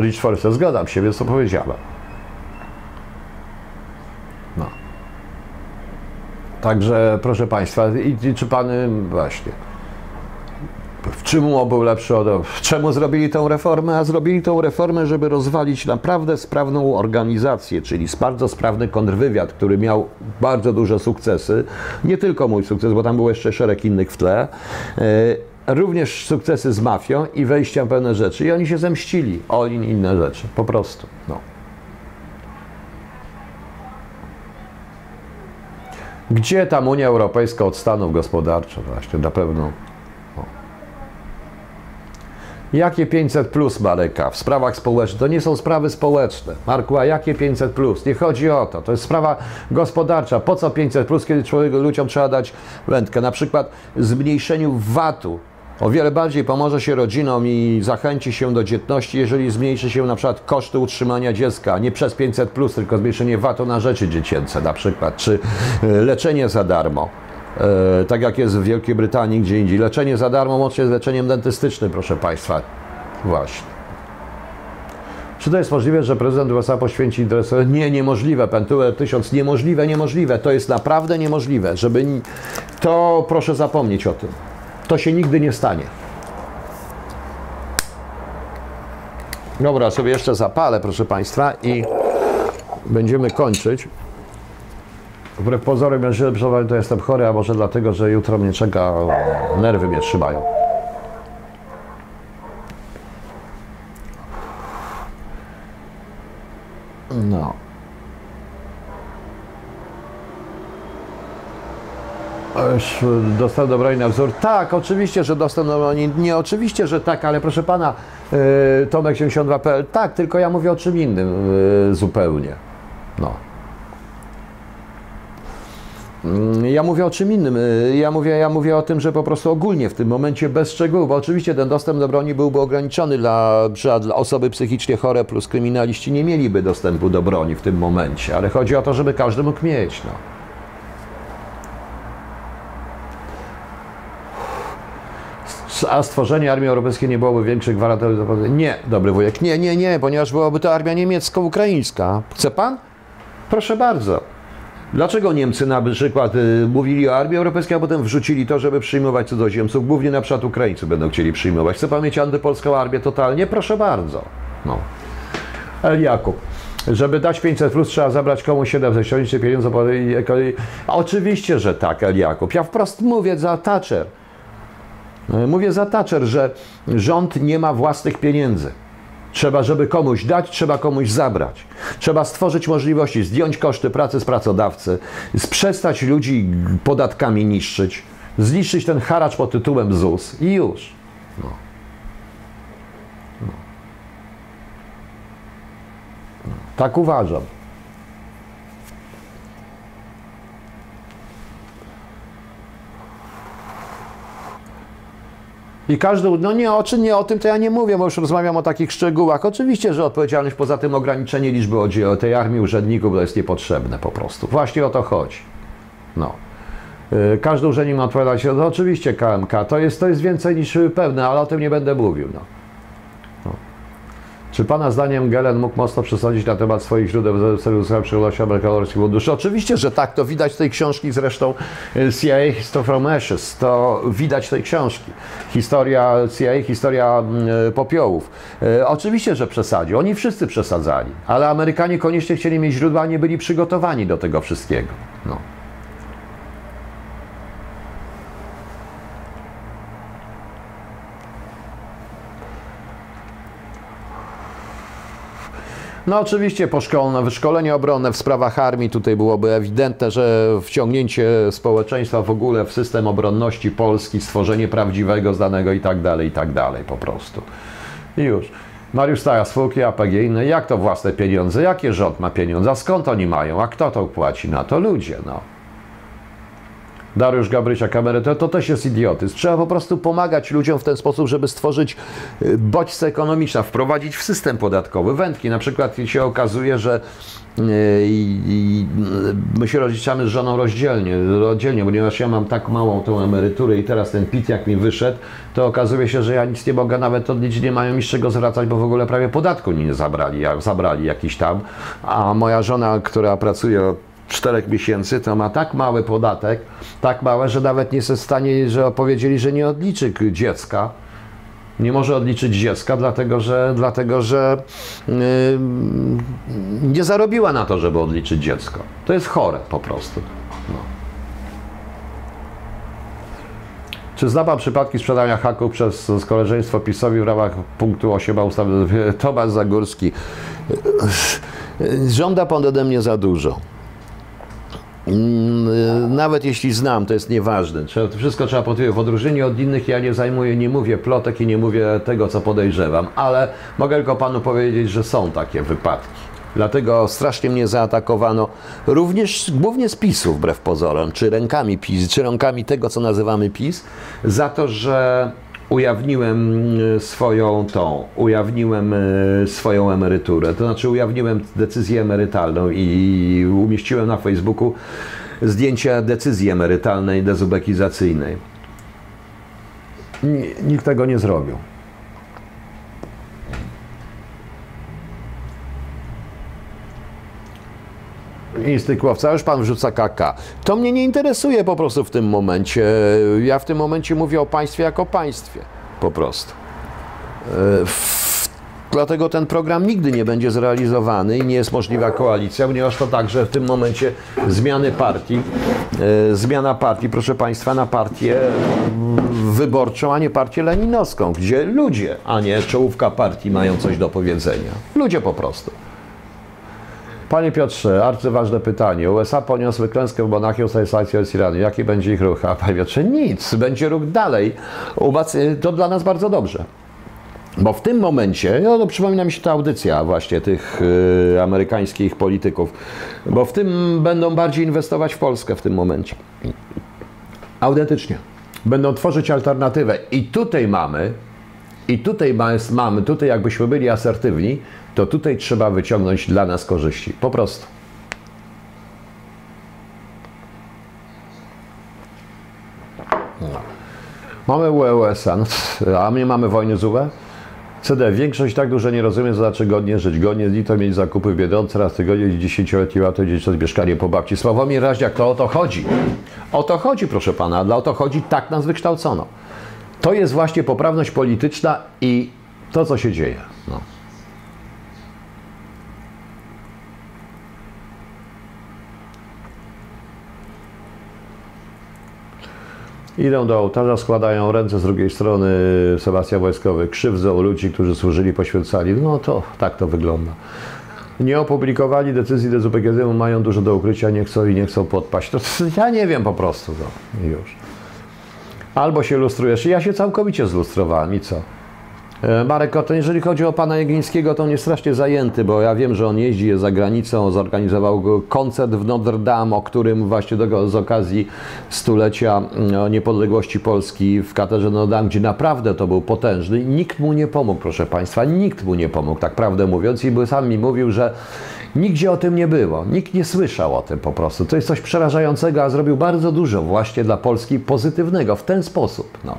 Speaker 1: Rich Force, zgadzam się, więc to powiedziałem. No. Także, proszę Państwa, i, i czy Pan, właśnie, w czym on był lepszy od... Czemu zrobili tę reformę? A zrobili tę reformę, żeby rozwalić naprawdę sprawną organizację, czyli bardzo sprawny kontrwywiad, który miał bardzo duże sukcesy. Nie tylko mój sukces, bo tam był jeszcze szereg innych w tle. E, również sukcesy z mafią i wejścia w pewne rzeczy. I oni się zemścili o inne rzeczy. Po prostu. No. Gdzie tam Unia Europejska od Stanów gospodarczo właśnie, na pewno. Jakie 500 plus, Mareka, w sprawach społecznych? To nie są sprawy społeczne. Marku, a jakie 500 plus? Nie chodzi o to. To jest sprawa gospodarcza. Po co 500 plus, kiedy człowiek, ludziom trzeba dać wędkę? Na przykład zmniejszeniu VAT-u. O wiele bardziej pomoże się rodzinom i zachęci się do dzietności, jeżeli zmniejszy się na przykład koszty utrzymania dziecka, nie przez 500, plus, tylko zmniejszenie VAT-u na rzeczy dziecięce na przykład, czy e, leczenie za darmo. E, tak jak jest w Wielkiej Brytanii, gdzie indziej. Leczenie za darmo łącznie z leczeniem dentystycznym, proszę Państwa. Właśnie. Czy to jest możliwe, że prezydent USA poświęci interes? Nie, niemożliwe. Pentuer 1000. Niemożliwe, niemożliwe. To jest naprawdę niemożliwe. Żeby... To proszę zapomnieć o tym. To się nigdy nie stanie. Dobra, sobie jeszcze zapalę, proszę Państwa, i będziemy kończyć. Wbrew pozorom, ja to jestem chory, a może dlatego, że jutro mnie czeka, nerwy mnie trzymają. No. Dostęp do broni na wzór. Tak, oczywiście, że dostęp do broni. Nie, oczywiście, że tak, ale proszę pana, yy, Tomek 72.pl, tak, tylko ja mówię o czym innym yy, zupełnie. No. Mm, ja mówię o czym innym. Y, ja mówię, ja mówię o tym, że po prostu ogólnie w tym momencie bez szczegółów, bo oczywiście ten dostęp do broni byłby ograniczony dla, dla osoby psychicznie chore plus kryminaliści nie mieliby dostępu do broni w tym momencie, ale chodzi o to, żeby każdy mógł mieć. No. A stworzenie armii europejskiej nie byłoby większych gwarancji? Nie, dobry wujek, nie, nie, nie, ponieważ byłaby to armia niemiecko-ukraińska. Chce pan? Proszę bardzo. Dlaczego Niemcy na przykład y, mówili o armii europejskiej, a potem wrzucili to, żeby przyjmować cudzoziemców? Głównie na przykład Ukraińcy będą chcieli przyjmować. Chce pan mieć antypolską armię totalnie? Proszę bardzo. No. Jakub. Żeby dać 500 plus trzeba zabrać komuś 700, ściągnąć pieniądze. Oczywiście, że tak, El Jakub. Ja wprost mówię za Thatcher. Mówię za Thatcher, że rząd nie ma własnych pieniędzy. Trzeba, żeby komuś dać, trzeba komuś zabrać. Trzeba stworzyć możliwości, zdjąć koszty pracy z pracodawcy, przestać ludzi podatkami niszczyć, zniszczyć ten haracz pod tytułem ZUS i już. No. No. No. Tak uważam. I każdy, no nie o czym, nie o tym to ja nie mówię, bo już rozmawiam o takich szczegółach. Oczywiście, że odpowiedzialność poza tym ograniczenie liczby o tej armii urzędników to jest niepotrzebne po prostu. Właśnie o to chodzi. No. Y, każdy urzędnik ma odpowiadać, no oczywiście KMK, to jest, to jest więcej niż pewne, ale o tym nie będę mówił. No. no. Czy Pana zdaniem Gelen mógł mocno przesądzić na temat swoich źródeł w celu uzyskania przychylności amerykańskiego funduszu? Oczywiście, że tak. To widać z tej książki zresztą y, CIA History from Ashes. To widać tej książki. Historia CIA, historia y, popiołów. Y, Oczywiście, że przesadził. Oni wszyscy przesadzali. Ale Amerykanie koniecznie chcieli mieć źródła, nie byli przygotowani do tego wszystkiego. No. No oczywiście poszkolne, wyszkolenie obronne w sprawach armii, tutaj byłoby ewidentne, że wciągnięcie społeczeństwa w ogóle w system obronności Polski, stworzenie prawdziwego, zdanego i tak dalej, i tak dalej po prostu. I już. Mariusz Stara, spółki APG, no jak to własne pieniądze? Jakie rząd ma pieniądze? A skąd oni mają? A kto to płaci na to? Ludzie, no. Dariusz Gabrysiak, emerytor, to też jest idiotyzm. Trzeba po prostu pomagać ludziom w ten sposób, żeby stworzyć y, bodźce ekonomiczne, wprowadzić w system podatkowy wędki. Na przykład się okazuje, że y, y, my się rozliczamy z żoną rozdzielnie, rozdzielnie, ponieważ ja mam tak małą tą emeryturę i teraz ten PIT jak mi wyszedł, to okazuje się, że ja nic nie mogę nawet odliczyć, nie mają mi z czego zwracać, bo w ogóle prawie podatku nie zabrali, zabrali jakiś tam, a moja żona, która pracuje czterech miesięcy, to ma tak mały podatek, tak małe, że nawet nie jest w stanie, że powiedzieli, że nie odliczy dziecka. Nie może odliczyć dziecka, dlatego że, dlatego, że yy, nie zarobiła na to, żeby odliczyć dziecko. To jest chore po prostu. No. Czy zna Pan przypadki sprzedania haków przez koleżeństwo PiSowi w ramach punktu 8 ustawy? Tomasz Zagórski. Żąda Pan ode mnie za dużo. Mm, Nawet jeśli znam, to jest nieważne. Trzeba, wszystko trzeba potwierdzić. W odróżnieniu od innych ja nie zajmuję, nie mówię plotek i nie mówię tego, co podejrzewam, ale mogę tylko panu powiedzieć, że są takie wypadki. Dlatego strasznie mnie zaatakowano, również głównie z PiSu, wbrew pozorom, czy rękami PiS, czy rękami tego, co nazywamy PiS, za to, że ujawniłem y, swoją tą, ujawniłem y, swoją emeryturę, to znaczy ujawniłem decyzję emerytalną i umieściłem na Facebooku zdjęcie decyzji emerytalnej dezubekizacyjnej. Ni- Nikt tego nie zrobił. Instynktowca, już pan wrzuca KK. To mnie nie interesuje po prostu w tym momencie. Ja w tym momencie mówię o państwie jako państwie. Po prostu. E, Dlatego ten program nigdy nie będzie zrealizowany i nie jest możliwa koalicja, ponieważ to także w tym momencie zmiany partii, e, zmiana partii, proszę Państwa, na partię wyborczą, a nie partię leninowską, gdzie ludzie, a nie czołówka partii mają coś do powiedzenia. Ludzie po prostu. Panie Piotrze, arcyważne pytanie. USA poniosły klęskę w Monachium z sankcją z Iranu. Jaki będzie ich ruch? A Panie Piotrze, nic. Będzie ruch dalej. Umac- To dla nas bardzo dobrze. Bo w tym momencie, no, no przypomina mi się ta audycja właśnie tych y, amerykańskich polityków, bo w tym będą bardziej inwestować w Polskę w tym momencie. Autentycznie. Będą tworzyć alternatywę. I tutaj mamy, i tutaj ma- mamy, tutaj jakbyśmy byli asertywni, to tutaj trzeba wyciągnąć dla nas korzyści. Po prostu. No. Mamy USA, no, a my mamy wojny z UE? CD. Większość tak dużo nie rozumie, to znaczy godnie żyć. Godnie z to mieć zakupy w Biedronce raz i dziesięcioletni łato gdzieś to mieszkanie po babci. Sławomir Raździak, to o to chodzi. O to chodzi, proszę pana. a Dla o to chodzi, tak nas wykształcono. To jest właśnie poprawność polityczna i to, co się dzieje. No. Idą do ołtarza, składają ręce z drugiej strony Sebastian Wojskowy, krzywdzą ludzi, którzy służyli, poświęcali. No to tak to wygląda. Nie opublikowali decyzji DZPGZ, mają dużo do ukrycia, nie chcą i nie chcą podpaść. To ja nie wiem po prostu. No. Już. Albo się lustrujesz. Ja się całkowicie zlustrowałem i co? E, Marek Kotten, jeżeli chodzi o pana Jeglińskiego, to on jest strasznie zajęty, bo ja wiem, że on jeździ za granicą, zorganizował koncert w Notre Dame, o którym właśnie do, z okazji stulecia mm, niepodległości Polski w katedrze Notre Dame, gdzie naprawdę to był potężny. Nikt mu nie pomógł, proszę państwa, nikt mu nie pomógł, tak prawdę mówiąc, i sam mi mówił, że nigdzie o tym nie było, nikt nie słyszał o tym po prostu. To jest coś przerażającego, a zrobił bardzo dużo właśnie dla Polski pozytywnego w ten sposób. No.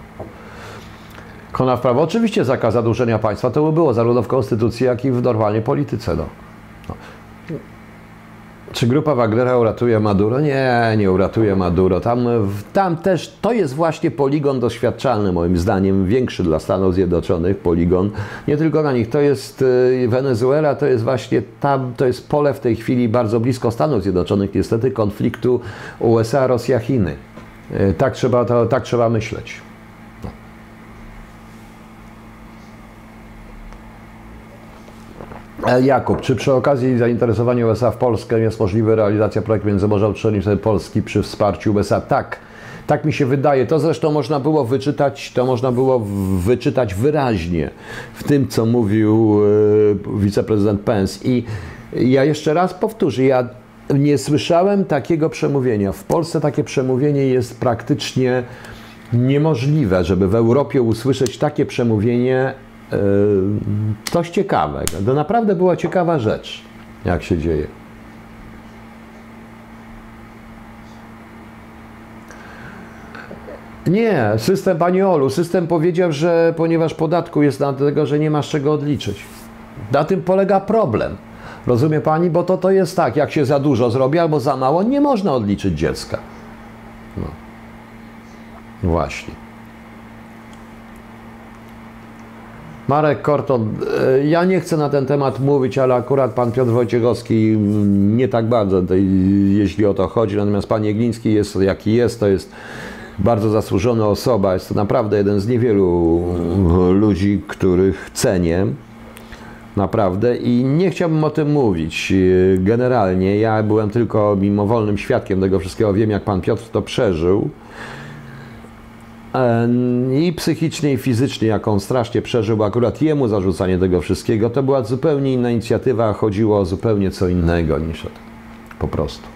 Speaker 2: Ona w prawo. Oczywiście zakaz zadłużenia państwa to by było zarówno w konstytucji, jak i w normalnej polityce. No. No. Czy grupa Wagnera uratuje Maduro? Nie, nie uratuje Maduro. Tam, tam też to jest właśnie poligon doświadczalny, moim zdaniem, większy dla Stanów Zjednoczonych poligon. Nie tylko na nich. To jest y, Wenezuela, to jest właśnie tam, to jest pole w tej chwili bardzo blisko Stanów Zjednoczonych, niestety, konfliktu USA, Rosja, Chiny. Y, Tak trzeba, to, tak trzeba myśleć. E, Jakub, czy przy okazji zainteresowania USA w Polskę jest możliwa realizacja projektu Międzymorza Uczelni Polski przy wsparciu USA? Tak, tak mi się wydaje. To zresztą można było wyczytać, to można było wyczytać wyraźnie w tym, co mówił e, wiceprezydent Pence. I ja jeszcze raz powtórzę, ja nie słyszałem takiego przemówienia. W Polsce takie przemówienie jest praktycznie niemożliwe, żeby w Europie usłyszeć takie przemówienie coś ciekawego. To naprawdę była ciekawa rzecz, jak się dzieje. Nie, system, Pani Olu, system powiedział, że ponieważ podatku jest na tego, że nie masz czego odliczyć. Na tym polega problem. Rozumie Pani? Bo to, to jest tak, jak się za dużo zrobi albo za mało, nie można odliczyć dziecka. No. Właśnie. Marek Korton, e, ja nie chcę na ten temat mówić, ale akurat pan Piotr Wojciechowski nie tak bardzo, jeśli o to chodzi. Natomiast pan Jegliński jest jaki jest, to jest bardzo zasłużona osoba. Jest to naprawdę jeden z niewielu ludzi, których cenię. Naprawdę i nie chciałbym o tym mówić. E, Generalnie ja byłem tylko mimowolnym świadkiem tego wszystkiego. Wiem, jak pan Piotr to przeżył. E, I psychicznie, i fizycznie, jak on strasznie przeżył, akurat jemu zarzucanie tego wszystkiego, to była zupełnie inna inicjatywa, chodziło o zupełnie co innego niż o to. Po prostu.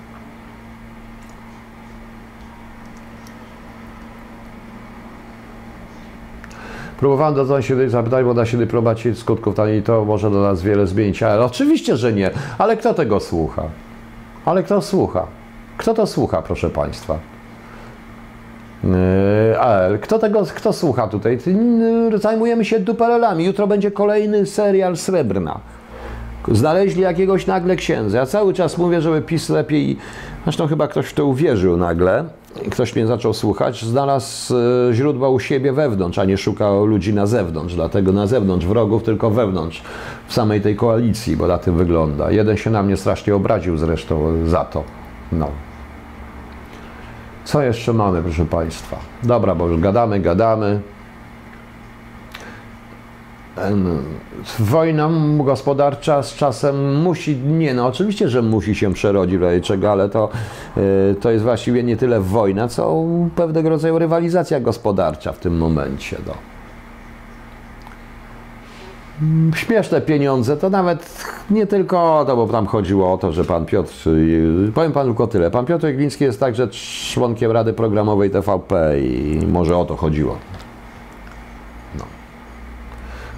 Speaker 2: Próbowałem dodzwonić się do zapytać, bo da się dyplomacji skutków taniej, to może do nas wiele zmienić, ale oczywiście, że nie. Ale kto tego słucha? Ale kto słucha? Kto to słucha, proszę Państwa? Yy, AL. Kto tego, kto słucha tutaj? Yy, Zajmujemy się duperelami. Jutro będzie kolejny serial Srebrna. Znaleźli jakiegoś nagle księdza. Ja cały czas mówię, żeby PiS lepiej, zresztą chyba ktoś w to uwierzył nagle, ktoś mnie zaczął słuchać, znalazł e, źródła u siebie wewnątrz, a nie szukał ludzi na zewnątrz. Dlatego na zewnątrz wrogów, tylko wewnątrz, w samej tej koalicji, bo na tym wygląda. Jeden się na mnie strasznie obraził zresztą za to. No. Co jeszcze mamy, proszę Państwa? Dobra, bo już gadamy, gadamy. Wojna gospodarcza z czasem musi, nie no, oczywiście, że musi się przerodzić czego, ale to, y, to jest właściwie nie tyle wojna, co pewnego rodzaju rywalizacja gospodarcza w tym momencie. No. Mm, Śmieszne pieniądze, to nawet nie tylko to, bo tam chodziło o to, że pan Piotr, powiem panu tylko tyle, pan Piotr Gliński jest także członkiem Rady Programowej TVP i może o to chodziło.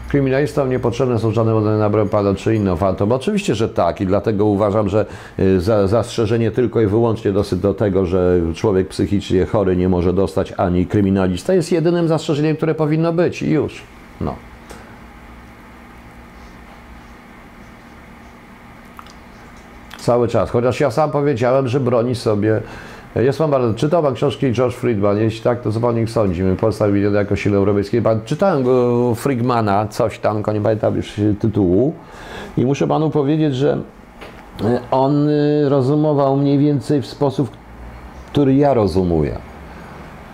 Speaker 2: Kryminalistom niepotrzebne są żadne modele na broń pada czy inne fantom. Oczywiście, że tak i dlatego uważam, że y, za, zastrzeżenie tylko i wyłącznie dosyć do tego, że człowiek psychicznie chory nie może dostać ani kryminalista jest jedynym zastrzeżeniem, które powinno być i już. No. Cały czas. Chociaż ja sam powiedziałem, że broni sobie. Jest pan bardzo. Czytał pan książki George Friedman? Jeśli tak, to co pan ich sądzi? Polska widziana jako sile europejskiej. Pan, czytałem go Friedmana, coś tam, nie pamiętam już tytułu. I muszę panu powiedzieć, że e, on y, rozumował mniej więcej w sposób, który ja rozumuję.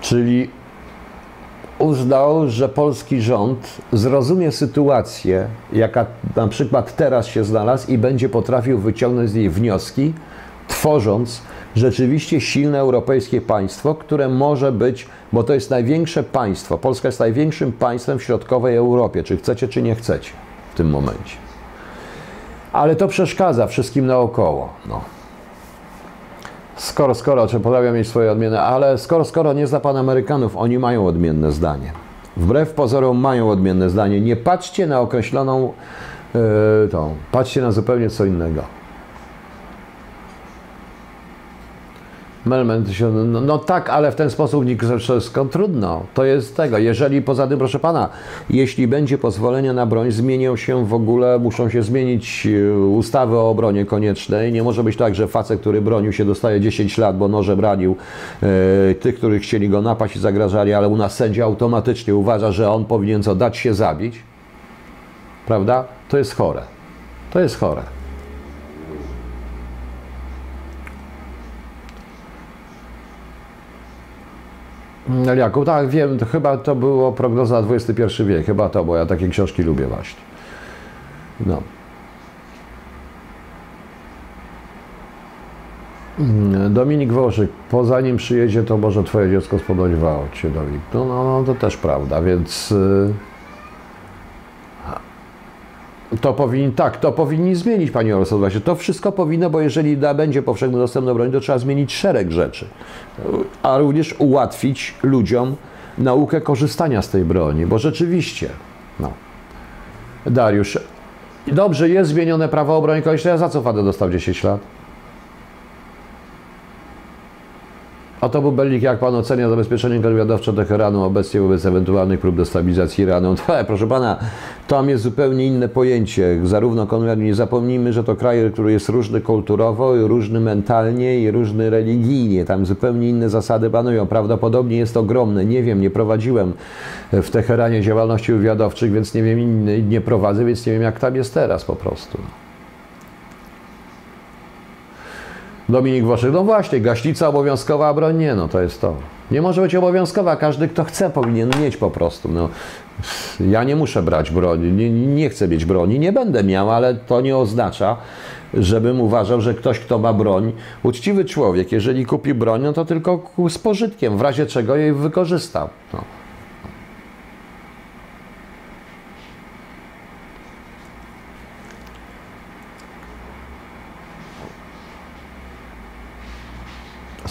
Speaker 2: Czyli uznał, że polski rząd zrozumie sytuację, jaka na przykład teraz się znalazł i będzie potrafił wyciągnąć z niej wnioski, tworząc rzeczywiście silne europejskie państwo, które może być, bo to jest największe państwo. Polska jest największym państwem w środkowej Europie, czy chcecie, czy nie chcecie w tym momencie. Ale to przeszkadza wszystkim naokoło. No. Skoro, skoro, czy potrafią mieć swoje odmienne, ale skoro, skoro nie zna pan Amerykanów, oni mają odmienne zdanie. Wbrew pozorom mają odmienne zdanie. Nie patrzcie na określoną yy, tą, patrzcie na zupełnie co innego. Melman, się- no, no tak, ale w ten sposób wszystko trudno. To jest tego. Jeżeli poza tym, proszę pana, jeśli będzie pozwolenie na broń, zmienią się w ogóle, muszą się zmienić e, ustawy o obronie koniecznej. Nie może być tak, że facet, który bronił się, dostaje 10 lat, bo nożem ranił e, tych, których chcieli go napaść i zagrażali, ale u nas sędzia automatycznie uważa, że on powinien co dać się zabić. Prawda? To jest chore. To jest chore. Jakub, tak, wiem, to chyba to było prognoza XXI wiek, chyba to, bo ja takie książki lubię właśnie. No. Mm, Dominik Wołoszyk, po zanim przyjedzie, to może twoje dziecko spodobać w aucie, Dominik. No, no, no, to też prawda, więc... y, To powinni, tak, to powinni zmienić, Pani właśnie. To wszystko powinno, bo jeżeli da, będzie powszechny dostęp do broni, to trzeba zmienić szereg rzeczy. A również ułatwić ludziom naukę korzystania z tej broni, bo rzeczywiście, no. Dariusz, dobrze, jest zmienione prawo o broni koniecznej, a za co Fadę dostał 10 lat? A to był Bellik, jak pan ocenia zabezpieczenie wywiadowcze Teheranu obecnie wobec ewentualnych prób destabilizacji Iranu? Proszę pana, tam jest zupełnie inne pojęcie. Zarówno konrad, nie zapomnijmy, że to kraj, który jest różny kulturowo, różny mentalnie i różny religijnie. Tam zupełnie inne zasady panują. Prawdopodobnie jest ogromne. Nie wiem, nie prowadziłem w Teheranie działalności wywiadowczych, więc nie wiem, nie prowadzę, więc nie wiem, jak tam jest teraz po prostu. Dominik Woszek, no właśnie, gaśnica obowiązkowa, broń nie, no to jest to. Nie może być obowiązkowa, każdy kto chce powinien mieć po prostu. No, ja nie muszę brać broni, nie, nie chcę mieć broni, nie będę miał, ale to nie oznacza, żebym uważał, że ktoś kto ma broń, uczciwy człowiek, jeżeli kupi broń, no to tylko z pożytkiem, w razie czego jej wykorzysta. No.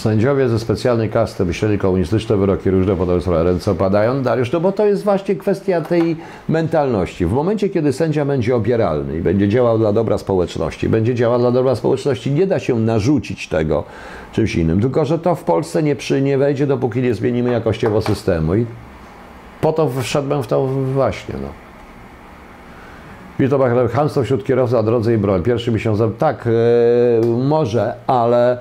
Speaker 2: Sędziowie ze specjalnej kasty myśleli komunistyczne wyroki różne podobne ręce opadają. Dariusz, no bo to jest właśnie kwestia tej mentalności. W momencie, kiedy sędzia będzie obieralny i będzie działał dla dobra społeczności, będzie działał dla dobra społeczności, nie da się narzucić tego czymś innym. Tylko, że to w Polsce nie, przy, nie wejdzie, dopóki nie zmienimy jakościowo systemu. I po to wszedłem w to właśnie. No. Witold Bachler, hamstwo wśród kierowców na drodze i broń. Pierwszy miesiąc, tak, e, może, ale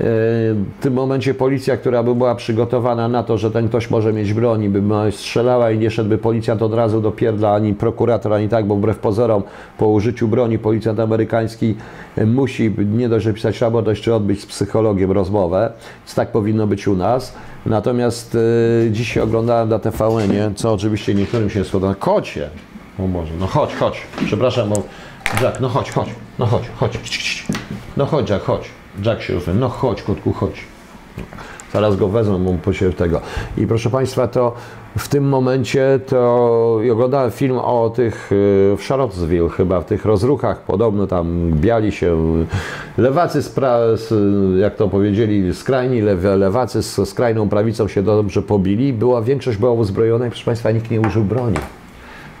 Speaker 2: w tym momencie policja, która by była przygotowana na to, że ten ktoś może mieć broń by strzelała i nie szedłby policjant od razu do pierdla, ani prokurator, ani tak, bo wbrew pozorom po użyciu broni policjant amerykański e, musi nie dość, że pisać raport, to jeszcze odbyć z psychologiem rozmowę, więc tak powinno być u nas. Natomiast e, dziś oglądałem na TVN-ie, co oczywiście niektórym się spodoba. Kocie! O Boże, no chodź, chodź. Przepraszam, bo Jack, no chodź, chodź, no chodź, chodź. No chodź, Jack, chodź. Jack się rusza. No chodź, kotku, chodź. Zaraz go wezmą, mu posiedzę tego. I proszę Państwa, to w tym momencie to oglądałem film o tych y, w Charlottesville chyba, w tych rozruchach, podobno tam biali się lewacy, z jak to powiedzieli, skrajni lewacy z skrajną prawicą się dobrze pobili. Była, większość była uzbrojona i proszę Państwa, nikt nie użył broni.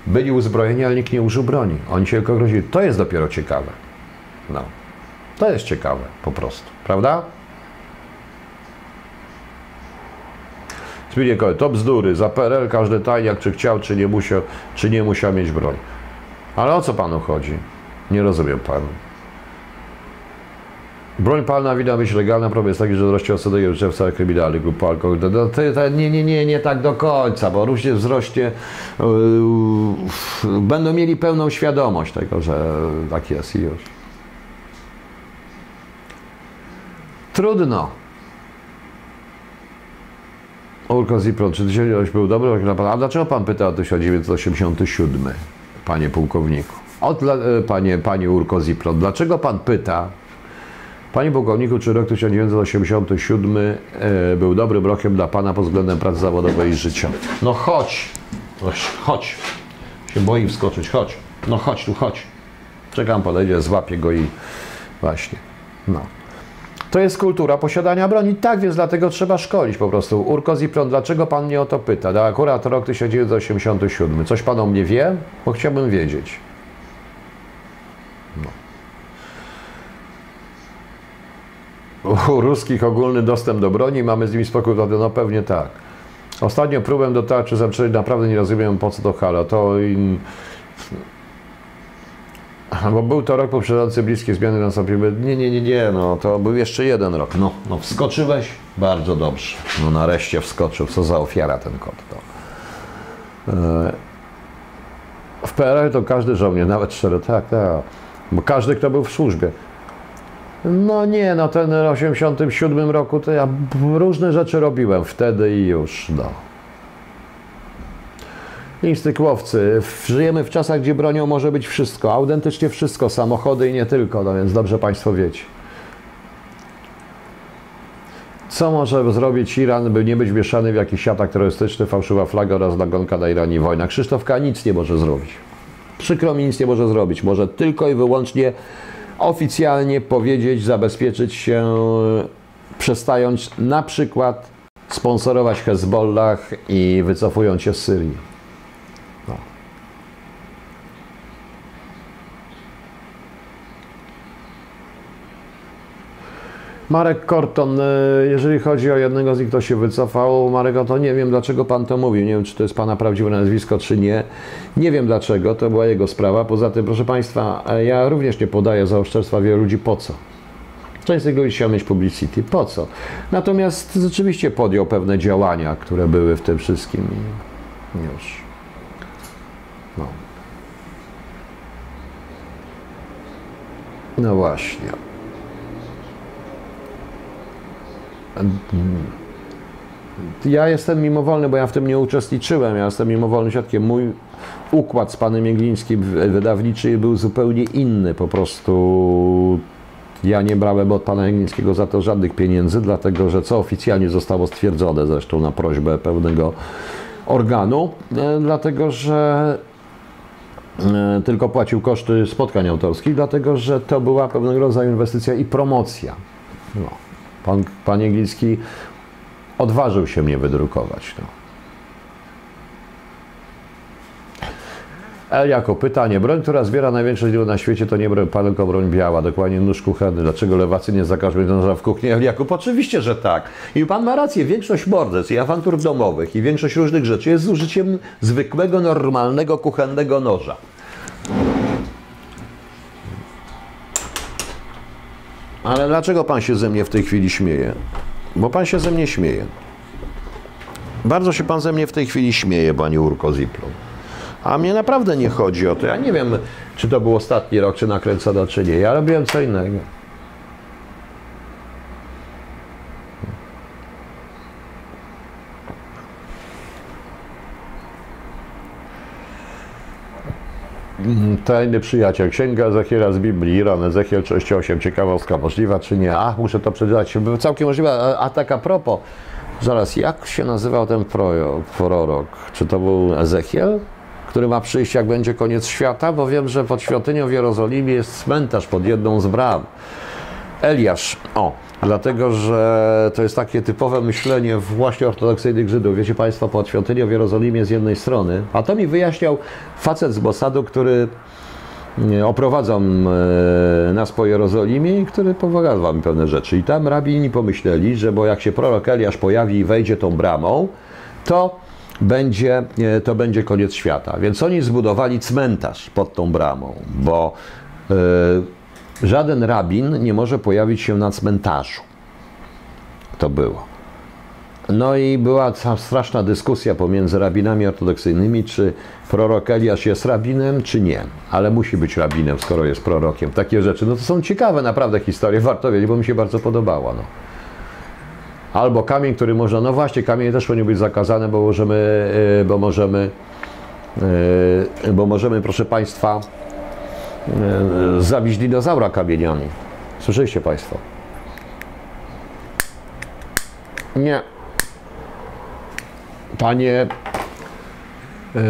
Speaker 2: Byli uzbrojeni, ale nikt nie użył broni. Oni się tylko grozili. To jest dopiero ciekawe. No. To jest ciekawe po prostu. Prawda? Zbigniew to bzdury. Za PRL każdy tajniak, czy chciał, czy nie musiał, czy nie musiał mieć broń. Ale o co panu chodzi? Nie rozumiem panu. Broń palna winna być legalna, problem jest taki, że wzrośnie osady uczestnictwa kryminalnych grup alkoholu. No, nie, nie, nie, nie tak do końca, bo różnie wzrośnie, yy, będą mieli pełną świadomość tego, że tak jest i już. Trudno. Urko Zipron, czy 1908 był dobry rok? A dlaczego pan pyta o 1987, panie pułkowniku? O, dla, e, panie, panie Urko Zipron, dlaczego pan pyta, panie pułkowniku, czy rok 1987 e, był dobrym rokiem dla pana pod względem pracy zawodowej i życia? No chodź, chodź, chodź. Się boi wskoczyć, chodź. No chodź tu, chodź. Czekam, podejdzie, złapię go i właśnie, no. To jest kultura posiadania broni. Tak, więc dlatego trzeba szkolić po prostu. Urko Zipron, dlaczego pan mnie o to pyta? No akurat rok 1987. Coś pan o mnie wie? Bo chciałbym wiedzieć. No. u ruskich ogólny dostęp do broni, mamy z nimi spokój, no pewnie tak. Ostatnio próbę dotarczy zaczęli, naprawdę nie rozumiem po co to halo. To im... Bo był to rok poprzedzający bliskie zmiany nastąpiły. Nie, nie, nie, nie, no to był jeszcze jeden rok. No, no wskoczyłeś? Bardzo dobrze. No nareszcie wskoczył. Co za ofiara ten kot. To. E, W PRL to każdy żołnierz, nawet cztery, tak, tak. Bo każdy, kto był w służbie. No nie, no ten w 87 roku to ja różne rzeczy robiłem wtedy i już, no. Instynktowcy, w- żyjemy w czasach, gdzie bronią może być wszystko, autentycznie wszystko, samochody i nie tylko, no więc dobrze Państwo wiecie. Co może zrobić Iran, by nie być mieszany w jakiś atak terrorystyczny, fałszywa flaga oraz nagonka na Iran i wojna? Krzysztof K. nic nie może zrobić. Przykro mi nic nie może zrobić. Może tylko i wyłącznie oficjalnie powiedzieć, zabezpieczyć się, przestając na przykład sponsorować Hezbollah i wycofując się z Syrii. Marek Korton, e, jeżeli chodzi o jednego z nich, kto się wycofał, Marek, o to nie wiem, dlaczego pan to mówi. Nie wiem, czy to jest pana prawdziwe nazwisko, czy nie. Nie wiem dlaczego, to była jego sprawa. Poza tym, proszę państwa, e, ja również nie podaję za oszczerstwa wielu ludzi po co. Część z tych ludzi chciał mieć publicity. Po co? Natomiast rzeczywiście podjął pewne działania, które były w tym wszystkim. i Już. No. No właśnie. Ja jestem mimowolny, bo ja w tym nie uczestniczyłem. Ja jestem mimowolnym świadkiem. Mój układ z panem Jeglińskim wydawniczy był zupełnie inny. Po prostu ja nie brałem od pana Jeglińskiego za to żadnych pieniędzy, dlatego że co oficjalnie zostało stwierdzone zresztą na prośbę pewnego organu, e, dlatego że e, tylko płacił koszty spotkań autorskich, dlatego że to była pewnego rodzaju inwestycja i promocja. No. Pan, pan Jegliński odważył się mnie wydrukować. No. El jako pytanie. Broń, która zbiera największą liczbę na świecie, to nie broń tylko broń biała. Dokładnie nóż kuchenny. Dlaczego lewacy nie zakażą noża w kuchni? El Jakub, oczywiście, że tak. I pan ma rację. Większość morderstw i awantur domowych i większość różnych rzeczy jest z użyciem zwykłego, normalnego, kuchennego noża. Ale dlaczego pan się ze mnie w tej chwili śmieje? Bo pan się ze mnie śmieje. Bardzo się pan ze mnie w tej chwili śmieje, panie Urko Ziplu. A mnie naprawdę nie chodzi o to. Ja nie wiem, czy to był ostatni rok, czy nakręcono, czy nie. Ja robiłem co innego. Tajny przyjaciel, Księga Ezechiela z Biblii, Iran, Ezechiel 38, ciekawostka, możliwa czy nie? Ach, muszę to przeczytać, całkiem możliwe, a, a tak a propos, zaraz, jak się nazywał ten pro- prorok? Czy to był Ezechiel, który ma przyjść, jak będzie koniec świata? Bo wiem, że pod świątynią w Jerozolimie jest cmentarz pod jedną z bram. Eliasz, o, dlatego, że to jest takie typowe myślenie właśnie ortodoksyjnych Żydów. Wiecie Państwo, pod świątynią w Jerozolimie z jednej strony, a to mi wyjaśniał facet z Mossadu, który e, oprowadzał e, nas po Jerozolimie i który powiadał mi pewne rzeczy. I tam rabini pomyśleli, że bo jak się prorok Eliasz pojawi i wejdzie tą bramą, to będzie, e, to będzie koniec świata. Więc oni zbudowali cmentarz pod tą bramą, bo e, żaden rabin nie może pojawić się na cmentarzu. To było. No i była straszna dyskusja pomiędzy rabinami ortodoksyjnymi, czy prorok Eliasz jest rabinem, czy nie. Ale musi być rabinem, skoro jest prorokiem. Takie rzeczy, no to są ciekawe naprawdę historie, warto wiedzieć, bo mi się bardzo podobała. No. Albo kamień, który można, no właśnie, kamienie też powinien być zakazane, bo możemy, yy, bo możemy, yy, bo możemy, proszę Państwa, zabić dinozaura kamieniami. Słyszeliście Państwo? Nie. Panie, e,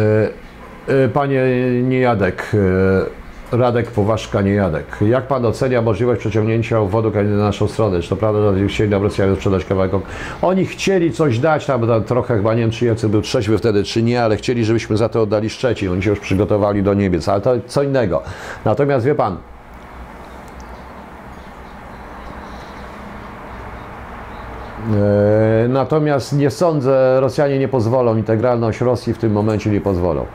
Speaker 2: e, panie Niejadek, e, Radek Powaszka Niejadek, jak pan ocenia możliwość przeciągnięcia obwodu na naszą stronę? Czy to prawda, że chcieli nam Rosjanie sprzedać kawałek? Oni chcieli coś dać, tam, tam trochę chyba nie wiem, czy Jacek był trzeźwy wtedy, czy nie, ale chcieli, żebyśmy za to oddali Szczecin. Oni się już przygotowali do Niemiec, ale to co innego. Natomiast wie pan, E, Natomiast nie sądzę, Rosjanie nie pozwolą, integralność Rosji w tym momencie nie pozwolą.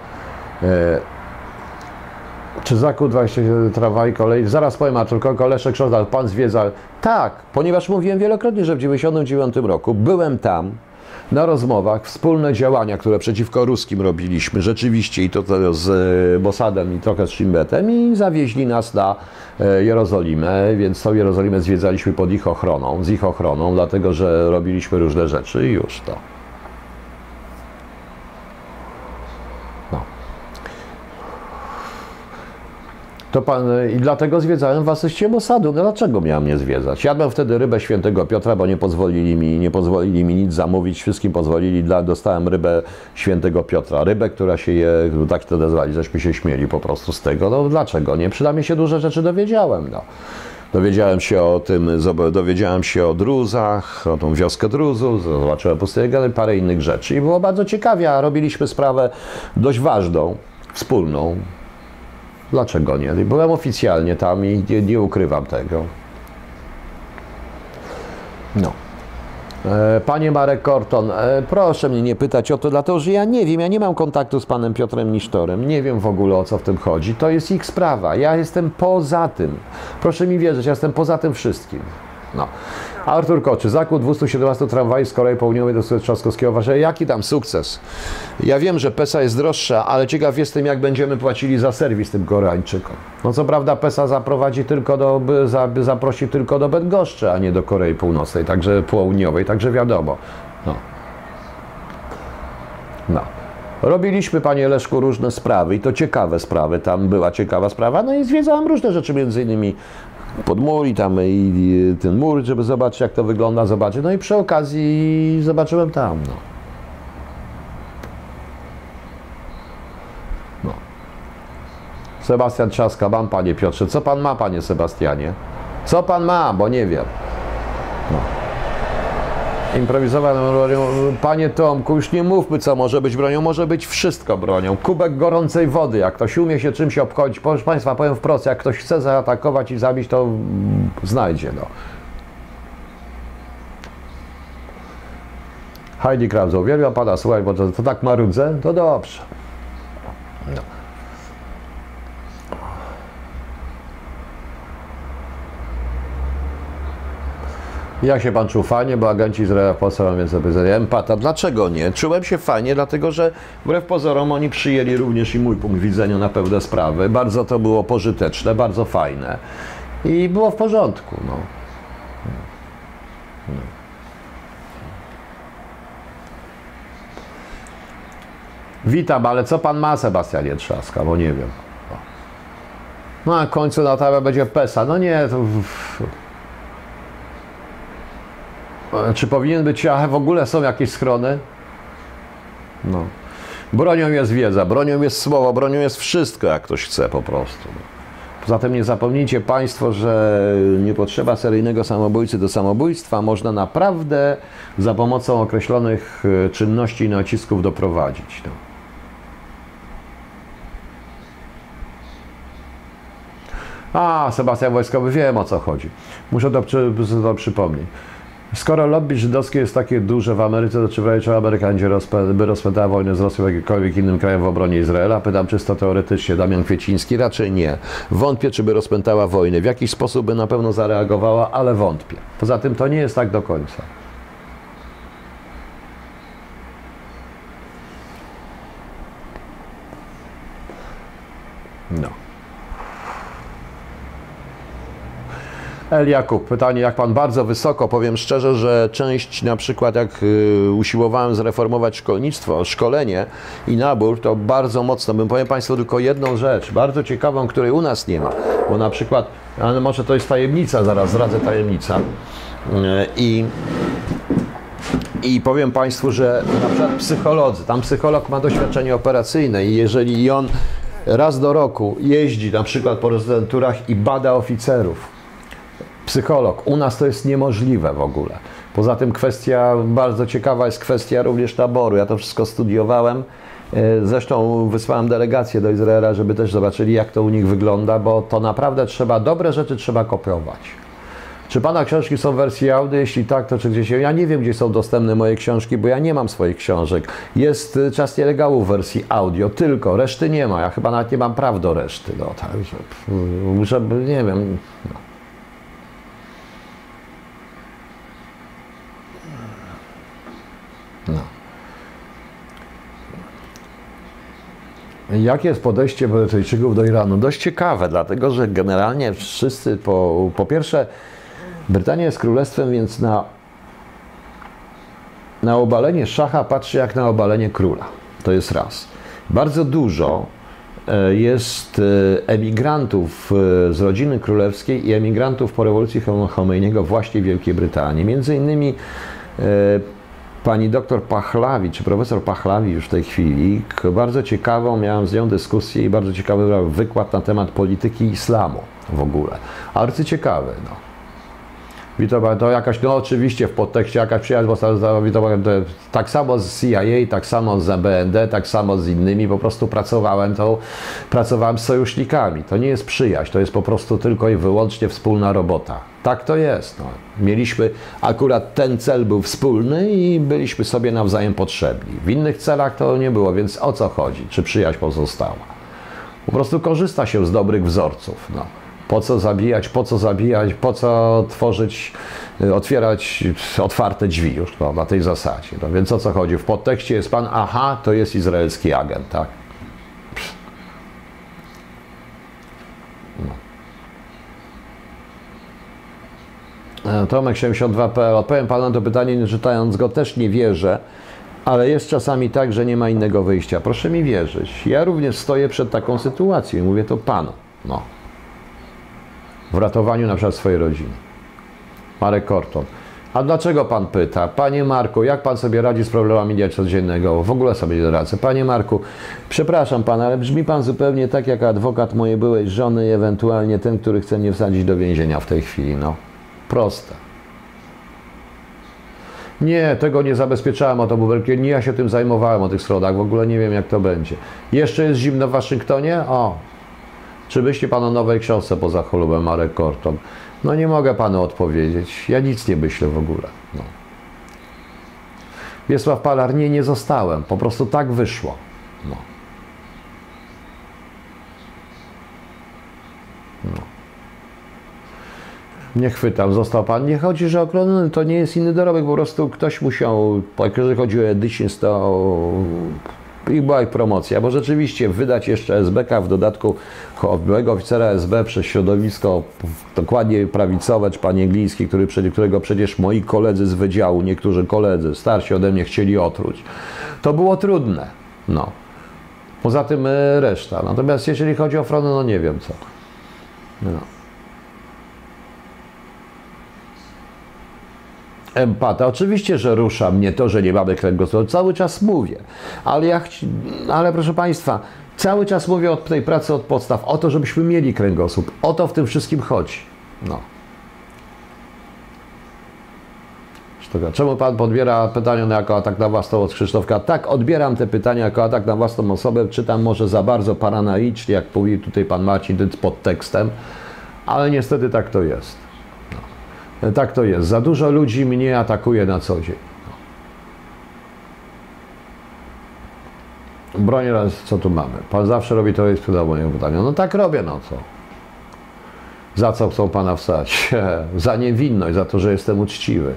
Speaker 2: E, Czy zakup 27 tramwaj kolei? Zaraz powiem, a tylko Koleszek Szordal, pan zwiedza. Tak, ponieważ mówiłem wielokrotnie, że w 1999 roku byłem tam na rozmowach, wspólne działania, które przeciwko ruskim robiliśmy, rzeczywiście i to, to z e, Mossadem i trochę z Szymbetem i zawieźli nas na e, Jerozolimę, więc tą Jerozolimę zwiedzaliśmy pod ich ochroną, z ich ochroną, dlatego że robiliśmy różne rzeczy i już to. To pan, I dlatego zwiedzałem w asyście. No dlaczego miałem nie zwiedzać? Jadłem wtedy rybę świętego Piotra, bo nie pozwolili mi, nie pozwolili mi nic zamówić. Wszystkim pozwolili, dla, dostałem rybę świętego Piotra. Rybę, która się je, tak to nazwali, żeśmy się śmieli po prostu z tego. No dlaczego nie? Przynajmniej się duże rzeczy dowiedziałem. No. Dowiedziałem się o tym, dowiedziałem się o druzach, o tą wioskę druzów, zobaczyłem pustynię, parę innych rzeczy i było bardzo ciekawie, a robiliśmy sprawę dość ważną, wspólną, Dlaczego nie? Byłem oficjalnie tam i nie, nie ukrywam tego. No. E, Panie Marek Korton, e, proszę mnie nie pytać o to, dlatego że ja nie wiem, ja nie mam kontaktu z panem Piotrem Nisztorem, nie wiem w ogóle o co w tym chodzi. To jest ich sprawa, ja jestem poza tym. Proszę mi wierzyć, ja jestem poza tym wszystkim. No. Artur Koczy, zakup 217 tramwajów z Korei Południowej do Trzaskowskiego w Warszawie. Jaki tam sukces? Ja wiem, że PESA jest droższa, ale ciekaw jestem, jak będziemy płacili za serwis tym Koreańczykom. No co prawda PESA zaprowadzi tylko do, za, zaprosi tylko do Bydgoszczy, a nie do Korei Północnej, także południowej, także wiadomo. No. No. Robiliśmy, panie Leszku, różne sprawy i to ciekawe sprawy. Tam była ciekawa sprawa, no i zwiedzałem różne rzeczy, między innymi pod mur i tam i, ten mur, żeby zobaczyć, jak to wygląda, zobaczyć. No i przy okazji zobaczyłem tam, no. no. Sebastian Trzaska, mam panie Piotrze. Co pan ma, panie Sebastianie? Co pan ma, bo nie wiem. No. Improwizowaną bronią. Panie Tomku, już nie mówmy, co może być bronią. Może być wszystko bronią. Kubek gorącej wody. Jak ktoś umie się czymś obchodzić, proszę Państwa, powiem wprost, jak ktoś chce zaatakować i zabić, to znajdzie. No. Heidi Krawca, uwielbiam Pana, słuchaj, bo to, to tak marudzę, to dobrze. No. Jak się pan czuł fajnie, bo agenci Izraela w Polsce mam więcej powiedzenia. Empata, dlaczego nie? Czułem się fajnie, dlatego że wbrew pozorom oni przyjęli również i mój punkt widzenia na pewne sprawy. Bardzo to było pożyteczne, bardzo fajne. I było w porządku. No. Witam, ale co pan ma, Sebastianie Trzaska, bo nie wiem. No a końcu na tabę będzie PESA. No nie, to... Czy powinien być, a w ogóle są jakieś schrony? No. Bronią jest wiedza, bronią jest słowo, bronią jest wszystko, jak ktoś chce po prostu. Poza tym nie zapomnijcie Państwo, że nie potrzeba seryjnego samobójcy do samobójstwa. Można naprawdę za pomocą określonych e, czynności i nacisków doprowadzić. No. A, Sebastian Wojskowy, wiem o co chodzi. Muszę to, to przypomnieć. Skoro lobby żydowskie jest takie duże w Ameryce, to czy w razie czego Amerykanie by rozpętała wojnę z Rosją jakimkolwiek innym kraju w obronie Izraela? Pytam czysto teoretycznie. Damian Kwieciński? Raczej nie. Wątpię, czy by rozpętała wojnę. W jakiś sposób by na pewno zareagowała, ale wątpię. Poza tym to nie jest tak do końca. No. El Jakub, pytanie, jak pan bardzo wysoko, powiem szczerze, że część na przykład jak y, usiłowałem zreformować szkolnictwo, szkolenie i nabór, to bardzo mocno, bym powiem państwu tylko jedną rzecz, bardzo ciekawą, której u nas nie ma, bo na przykład, ale może to jest tajemnica, zaraz zdradzę tajemnica y, i i powiem Państwu, że na przykład psycholodzy, tam psycholog ma doświadczenie operacyjne i jeżeli on raz do roku jeździ na przykład po rezydenturach i bada oficerów, psycholog. U nas to jest niemożliwe w ogóle. Poza tym kwestia, bardzo ciekawa jest kwestia również taboru. Ja to wszystko studiowałem. E, Zresztą wysłałem delegację do Izraela, żeby też zobaczyli, jak to u nich wygląda, bo to naprawdę trzeba, dobre rzeczy trzeba kopiować. Czy pana książki są w wersji audio? Jeśli tak, to czy gdzieś. Ja nie wiem, gdzie są dostępne moje książki, bo ja nie mam swoich książek. Jest y, czas nielegału w wersji audio, tylko reszty nie ma. Ja chyba nawet nie mam praw do reszty. No, tak, żeby, nie wiem. No. No. Jakie jest podejście Brytyjczyków do Iranu? Dość ciekawe, dlatego że generalnie wszyscy, po, po pierwsze, Brytania jest królestwem, więc na, na obalenie szacha patrzy jak na obalenie króla. To jest raz. Bardzo dużo e, jest e, emigrantów e, z rodziny królewskiej i emigrantów po rewolucji Chomejniego właśnie w Wielkiej Brytanii. Między innymi pani doktor Pachlawi, czy profesor Pachlawi już w tej chwili, bardzo ciekawą, miałem z nią dyskusję i bardzo ciekawy wykład na temat polityki islamu w ogóle. Arcyciekawy, no. Witam, to jakaś, no oczywiście w podtekście jakaś przyjaźń, to tak samo z CIA, tak samo z BND, tak samo z innymi, po prostu pracowałem to, pracowałem z sojusznikami. To nie jest przyjaźń, to jest po prostu tylko i wyłącznie wspólna robota. Tak to jest. No. Mieliśmy, akurat ten cel był wspólny i byliśmy sobie nawzajem potrzebni. W innych celach to nie było, więc o co chodzi? Czy przyjaźń pozostała? Po prostu korzysta się z dobrych wzorców. No. Po co zabijać, po co zabijać, po co tworzyć, y, otwierać otwarte drzwi już no, na tej zasadzie. No, więc o co chodzi? W podtekście jest pan, aha, to jest izraelski agent, tak? Psz. No. E, Tomek 72.pl. Odpowiem panu na to pytanie, nie czytając go, też nie wierzę, ale jest czasami tak, że nie ma innego wyjścia. Proszę mi wierzyć. Ja również stoję przed taką sytuacją i mówię to panu. No. W ratowaniu na przykład swojej rodziny. Marek Korton. A dlaczego pan pyta? Panie Marku, jak pan sobie radzi z problemami dnia codziennego? W ogóle sobie nie radzę. Panie Marku, przepraszam pana, ale brzmi pan zupełnie tak jak adwokat mojej byłej żony i ewentualnie ten, który chce mnie wsadzić do więzienia w tej chwili. No, proste. Nie, tego nie zabezpieczałem o to bubelki. Nie ja się tym zajmowałem o tych stronach. W ogóle nie wiem, jak to będzie. Jeszcze jest zimno w Waszyngtonie? O, czy myśli Pan o nowej książce poza cholubem Marek Korton? No nie mogę Panu odpowiedzieć. Ja nic nie myślę w ogóle. No. Wiesław Palar, nie, nie zostałem. Po prostu tak wyszło. No. No. Nie chwytam, został Pan. Nie chodzi, że okrąglony to nie jest inny dorobek, po prostu ktoś musiał, jeżeli chodzi o editions, to i była ich promocja, bo rzeczywiście wydać jeszcze SBK, w dodatku byłego oficera SB przez środowisko dokładnie prawicowe, czy pan Jegliński, który, którego przecież moi koledzy z wydziału, niektórzy koledzy starsi ode mnie chcieli otruć. To było trudne. No. Poza tym e, reszta. Natomiast jeżeli chodzi o Fronę, no nie wiem co. No. Empata. Oczywiście, że rusza mnie to, że nie mamy kręgosłupa. Cały czas mówię. Ale, ja chci... ale proszę Państwa, cały czas mówię o tej pracy od podstaw, o to, żebyśmy mieli kręgosłup. O to w tym wszystkim chodzi. No. Czemu Pan podbiera pytania jako atak na własną od Krzysztofka? Tak, odbieram te pytania jako atak na własną osobę. Czytam może za bardzo paranaicznie, jak mówi tutaj Pan Marcin pod tekstem, ale niestety tak to jest. Tak to jest. Za dużo ludzi mnie atakuje na co dzień. Broń raz, co tu mamy? Pan zawsze robi to, jest do mojego pytania. No tak robię, no co? Za co chcą pana wstać? za niewinność, za to, że jestem uczciwy.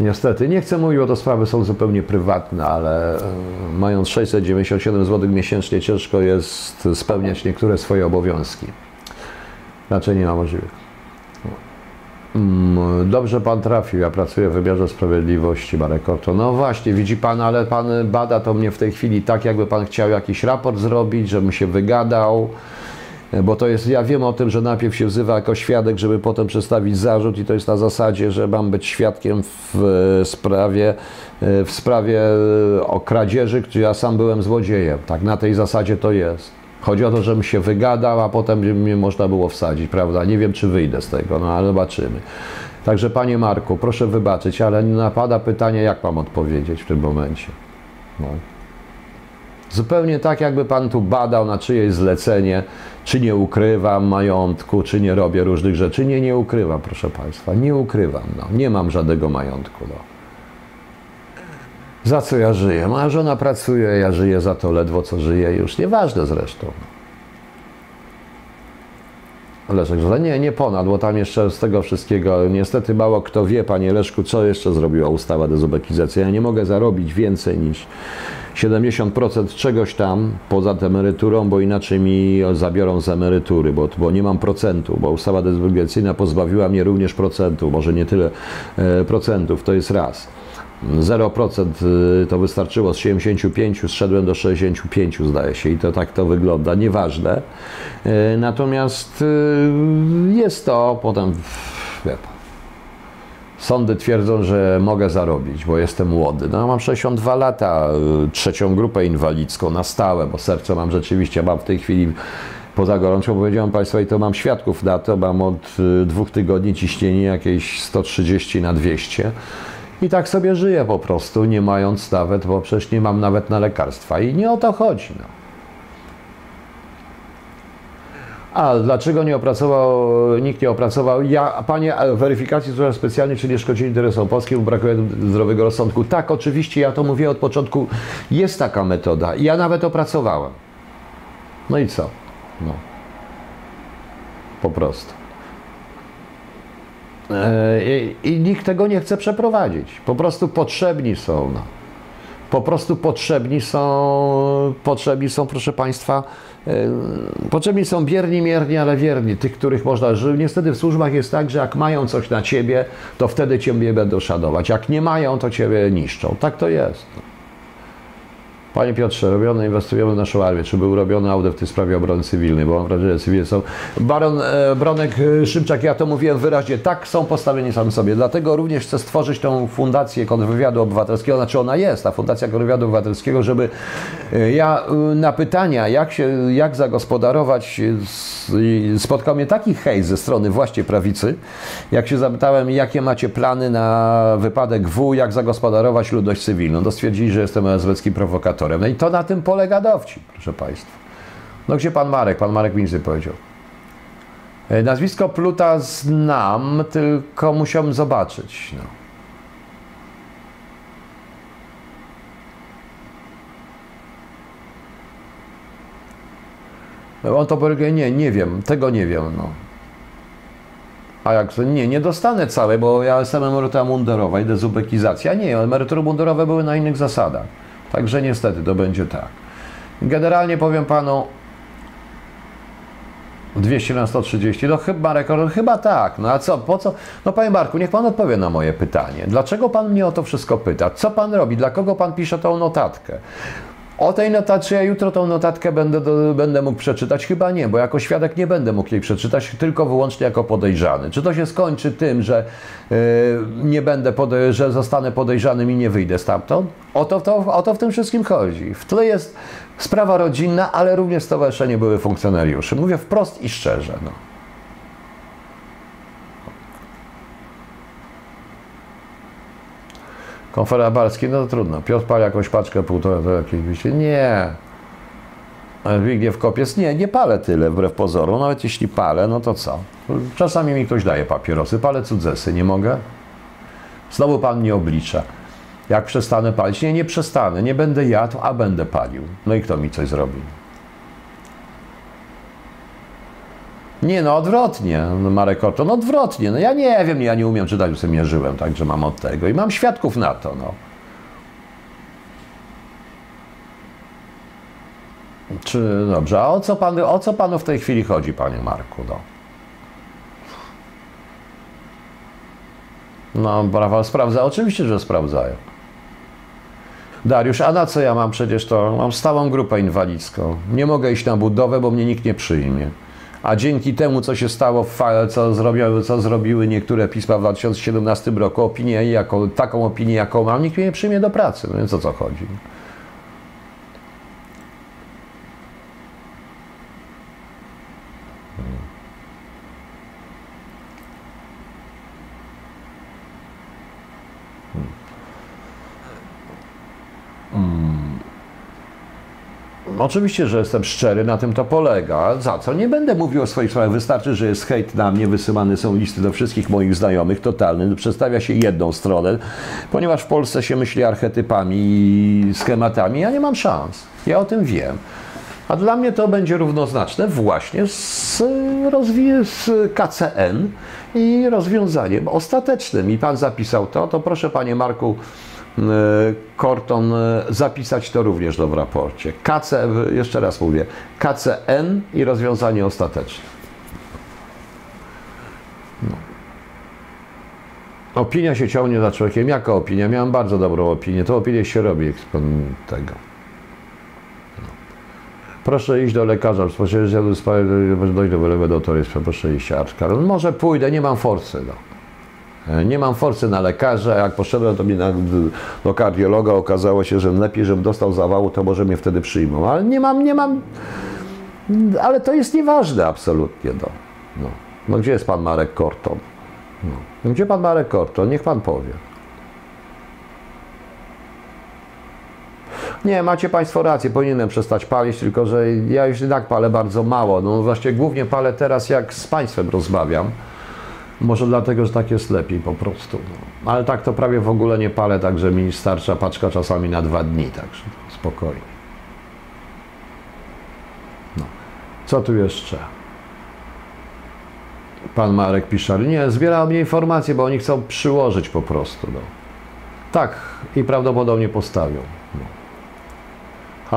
Speaker 2: Niestety, nie chcę mówić, bo to sprawy są zupełnie prywatne, ale e, mając 697 zł miesięcznie ciężko jest spełniać niektóre swoje obowiązki. Raczej nie ma możliwości. Mm, Dobrze pan trafił, ja pracuję w wymiarze sprawiedliwości, Marek Orto. No właśnie, widzi pan, ale pan bada to mnie w tej chwili tak, jakby pan chciał jakiś raport zrobić, żebym się wygadał, bo to jest, ja wiem o tym, że najpierw się wzywa jako świadek, żeby potem przedstawić zarzut i to jest na zasadzie, że mam być świadkiem w e, sprawie, e, w sprawie e, o kradzieży, gdzie ja sam byłem złodziejem. Tak, na tej zasadzie to jest. Chodzi o to, żebym się wygadał, a potem mnie można było wsadzić, prawda? Nie wiem, czy wyjdę z tego, no ale zobaczymy. Także panie Marku, proszę wybaczyć, ale napada pytanie, jak mam odpowiedzieć w tym momencie. No. Zupełnie tak, jakby pan tu badał na czyjeś zlecenie, czy nie ukrywam majątku, czy nie robię różnych rzeczy. Nie, nie ukrywam, proszę państwa, nie ukrywam. No. Nie mam żadnego majątku. No. Za co ja żyję? Moja żona pracuje, ja żyję za to ledwo co żyję, już nieważne zresztą. Leszek, że nie, nie ponad, bo tam jeszcze z tego wszystkiego, niestety mało kto wie, panie Leszku, co jeszcze zrobiła ustawa dezubekizacji. Ja nie mogę zarobić więcej niż 70% czegoś tam poza emeryturą, bo inaczej mi zabiorą z emerytury, bo, bo nie mam procentu, bo ustawa dezubekizacyjna pozbawiła mnie również procentu, może nie tyle e, procentów, to jest raz. 0% y, to wystarczyło, z 75 zszedłem do 65 zdaje się i to tak to wygląda, nieważne. Y, Natomiast y, jest to potem, wie pan, sądy twierdzą, że mogę zarobić, bo jestem młody. No mam 62 lata, trzecią grupę inwalidzką na stałe, bo serce mam rzeczywiście, mam w tej chwili poza gorączką, powiedziałem Państwu, i to mam świadków na to, mam od dwóch tygodni ciśnienie jakieś 130 na 200. I tak sobie żyję po prostu, nie mając nawet, bo przecież nie mam nawet na lekarstwa. I nie o to chodzi. No. A dlaczego nie opracował, nikt nie opracował? Ja, panie, e, weryfikacji służb specjalnych, czyli nie szkodzi interesom polskim, brakuje zdrowego rozsądku. Tak, oczywiście, ja to mówię od początku, jest taka metoda. Ja nawet opracowałem. No i co? No. Po prostu. E, I, nikt tego nie chce przeprowadzić. Po prostu potrzebni są. No. Po prostu potrzebni są, potrzebni są, proszę Państwa, e, potrzebni są bierni, mierni, ale wierni, tych, których można. Że niestety w służbach jest tak, że jak mają coś na Ciebie, to wtedy Ciebie będą szanować. Jak nie mają, to Ciebie niszczą. Tak to jest. Panie Piotrze, robione, inwestujemy w naszą armię. Czy był robiony audyt w tej sprawie obrony cywilnej? Bo mam wrażenie, że cywile są... Baron e, Bronek e, Szymczak, ja to mówiłem wyraźnie, tak, są postawieni sami sobie. Dlatego również chcę stworzyć tą fundację kontrwywiadu obywatelskiego, znaczy ona jest, ta fundacja kontrwywiadu obywatelskiego, żeby e, ja e, na pytania, jak się, jak zagospodarować, spotkał mnie taki hejt ze strony właśnie prawicy, jak się zapytałem, jakie macie plany na wypadek W, jak zagospodarować ludność cywilną, to stwierdzili, że jestem esbeckim prowokatorem. No i to na tym polega dowcip, proszę Państwa. No gdzie pan Marek? Pan Marek nie powiedział. E, Nazwisko Pluta znam, tylko musiałbym zobaczyć. No. No, On to powiedział, nie, nie wiem, tego nie wiem. No. A jak to? Nie, nie dostanę całej, bo ja jestem emerytura mundurowa i dezubekizacja. Nie, emerytury mundurowe były na innych zasadach. Także niestety to będzie tak. Generalnie powiem panu 200 na 130, no chyba rekord, chyba tak. No a co, po co? No panie Marku, niech pan odpowie na moje pytanie. Dlaczego pan mnie o to wszystko pyta? Co pan robi? Dla kogo pan pisze tą notatkę? O tej notatce, ja jutro tą notatkę będę, do, będę mógł przeczytać? Chyba nie, bo jako świadek nie będę mógł jej przeczytać, tylko wyłącznie jako podejrzany. Czy to się skończy tym, że yy, nie będę podej- że zostanę podejrzanym i nie wyjdę stamtąd? O to, to, o to w tym wszystkim chodzi. W tle jest sprawa rodzinna, ale również stowarzyszenie były funkcjonariuszy. Mówię wprost i szczerze. No. Konferabalski, no to trudno. Piotr pali jakąś paczkę półtora, to jakieś. Nie. Zbigniew Kopiec, nie, nie palę tyle wbrew pozorom. Nawet jeśli palę, no to co? Czasami mi ktoś daje papierosy, palę cudzesy, nie mogę? Znowu pan mnie oblicza. Jak przestanę palić? Nie, nie przestanę, nie będę jadł, a będę palił. No i kto mi coś zrobi? Nie, no odwrotnie, no Marek Orton, no odwrotnie. No ja nie wiem, ja nie umiem czytać, już sobie mierzyłem, także mam od tego i mam świadków na to, no. Czy dobrze, a o co, pan, o co panu w tej chwili chodzi, panie Marku? No, no Rafał sprawdza, oczywiście, że sprawdzają. Dariusz, a na co ja mam przecież to? Mam stałą grupę inwalidzką. Nie mogę iść na budowę, bo mnie nikt nie przyjmie. A dzięki temu, co się stało, w co zrobiły, co zrobiły niektóre pisma w 2017 roku, opinię, jako, taką opinię, jaką mam, nikt mnie nie przyjmie do pracy. No więc o co chodzi? Oczywiście, że jestem szczery, na tym to polega. Za co? Nie będę mówił o swoich sprawach. Wystarczy, że jest hejt na mnie, wysyłane są listy do wszystkich moich znajomych, totalny. Przedstawia się jedną stronę, ponieważ w Polsce się myśli archetypami i schematami. Ja nie mam szans. Ja o tym wiem. A dla mnie to będzie równoznaczne właśnie z, rozwi- z KCN i rozwiązaniem ostatecznym. I pan zapisał to, to proszę panie Marku Korton e, zapisać to również do w raporcie. KC, jeszcze raz mówię, KCN i rozwiązanie ostateczne. No. Opinia się ciągnie za człowiekiem. Jaka opinia? Miałem bardzo dobrą opinię. To opinię się robi tego. Proszę iść do lekarza, proszę że dojść do wylewego doktorystwa, proszę iść, Arczka. No może pójdę, nie mam forcy, no. Nie mam forcy na lekarza, jak poszedłem to mi na, do kardiologa, okazało się, że lepiej, żebym dostał zawału, to może mnie wtedy przyjmą, ale nie mam, nie mam, ale to jest nieważne absolutnie, no. No, no gdzie jest pan Marek Korton? No. Gdzie pan Marek Korton? Niech pan powie. Nie, macie Państwo rację, powinienem przestać palić, tylko że ja już jednak palę bardzo mało. No właśnie głównie palę teraz, jak z Państwem rozmawiam. Może dlatego, że tak jest lepiej po prostu. No. Ale tak to prawie w ogóle nie palę, także mi starcza paczka czasami na dwa dni, także spokojnie. No. Co tu jeszcze? Pan Marek Piszar. Nie, zbierał mnie informacje, bo oni chcą przyłożyć po prostu. No. Tak, i prawdopodobnie postawią. No.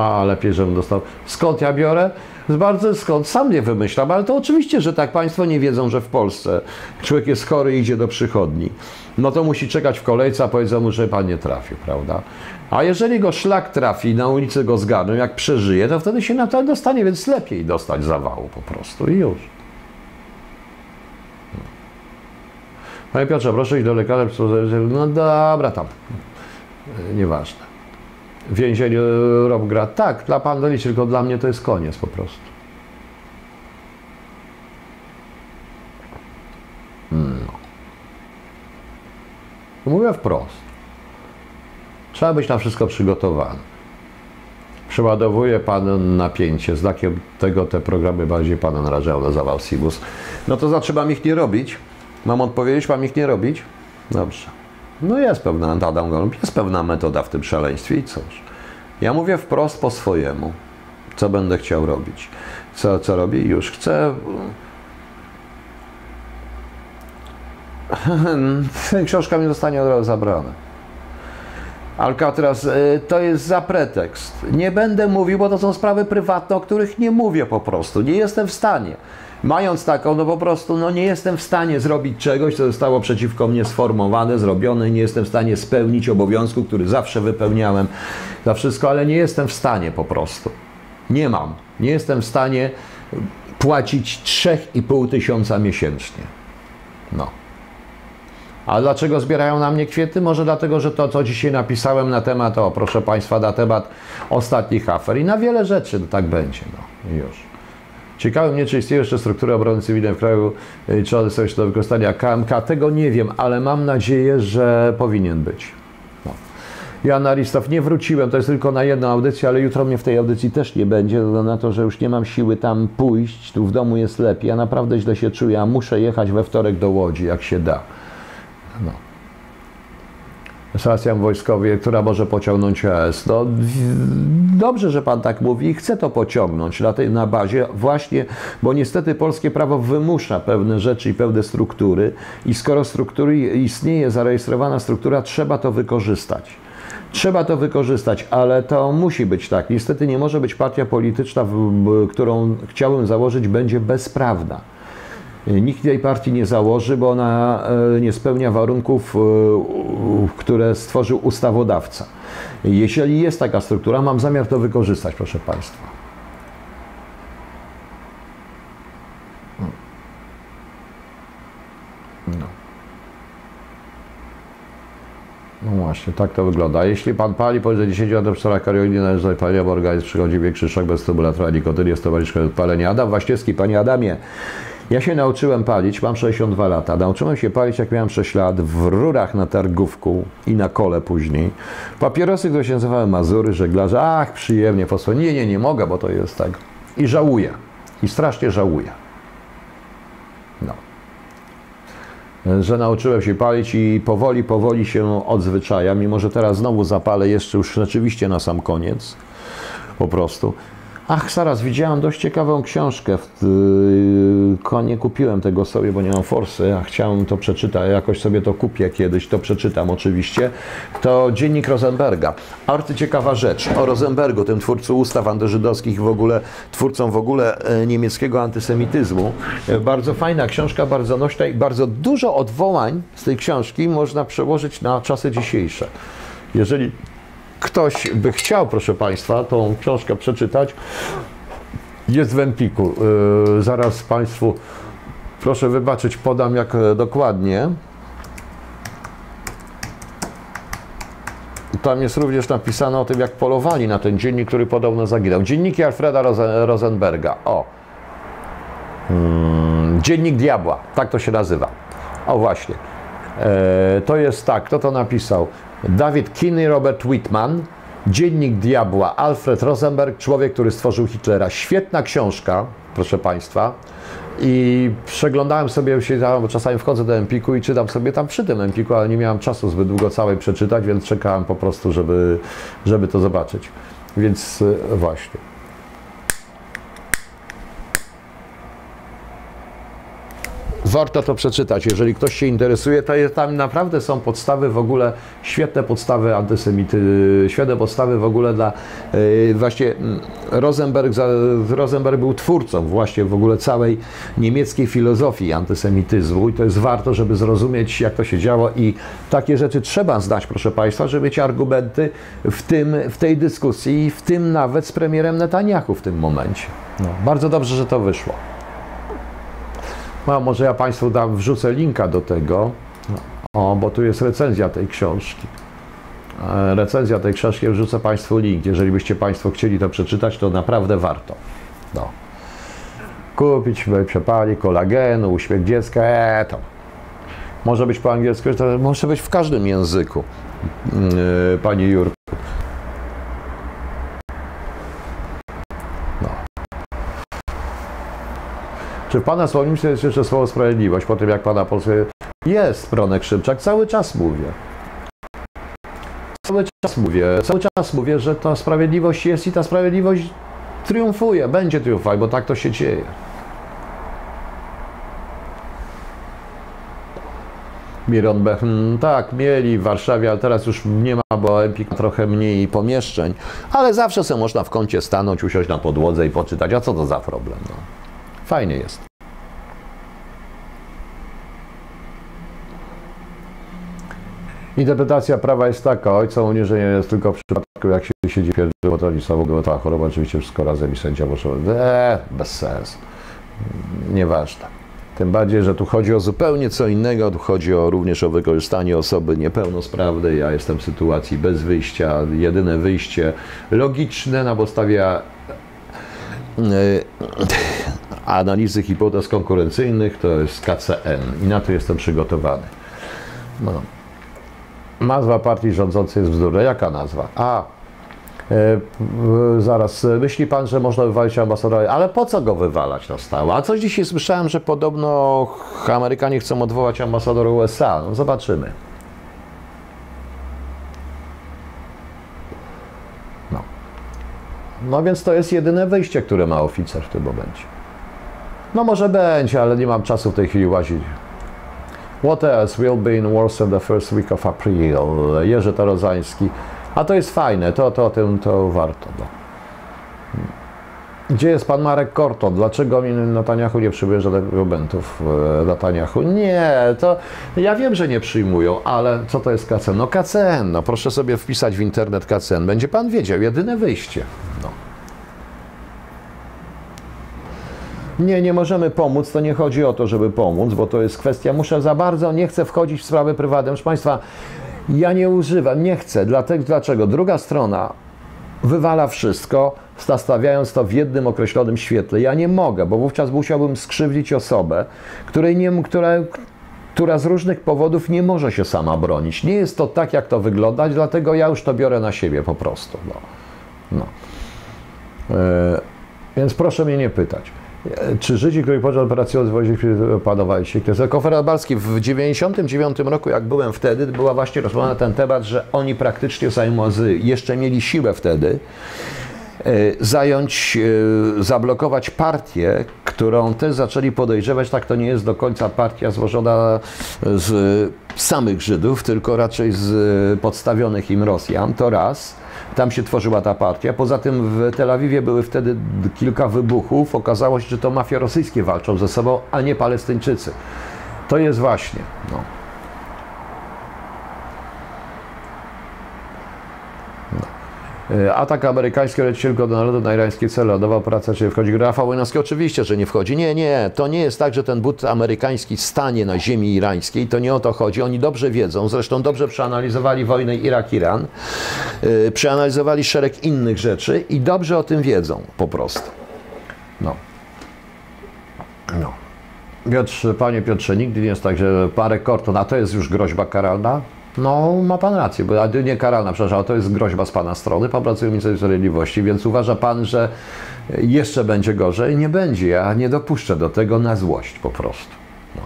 Speaker 2: A, lepiej, żebym dostał. Skąd ja biorę? Bardzo skąd? Sam nie wymyślam, ale to oczywiście, że tak. Państwo nie wiedzą, że w Polsce człowiek jest chory i idzie do przychodni. No to musi czekać w kolejce, a powiedzą mu, że pan nie trafił, prawda? A jeżeli go szlak trafi, na ulicy go zgarną, jak przeżyje, to wtedy się na to dostanie, więc lepiej dostać zawału po prostu i już. Panie Piotrze, proszę iść do lekarza. No dobra, tam. Nieważne więzieniu Robgrad. Tak, dla pan to tylko dla mnie to jest koniec po prostu. No. Mówię wprost. Trzeba być na wszystko przygotowany. Przeładowuje pan napięcie. Znakiem tego te programy bardziej pana narażają na zawał Sibus. No to znaczy mam ich nie robić. Mam odpowiedzieć, mam ich nie robić? Dobrze. No jest pewna, Adam Golub, jest pewna metoda w tym szaleństwie i cóż. Ja mówię wprost po swojemu, co będę chciał robić. Co, co robię? Już chcę... Książka mi zostanie od razu zabrana. Alcatraz, y, to jest za pretekst. Nie będę mówił, bo to są sprawy prywatne, o których nie mówię po prostu. Nie jestem w stanie mając taką, no po prostu no nie jestem w stanie zrobić czegoś, co zostało przeciwko mnie sformowane, zrobione, nie jestem w stanie spełnić obowiązku, który zawsze wypełniałem za wszystko, ale nie jestem w stanie po prostu. Nie mam. Nie jestem w stanie płacić 3,5 tysiąca miesięcznie. No. A dlaczego zbierają na mnie kwiety? Może dlatego, że to, co dzisiaj napisałem na temat, o proszę Państwa, na temat ostatnich afer i na wiele rzeczy tak będzie. No, już. Ciekawe mnie, czy istnieje jeszcze struktura obrony cywilnej w kraju, y, czy one są jeszcze do wykorzystania KMK. Tego nie wiem, ale mam nadzieję, że powinien być. No. Ja na nie wróciłem, to jest tylko na jedną audycję, ale jutro mnie w tej audycji też nie będzie, na to, że już nie mam siły tam pójść, tu w domu jest lepiej, ja naprawdę źle się czuję, a muszę jechać we wtorek do Łodzi, jak się da. No stacją wojskowej, która może pociągnąć ES. No, dobrze, że Pan tak mówi i chce to pociągnąć na, tej, na bazie właśnie, bo niestety polskie prawo wymusza pewne rzeczy i pewne struktury i skoro struktury istnieje, zarejestrowana struktura, trzeba to wykorzystać. Trzeba to wykorzystać, ale to musi być tak. Niestety nie może być partia polityczna, którą chciałbym założyć, będzie bezprawna. Nikt tej partii nie założy, bo ona e, nie spełnia warunków, e, które stworzył ustawodawca. Jeśli jest taka struktura, mam zamiar to wykorzystać, proszę Państwa. No. No właśnie, tak to wygląda. Jeśli pan pali powyżej 10 lat profesora Karoliny należy do palenia, bo organizm przychodzi większy szok bez stymulatora nikotyny, jest to towarzyszką palenia. Adam Waściewski, panie Adamie, Ja się nauczyłem palić, mam 62 lata. Nauczyłem się palić, jak miałem 6 lat, w rurach na targówku i na kole później. Papierosy, które się nazywały Mazury, żeglarze, ach, przyjemnie, fosfor. Nie, nie, nie mogę, bo to jest tak. I żałuję. I strasznie żałuję. No. Że nauczyłem się palić i powoli, powoli się odzwyczaja, mimo że teraz znowu zapalę jeszcze już rzeczywiście na sam koniec. Po prostu. Ach, zaraz, widziałem dość ciekawą książkę. Yy, nie kupiłem tego sobie, bo nie mam forsy, a chciałem to przeczytać. Jakoś sobie to kupię kiedyś, to przeczytam oczywiście. To dziennik Rosenberga. Arcyciekawa rzecz o Rosenbergu, tym twórcu ustaw antyżydowskich, w ogóle twórcą w ogóle e, niemieckiego antysemityzmu. E, Bardzo fajna książka, bardzo nośna i bardzo dużo odwołań z tej książki można przełożyć na czasy dzisiejsze. Jeżeli ktoś by chciał, proszę Państwa, tą książkę przeczytać, jest w Empiku. Yy, zaraz Państwu, proszę wybaczyć, podam jak e, dokładnie. Tam jest również napisane o tym, jak polowali na ten dziennik, który podobno zaginął. Dzienniki Alfreda Rosen- Rosenberga. O. Mm, dziennik Diabła, tak to się nazywa. O właśnie. E, to jest tak, kto to napisał? David Kinney, Robert Whitman, Dziennik Diabła, Alfred Rosenberg, człowiek, który stworzył Hitlera. Świetna książka, proszę Państwa. I przeglądałem sobie, siedziałem, bo czasami wchodzę do Empiku i czytam sobie tam przy tym Empiku, ale nie miałem czasu zbyt długo całej przeczytać, więc czekałem po prostu, żeby, żeby to zobaczyć. Więc e, właśnie. Warto to przeczytać. Jeżeli ktoś się interesuje, to jest, tam naprawdę są podstawy w ogóle, świetne podstawy antysemity, świetne podstawy w ogóle dla yy, właśnie mm, Rosenberg, Rosenberg był twórcą właśnie w ogóle całej niemieckiej filozofii antysemityzmu i to jest warto, żeby zrozumieć jak to się działo i takie rzeczy trzeba znać, proszę Państwa, żeby mieć argumenty w, tym, w tej dyskusji, w tym nawet z premierem Netanyahu w tym momencie. No, bardzo dobrze, że to wyszło. No, może ja Państwu dam, wrzucę linka do tego. O, bo tu jest recenzja tej książki. E, Recenzja tej książki, wrzucę Państwu link. Jeżeli byście Państwo chcieli to przeczytać, to naprawdę warto. No. Kupić, przepali kolagenu, uśmiech dziecka, e, to. Może być po angielsku, to może być w każdym języku, yy, Pani Jurku. Czy Pana słownictwie jest jeszcze słowo sprawiedliwość po tym, jak Pana Polskę... Jest, Bronek Szymczak, cały czas mówię. Cały czas mówię, cały czas mówię, że ta sprawiedliwość jest i ta sprawiedliwość triumfuje, będzie triumfować, bo tak to się dzieje. Miron B. Hmm, tak, mieli w Warszawie, ale teraz już nie ma, bo Empik trochę mniej pomieszczeń, ale zawsze sobie można w kącie stanąć, usiąść na podłodze i poczytać, a co to za problem? No. Fajnie jest. Interpretacja prawa jest taka, ojca uniżenia jest tylko w przypadku, jak się siedzi pierwszy, bo to nic ta choroba, oczywiście wszystko razem i sędzia muszą... Eee, bez sensu. Nieważne. Tym bardziej, że tu chodzi o zupełnie co innego, tu chodzi o, również o wykorzystanie osoby niepełnosprawnej. Ja jestem w sytuacji bez wyjścia. Jedyne wyjście logiczne na podstawie e, analizy hipotez konkurencyjnych to jest KCN i na to jestem przygotowany. No. Nazwa partii rządzącej jest bzdurna. Jaka nazwa? A, e, zaraz, e, myśli pan, że można wywalić ambasadora, ale po co go wywalać na stałe? A coś dzisiaj słyszałem, że podobno Amerykanie chcą odwołać ambasadora USA. No zobaczymy. No. No więc to jest jedyne wyjście, które ma oficer w tym momencie. No może będzie, ale nie mam czasu w tej chwili łazić. What else will be in Warsaw the first week of April? Jerzy Tarozański. A to jest fajne, to, to, to, to warto. No. Gdzie jest pan Marek Korton? Dlaczego Netanyahu nie przyjmuje żadnych argumentów e, Netanyahu? Nie, to ja wiem, że nie przyjmują, ale co to jest KCN? No KCN, no proszę sobie wpisać w internet KCN, będzie pan wiedział, jedyne wyjście. No. Nie, nie możemy pomóc, to nie chodzi o to, żeby pomóc, bo to jest kwestia, muszę za bardzo, nie chcę wchodzić w sprawy prywatne. Proszę Państwa, ja nie używam, nie chcę. Dlatego, dlaczego? Druga strona wywala wszystko, stawiając to w jednym określonym świetle. Ja nie mogę, bo wówczas musiałbym skrzywdzić osobę, której nie, która, która z różnych powodów nie może się sama bronić. Nie jest to tak, jak to wyglądać, dlatego ja już to biorę na siebie po prostu. No. No. E, więc proszę mnie nie pytać. E, Czy Żydzi, których podczas operacji odwozić, panowali się? Konferenbalski w 1999 roku, jak byłem wtedy, była właśnie rozmowa na ten temat, że oni praktycznie zajmowały, jeszcze mieli siłę wtedy, e, zająć, e, zablokować partię, którą też zaczęli podejrzewać, tak to nie jest do końca partia złożona z samych Żydów, tylko raczej z podstawionych im Rosjan, to raz. Tam się tworzyła ta partia. Poza tym w Tel Awiwie były wtedy kilka wybuchów. Okazało się, że to mafie rosyjskie walczą ze sobą, a nie Palestyńczycy. To jest właśnie. No. Atak amerykański leci tylko do narodu na irańskie cele. Nowa operacja, czy wchodzi Rafał Łynowski? Oczywiście, że nie wchodzi. Nie, nie. To nie jest tak, że ten but amerykański stanie na ziemi irańskiej. To nie o to chodzi. Oni dobrze wiedzą. Zresztą dobrze przeanalizowali wojnę Irak-Iran. Yy, przeanalizowali szereg innych rzeczy i dobrze o tym wiedzą po prostu. No. No. Piotrze, panie Piotrze, nigdy nie jest tak, że parę korton, a to jest już groźba karalna? No, ma pan rację, bo a nie karalna, przepraszam, to jest groźba z pana strony, pan pracuje w Ministerstwie Sprawiedliwości, więc uważa pan, że jeszcze będzie gorzej? Nie będzie, ja nie dopuszczę do tego na złość po prostu. No.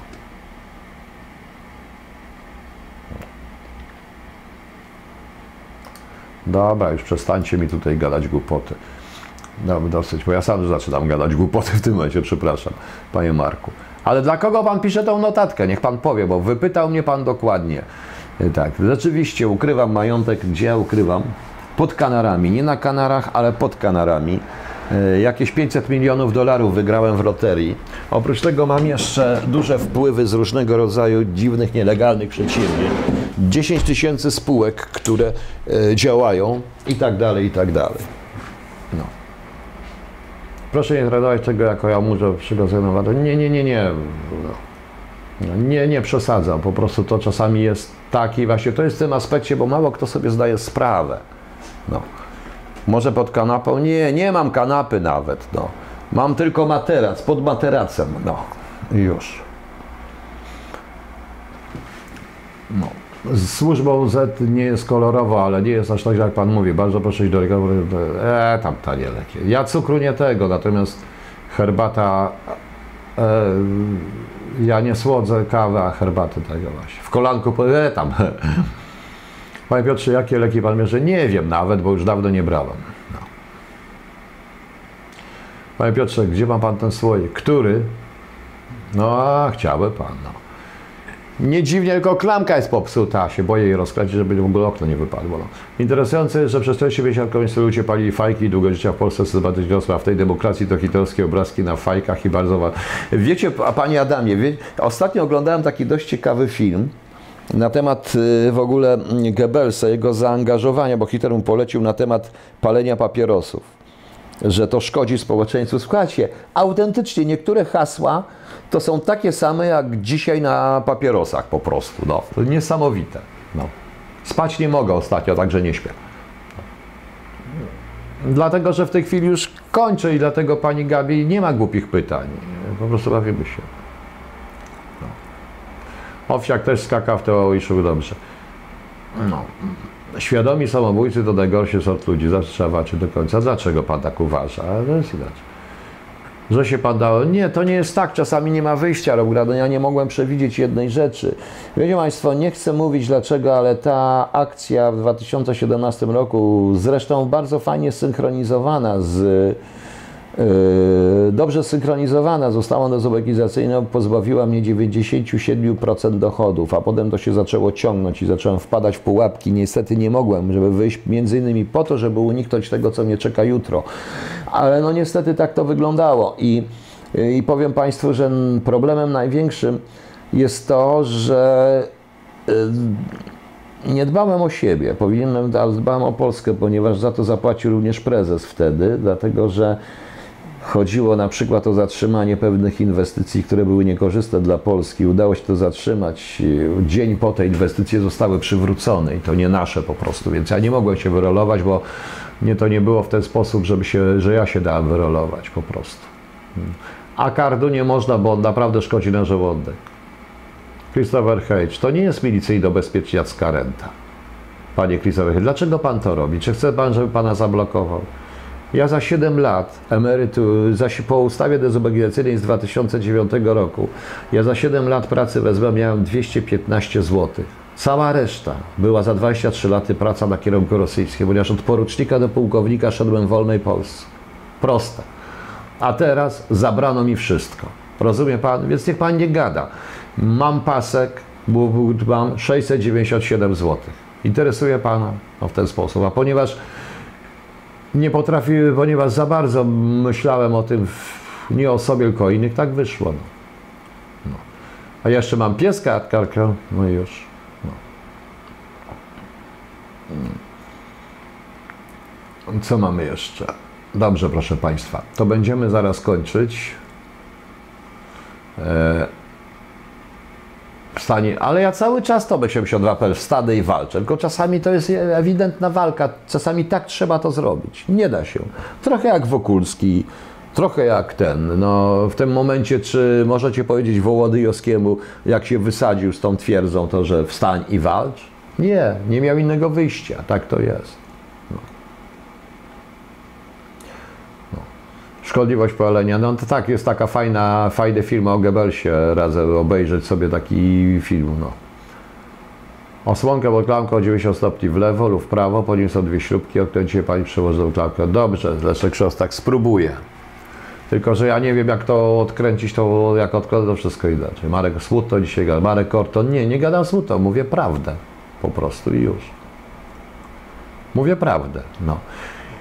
Speaker 2: Dobra, już przestańcie mi tutaj gadać głupoty. No, dosyć, bo ja sam zaczynam gadać głupoty w tym momencie, przepraszam, panie Marku. Ale dla kogo pan pisze tą notatkę? Niech pan powie, bo wypytał mnie pan dokładnie. Tak, rzeczywiście ukrywam majątek, gdzie ja ukrywam? Pod Kanarami, nie na Kanarach, ale pod Kanarami. Jakieś 500 milionów dolarów wygrałem w loterii. Oprócz tego mam jeszcze duże wpływy z różnego rodzaju dziwnych, nielegalnych przedsięwzięć. 10 tysięcy spółek, które działają i tak dalej, i tak dalej. No. Proszę nie traktować tego jako ja muszę przygotować. Nie, nie, nie, nie. No. Nie, nie przesadzam. Po prostu to czasami jest taki właśnie, to jest w tym aspekcie, bo mało kto sobie zdaje sprawę. No. Może pod kanapą? Nie, nie mam kanapy nawet. No. Mam tylko materac, pod materacem. No. Już. No. Z służbą Z nie jest kolorowo, ale nie jest aż tak, jak pan mówi. Bardzo proszę iść do lekarza. E, tam tanie leki. Ja cukru nie tego, natomiast herbata. E, ja nie słodzę kawy, a herbaty tego właśnie. W kolanku, e, tam. Panie Piotrze, jakie leki pan bierze? Nie wiem nawet, bo już dawno nie brałem. No. Panie Piotrze, gdzie ma pan ten słoik? Który? No, a chciałby pan, no. Nie dziwnie, tylko klamka jest popsuta, się boję jej rozkradzić, żeby w ogóle okno nie wypadło. No. Interesujące że przez 40 końcu ludzie palili fajki i długo życia w Polsce systematycznie rosła, a w tej demokracji to hitlerowskie obrazki na fajkach i bardzo... Wiecie, a Panie Adamie, wie... ostatnio oglądałem taki dość ciekawy film, na temat w ogóle Goebbelsa, jego zaangażowania, bo Hitler mu polecił na temat palenia papierosów, że to szkodzi społeczeństwu. Słuchajcie, autentycznie niektóre hasła to są takie same jak dzisiaj na papierosach po prostu. No, to niesamowite. No. Spać nie mogę ostatnio, także nie śpię. Dlatego, że w tej chwili już kończę i dlatego Pani Gabi nie ma głupich pytań. Po prostu bawimy się. Owsiak też skakał w to i szło dobrze. No. Świadomi samobójcy to najgorszy sort ludzi. Zawsze trzeba do końca. Dlaczego pan tak uważa? To jest inaczej. Że się pan dało. Nie, to nie jest tak. Czasami nie ma wyjścia, Rogrado. Ja nie mogłem przewidzieć jednej rzeczy. Wiecie Państwo, nie chcę mówić dlaczego, ale ta akcja w 2017 roku, zresztą bardzo fajnie synchronizowana z dobrze synchronizowana została dezubekizacyjna, pozbawiła mnie 97% dochodów, a potem to się zaczęło ciągnąć i zacząłem wpadać w pułapki. Niestety nie mogłem, żeby wyjść między innymi po to, żeby uniknąć tego, co mnie czeka jutro. Ale no niestety tak to wyglądało i, i powiem Państwu, że problemem największym jest to, że nie dbałem o siebie, powinienem, ale dbałem o Polskę, ponieważ za to zapłacił również prezes wtedy, dlatego że
Speaker 1: chodziło na przykład o zatrzymanie pewnych inwestycji, które były niekorzystne dla Polski. Udało się to zatrzymać. Dzień po tej inwestycje zostały przywrócone i to nie nasze po prostu, więc ja nie mogłem się wyrolować, bo nie, to nie było w ten sposób, żeby się, że ja się dałem wyrolować po prostu. A kardu nie można, bo on naprawdę szkodzi na żołądek. Christopher Hedge, to nie jest milicyjno-bezpieczniacka renta. Panie Christopher Hedge, dlaczego pan to robi? Czy chce pan, żeby pana zablokował? Ja za 7 lat emerytu, za, po ustawie dezobligacyjnej z 2009 roku, ja za 7 lat pracy wezmę miałem 215 zł. Cała reszta była za 23 lata praca na kierunku rosyjskim, ponieważ od porucznika do pułkownika szedłem w wolnej Polsce. Proste. A teraz zabrano mi wszystko. Rozumie pan? Więc niech pan nie gada. Mam pasek, mam 697 zł. Interesuje pana? No w ten sposób. A ponieważ nie potrafi, ponieważ za bardzo myślałem o tym, nie o sobie, tylko o innych, tak wyszło. No. No. A jeszcze mam pieska, karkę, no i już. No. Co mamy jeszcze? Dobrze, proszę Państwa, to będziemy zaraz kończyć. E, w stanie, ale ja cały czas to B72 wstadę i walczę, tylko czasami to jest ewidentna walka, czasami tak trzeba to zrobić. Nie da się. Trochę jak Wokulski, trochę jak ten, no w tym momencie, czy możecie powiedzieć Wołodyjowskiemu, jak się wysadził z tą twierdzą, to że wstań i walcz? Nie, nie miał innego wyjścia, tak to jest. No. No. Szkodliwość palenia, no to tak, jest taka fajna, fajny film o Goebbelsie, razem obejrzeć sobie taki film, no. Osłonkę pod klamką 90 stopni w lewo lub w prawo, po nim są dwie śrubki, odkręcicie Pani przełożoną klamkę. Dobrze, Leszek Szostak spróbuje. Tylko, że ja nie wiem, jak to odkręcić, to jak odkładam, to wszystko inaczej. Marek Smutno dzisiaj gada. Marek Korton, nie, nie gadam smutno, mówię prawdę. Po prostu i już. Mówię prawdę, no.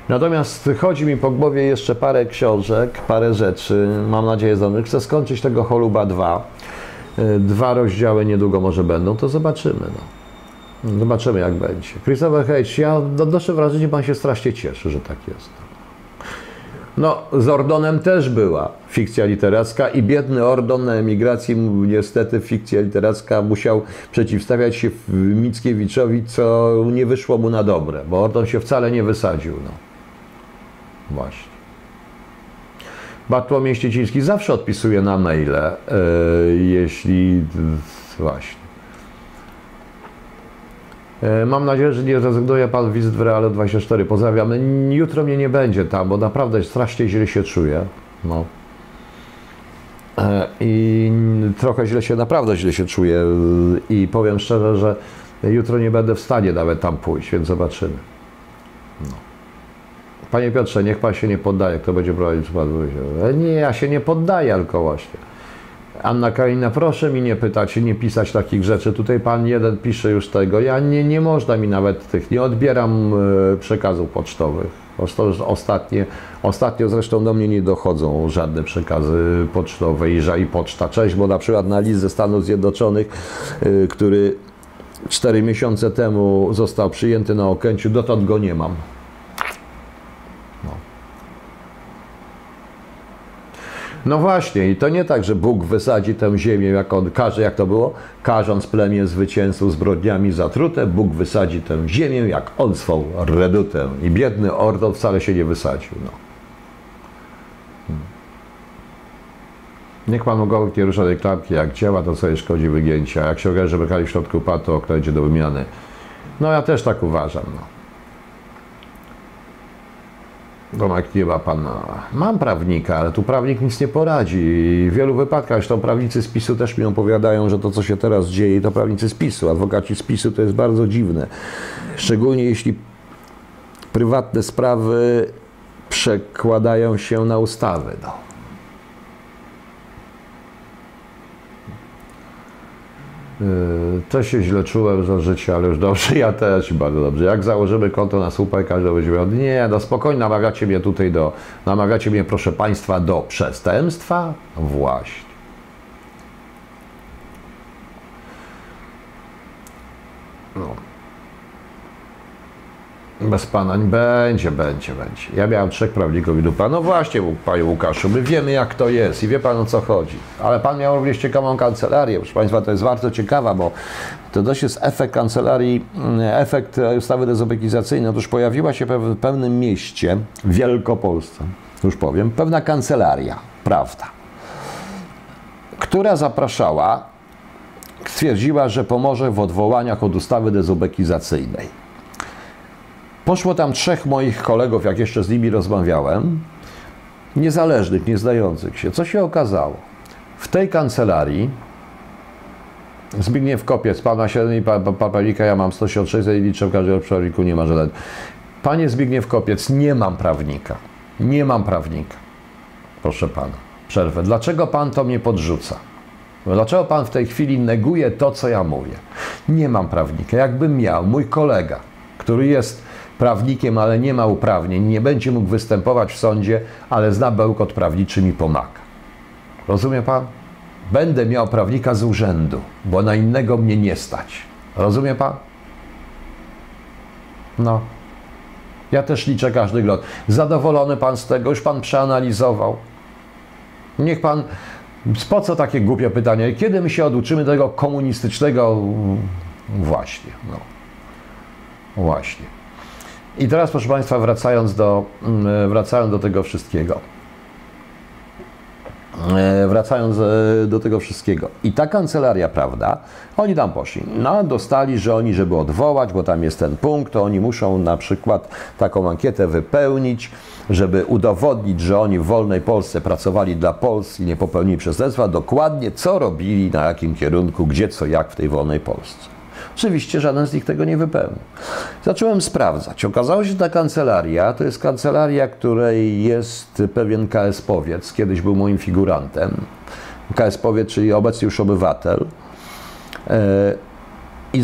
Speaker 1: Natomiast chodzi mi po głowie jeszcze parę książek, parę rzeczy. Mam nadzieję, że chcę skończyć tego Choluba 2. Dwa rozdziały niedługo może będą, to zobaczymy. No. Zobaczymy, jak będzie. Christopher Hedge, ja odnoszę wrażenie, że pan się strasznie cieszy, że tak jest. No, z Ordonem też była fikcja literacka i biedny Ordon na emigracji, niestety fikcja literacka musiał przeciwstawiać się Mickiewiczowi, co nie wyszło mu na dobre, bo Ordon się wcale nie wysadził. No. Właśnie. Bartłomiej Ścieciński zawsze odpisuje na maile, yy, jeśli... Właśnie. Mam nadzieję, że nie rezygnuje Pan wizyt w Realu 24. Pozdrawiam. Jutro mnie nie będzie tam, bo naprawdę strasznie źle się czuję. No. I trochę źle się, naprawdę źle się czuję. I powiem szczerze, że jutro nie będę w stanie nawet tam pójść, więc zobaczymy. No. Panie Piotrze, niech Pan się nie poddaje, kto będzie prowadzić Pan Nie, ja się nie poddaję, tylko właśnie. Anna Karina, proszę mi nie pytać, nie pisać takich rzeczy. Tutaj pan jeden pisze już tego. Ja nie, nie można mi nawet tych, nie odbieram e, przekazów pocztowych. Ostatnie, ostatnio zresztą do mnie nie dochodzą żadne przekazy pocztowe i, i poczta. Cześć, bo na przykład na list ze Stanów Zjednoczonych, e, który cztery miesiące temu został przyjęty na Okęciu, dotąd go nie mam. No właśnie, i to nie tak, że Bóg wysadzi tę ziemię, jak on każe, jak to było, karząc plemię zwycięzców zbrodniami zatrute, Bóg wysadzi tę ziemię, jak on swą redutę. I biedny Ordon wcale się nie wysadził. No. Niech Pan Bogowy nie rusza tej klamki, jak działa, to sobie szkodzi wygięcia. Jak się okaże, że mechali w środku padł, to okno do wymiany. No ja też tak uważam. No. Domek nie ma pana. Mam prawnika, ale tu prawnik nic nie poradzi. W wielu wypadkach, zresztą prawnicy z PiSu też mi opowiadają, że to, co się teraz dzieje, to prawnicy z PiSu. Adwokaci z PiSu to jest bardzo dziwne. Szczególnie jeśli prywatne sprawy przekładają się na ustawy. No. Też się źle czułem za życie, ale już dobrze, ja też bardzo dobrze. Jak założymy konto na słupek, każdy będzie miał, nie, no spokojnie, namawiacie mnie tutaj do, namawiacie mnie, proszę Państwa, do przestępstwa? Właśnie.
Speaker 2: Bez pana nie będzie, będzie, będzie. Ja miałem trzech prawników i dupa. No właśnie, panie Łukaszu, my wiemy jak to jest i wie pan o co chodzi. Ale pan miał również ciekawą kancelarię. Proszę państwa, to jest bardzo ciekawa, bo to dość jest efekt kancelarii, mm, efekt ustawy dezubekizacyjnej. Otóż pojawiła się w pewnym mieście w Wielkopolsce, już powiem, pewna kancelaria prawda, która zapraszała, stwierdziła, że pomoże w odwołaniach od ustawy dezubekizacyjnej. Poszło tam trzech moich kolegów, jak jeszcze z nimi rozmawiałem, niezależnych, nie zdających się. Co się okazało? W tej kancelarii Zbigniew Kopiec, pana 7 i papelika, ja mam 106 i liczę w każdym prawniku, nie ma żaden. Panie Zbigniew Kopiec, nie mam prawnika. Nie mam prawnika. Proszę pana, przerwę. Dlaczego pan to mnie podrzuca? Dlaczego pan w tej chwili neguje to, co ja mówię? Nie mam prawnika. Jakbym miał, mój kolega, który jest prawnikiem, ale nie ma uprawnień, nie będzie mógł występować w sądzie, ale zna bełkot prawniczy mi pomaga. Rozumie pan? Będę miał prawnika z urzędu, bo na innego mnie nie stać. Rozumie pan? No. Ja też liczę każdy glot. Zadowolony pan z tego? Już pan przeanalizował? Niech pan. Po co takie głupie pytania? Kiedy my się oduczymy tego komunistycznego. Właśnie, no. Właśnie. I teraz, proszę Państwa, wracając do, mm, wracając do tego wszystkiego. E, wracając e, do tego wszystkiego. I ta kancelaria, prawda, oni tam poszli. No, dostali, że oni, żeby odwołać, bo tam jest ten punkt, to oni muszą na przykład taką ankietę wypełnić, żeby udowodnić, że oni w wolnej Polsce pracowali dla Polski, nie popełnili przestępstwa, dokładnie co robili, na jakim kierunku, gdzie, co, jak w tej wolnej Polsce. Oczywiście żaden z nich tego nie wypełnił. Zacząłem sprawdzać. Okazało się, że ta kancelaria to jest kancelaria, której jest pewien KS Powiec, kiedyś był moim figurantem. KS Powiec, czyli obecnie już obywatel. E, I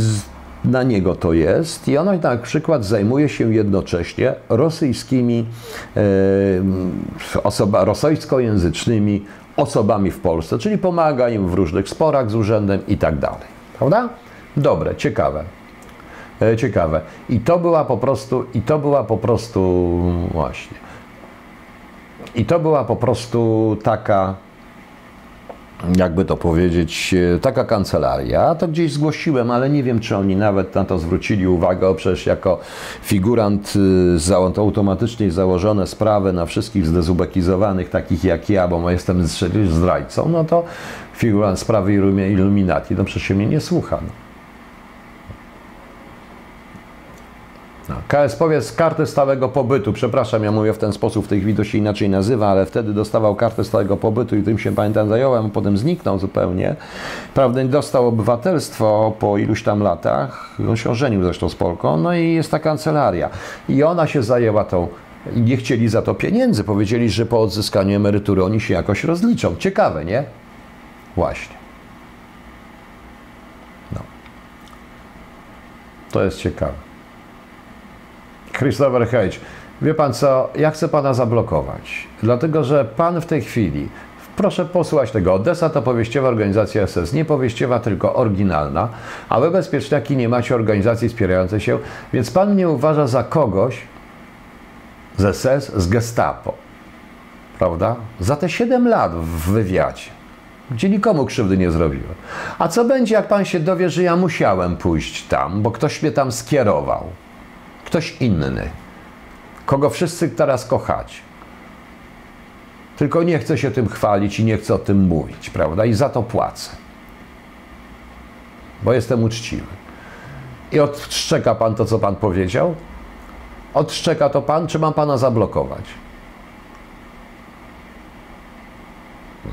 Speaker 2: na niego to jest. I ona na przykład zajmuje się jednocześnie rosyjskimi, e, osoba, rosyjskojęzycznymi osobami w Polsce, czyli pomaga im w różnych sporach z urzędem i tak dalej. Prawda? Dobre, ciekawe. E, ciekawe. I to była po prostu, i to była po prostu, właśnie. I to była po prostu taka, jakby to powiedzieć, e, taka kancelaria. To gdzieś zgłosiłem, ale nie wiem, czy oni nawet na to zwrócili uwagę. Przecież jako figurant y, za automatycznie założone sprawy na wszystkich zdezubekizowanych, takich jak ja, bo jestem zdrajcą, no to figurant sprawy Illuminati, no przecież się mnie nie słucha. No. KS powiedz kartę stałego pobytu. Przepraszam, ja mówię w ten sposób, w tej chwili to się inaczej nazywa, ale wtedy dostawał kartę stałego pobytu i tym się pamiętam zająłem, potem zniknął zupełnie. Prawda, dostał obywatelstwo po iluś tam latach. On się ożenił zresztą z Polką, no i jest ta kancelaria. I ona się zajęła tą nie chcieli za to pieniędzy. Powiedzieli, że po odzyskaniu emerytury oni się jakoś rozliczą. Ciekawe, nie? Właśnie. No. To jest ciekawe. Christopher Hedge, wie pan co, ja chcę pana zablokować, dlatego że pan w tej chwili, proszę posłuchać tego, Odessa to powieściowa organizacja SS, nie powieściowa, tylko oryginalna, a wy bezpieczniaki nie macie organizacji wspierającej się, więc pan mnie uważa za kogoś z SS, z gestapo, prawda? Za te 7 lat w wywiadzie gdzie nikomu krzywdy nie zrobiłem. A co będzie, jak pan się dowie, że ja musiałem pójść tam, bo ktoś mnie tam skierował? Ktoś inny, kogo wszyscy teraz kochacie. Tylko nie chcę się tym chwalić i nie chcę o tym mówić, prawda? I za to płacę. Bo jestem uczciwy. I odszczeka pan to, co pan powiedział? Odszczeka to pan, czy mam pana zablokować? No,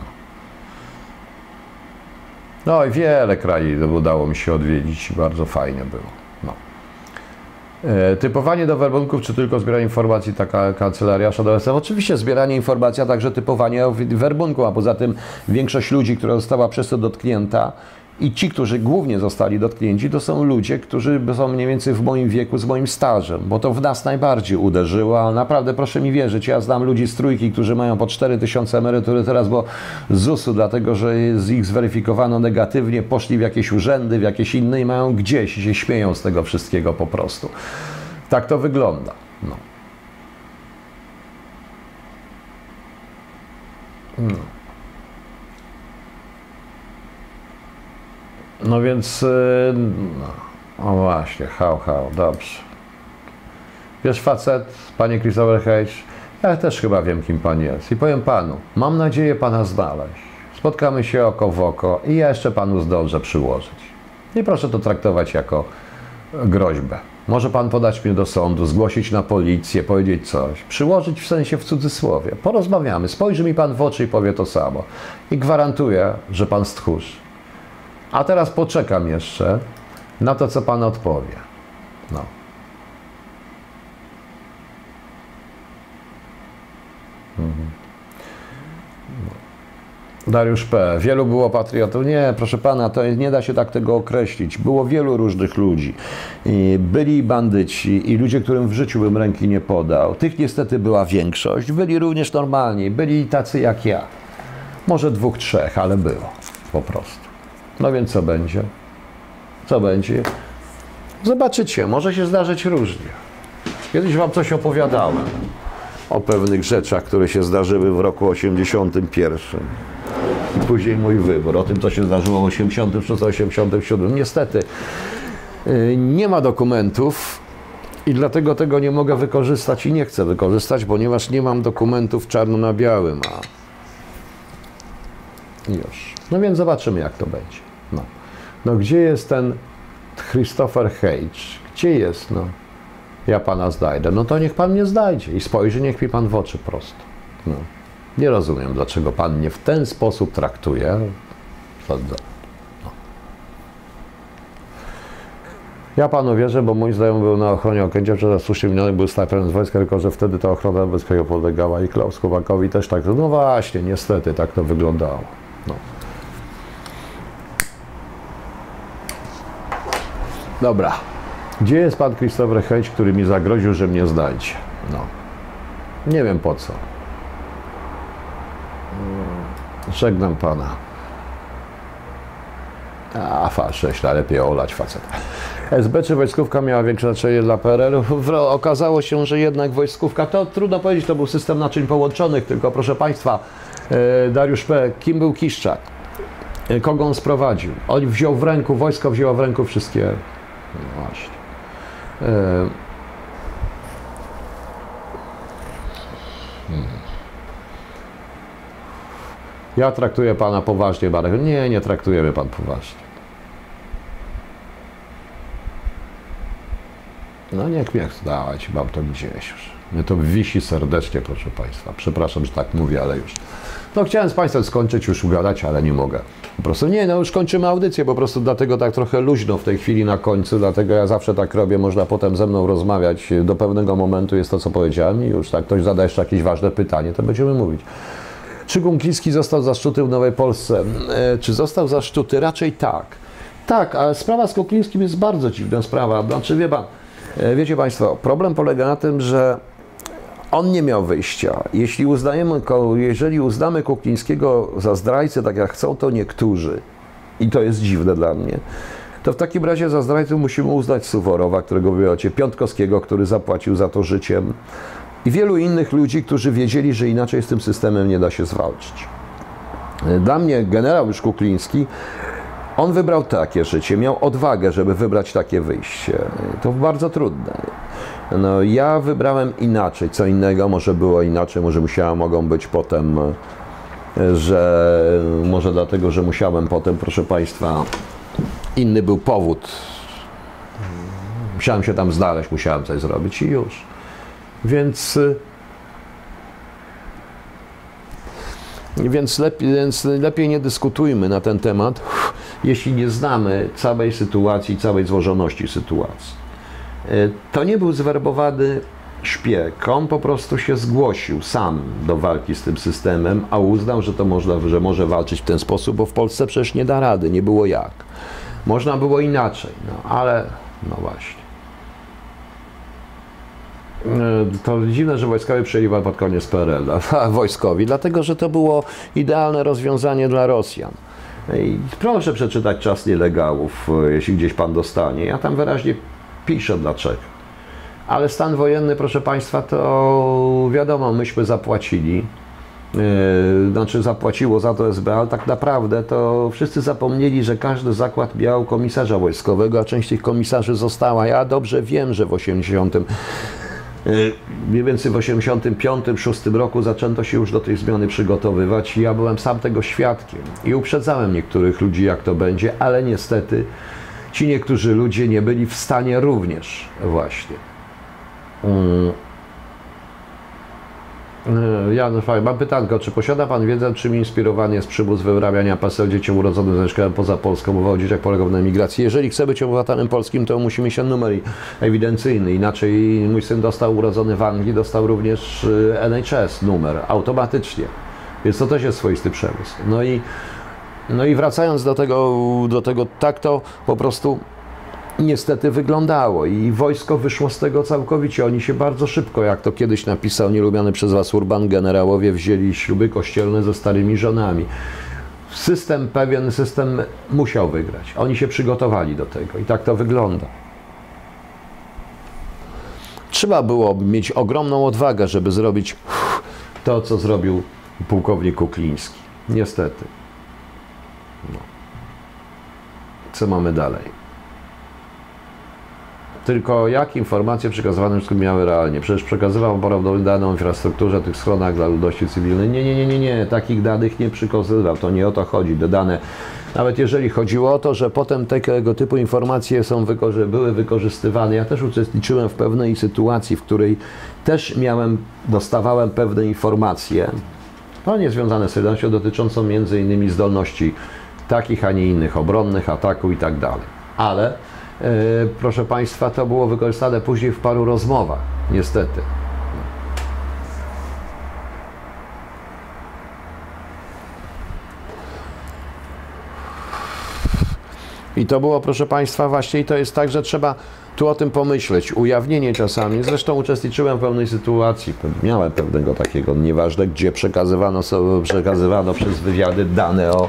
Speaker 2: no i wiele krajów udało mi się odwiedzić i bardzo fajnie było. E, typowanie do werbunków, czy tylko zbieranie informacji, taka kancelaria Shadow Oczywiście zbieranie informacji, a także typowanie werbunku, a poza tym większość ludzi, która została przez to dotknięta, i ci, którzy głównie zostali dotknięci, to są ludzie, którzy są mniej więcej w moim wieku, z moim stażem, bo to w nas najbardziej uderzyło, a naprawdę proszę mi wierzyć, ja znam ludzi z trójki, którzy mają po 4000 emerytury teraz, bo z ZUS-u, dlatego że z ich zweryfikowano negatywnie, poszli w jakieś urzędy, w jakieś inne i mają gdzieś, się śmieją z tego wszystkiego po prostu. Tak to wygląda. No. No. No więc, no. o właśnie, hał, hał, dobrze. Wiesz, facet, panie Christopher Hedge, ja też chyba wiem, kim pan jest. I powiem panu, mam nadzieję pana znaleźć. Spotkamy się oko w oko i ja jeszcze panu zdążę przyłożyć. Nie proszę to traktować jako groźbę. Może pan podać mnie do sądu, zgłosić na policję, powiedzieć coś. Przyłożyć w sensie w cudzysłowie. Porozmawiamy, spojrzy mi pan w oczy i powie to samo. I gwarantuję, że pan stchórz. A teraz poczekam jeszcze na to, co pan odpowie. No. Dariusz P. Wielu było patriotów. Nie, proszę pana, to nie da się tak tego określić. Było wielu różnych ludzi. I byli bandyci i ludzie, którym w życiu bym ręki nie podał. Tych niestety była większość. Byli również normalni. Byli tacy jak ja. Może dwóch, trzech, ale było. Po prostu. No więc co będzie? Co będzie? Zobaczycie, może się zdarzyć różnie. Kiedyś wam coś opowiadałem o pewnych rzeczach, które się zdarzyły w roku 81. I później mój wybór, o tym, co się zdarzyło w 86-87. Niestety yy, nie ma dokumentów i dlatego tego nie mogę wykorzystać i nie chcę wykorzystać, ponieważ nie mam dokumentów czarno na białym. A... Już. No więc zobaczymy, jak to będzie. No, no gdzie jest ten Christopher Hedge? Gdzie jest, no? Ja pana znajdę. No to niech pan mnie znajdzie i spojrzy, niech mi pan w oczy prosto. No. Nie rozumiem, dlaczego pan mnie w ten sposób traktuje. No. Ja panu wierzę, bo mój znajomy był na ochronie Okęcia, przez słusznie miniony był snajperem z wojska, tylko że wtedy ta ochrona bezpieczeństwa podlegała i Klaus Chowakowi też tak. No właśnie, niestety tak to wyglądało. No. Dobra. Gdzie jest pan Christopher Hedge, który mi zagroził, że mnie znajdzie? No. Nie wiem po co. Żegnam pana. A, faszysta, lepiej olać facet. SB czy wojskówka miała większe znaczenie dla PRL? Okazało się, że jednak wojskówka, to trudno powiedzieć, to był system naczyń połączonych, tylko proszę Państwa, Dariusz P., kim był Kiszczak? E, Kogo on sprowadził? On wziął w ręku, wojsko wzięło w ręku wszystkie... No właśnie. E, Hmm. Ja traktuję pana poważnie, Marek. Nie, nie traktujemy pan poważnie. No niech mnie dawać, mam to gdzieś już. Mnie to wisi serdecznie, proszę Państwa. Przepraszam, że tak mówię, ale już. No chciałem z Państwem skończyć, już ugadać, ale nie mogę. Po prostu nie, no już kończymy audycję, po prostu dlatego tak trochę luźno w tej chwili na końcu, dlatego ja zawsze tak robię, można potem ze mną rozmawiać. Do pewnego momentu jest to, co powiedziałem i już tak ktoś zada jeszcze jakieś ważne pytanie, to będziemy mówić. Czy Gunkliski został zaszczuty w Nowej Polsce? E, czy został zaszczuty? Raczej tak. Tak, ale sprawa z Kuklińskim jest bardzo dziwna sprawa. Znaczy, wie pan, e, wiecie Państwo, problem polega na tym, że on nie miał wyjścia. Jeśli uznajemy, jeżeli uznamy Kuklińskiego za zdrajcę, tak jak chcą to niektórzy, i to jest dziwne dla mnie, to w takim razie za zdrajcę musimy uznać Suworowa, którego wyjącie, Piątkowskiego, który zapłacił za to życiem i wielu innych ludzi, którzy wiedzieli, że inaczej z tym systemem nie da się zwalczyć. Dla mnie generał już Kukliński, on wybrał takie życie, miał odwagę, żeby wybrać takie wyjście. To bardzo trudne. No, ja wybrałem inaczej, co innego może było inaczej, może musiała, mogą być potem, e, że może dlatego, że musiałem potem, proszę Państwa, inny był powód. Musiałem się tam znaleźć, musiałem coś zrobić i już. Więc y, Więc lepiej, więc lepiej nie dyskutujmy na ten temat, jeśli nie znamy całej sytuacji, całej złożoności sytuacji. E, To nie był zwerbowany szpieg. On po prostu się zgłosił sam do walki z tym systemem, a uznał, że to można, że może walczyć w ten sposób, bo w Polsce przecież nie da rady, nie było jak. Można było inaczej, no ale no właśnie. E, To dziwne, że wojskowie przejęli pod koniec PRL, a wojskowi, dlatego że to było idealne rozwiązanie dla Rosjan. I proszę przeczytać czas nielegałów, e, jeśli gdzieś pan dostanie. Ja tam wyraźnie piszę dlaczego. Ale stan wojenny, proszę Państwa, to wiadomo, myśmy zapłacili. Yy, znaczy zapłaciło za to SB, ale tak naprawdę to wszyscy zapomnieli, że każdy zakład miał komisarza wojskowego, a część tych komisarzy została. Ja dobrze wiem, że w 80 yy, mniej więcej w 85-6 roku zaczęto się już do tej zmiany przygotowywać i ja byłem sam tego świadkiem i uprzedzałem niektórych ludzi, jak to będzie, ale niestety ci niektórzy ludzie nie byli w stanie również właśnie. Mm. E, Janusz, Faj, mam pytanko, czy posiada Pan wiedzę, czym inspirowany jest przymus wyrabiania PESEL dzieciom urodzonym zamieszkałem poza Polską? Mowa o dzieciach polegał na emigracji. Jeżeli chce być obywatelem polskim, to musi mieć numer ewidencyjny. Inaczej mój syn dostał urodzony w Anglii, dostał również y, NHS numer automatycznie. Więc to też jest swoisty przemysł. No i, no i wracając do tego, do tego, tak to po prostu niestety wyglądało i wojsko wyszło z tego całkowicie. Oni się bardzo szybko, jak to kiedyś napisał nielubiany przez was Urban, generałowie wzięli śluby kościelne ze starymi żonami. System, pewien system musiał wygrać. Oni się przygotowali do tego i tak to wygląda. Trzeba było mieć ogromną odwagę, żeby zrobić to, co zrobił pułkownik Kukliński. Niestety. No. Co mamy dalej? Tylko jak informacje przekazywane wszystkim miały realnie? Przecież przekazywał prawdopodobnie dane o infrastrukturze, tych schronach dla ludności cywilnej. Nie, nie, nie, nie, nie, takich danych nie przekazywał. To nie o to chodzi. Te dane, nawet jeżeli chodziło o to, że potem tego typu informacje są wykorzy były wykorzystywane. Ja też uczestniczyłem w pewnej sytuacji, w której też miałem, dostawałem pewne informacje, no nie związane z Solidarnością, dotyczącą między innymi zdolności takich, a nie innych, obronnych, ataku i tak dalej. Ale E, proszę Państwa, to było wykorzystane później w paru rozmowach, niestety. I to było, proszę Państwa, właśnie i to jest tak, że trzeba tu o tym pomyśleć. Ujawnienie czasami. Zresztą uczestniczyłem w pewnej sytuacji, miałem pewnego takiego, nieważne, gdzie przekazywano, przekazywano przez wywiady dane o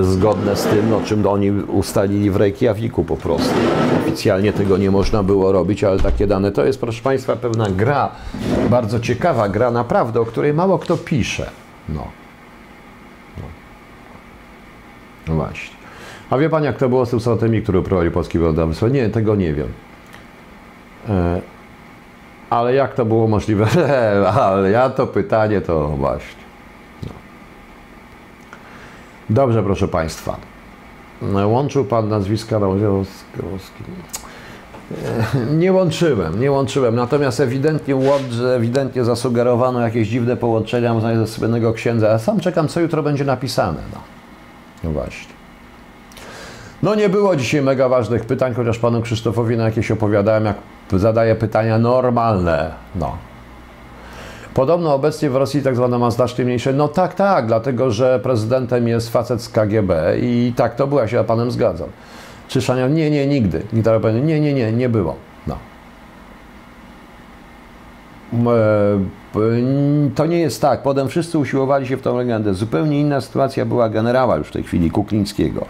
Speaker 2: zgodne z tym, o czym oni ustalili w Reykjaviku po prostu. Oficjalnie tego nie można było robić, ale takie dane to jest, proszę Państwa, pewna gra, bardzo ciekawa gra naprawdę, o której mało kto pisze. No. No, no właśnie. A wie Pan, jak to było z tym strategii, który prowadził Polski Wodownictwo? Nie, tego nie wiem. E, ale jak to było możliwe? ale ja to pytanie to właśnie. Dobrze, proszę Państwa. Łączył Pan nazwiska Rosji. Nie łączyłem, nie łączyłem. Natomiast ewidentnie, ewidentnie zasugerowano jakieś dziwne połączenia ze słynnego księdza. Ja sam czekam, co jutro będzie napisane. No, no właśnie. No nie było dzisiaj mega ważnych pytań, chociaż panu Krzysztofowi na jakieś opowiadałem, jak zadaje pytania normalne. No, Podobno obecnie w Rosji tak zwana ma znacznie mniejsze. No tak, tak, dlatego że prezydentem jest facet z KGB i tak to było, ja się z panem zgadzam. Czy Szanian? Nie, nie, nigdy. Nikt nie, nie, nie, nie było. No. E, to nie jest tak. Potem wszyscy usiłowali się w tą legendę. Zupełnie inna sytuacja była generała już w tej chwili, Kuklińskiego.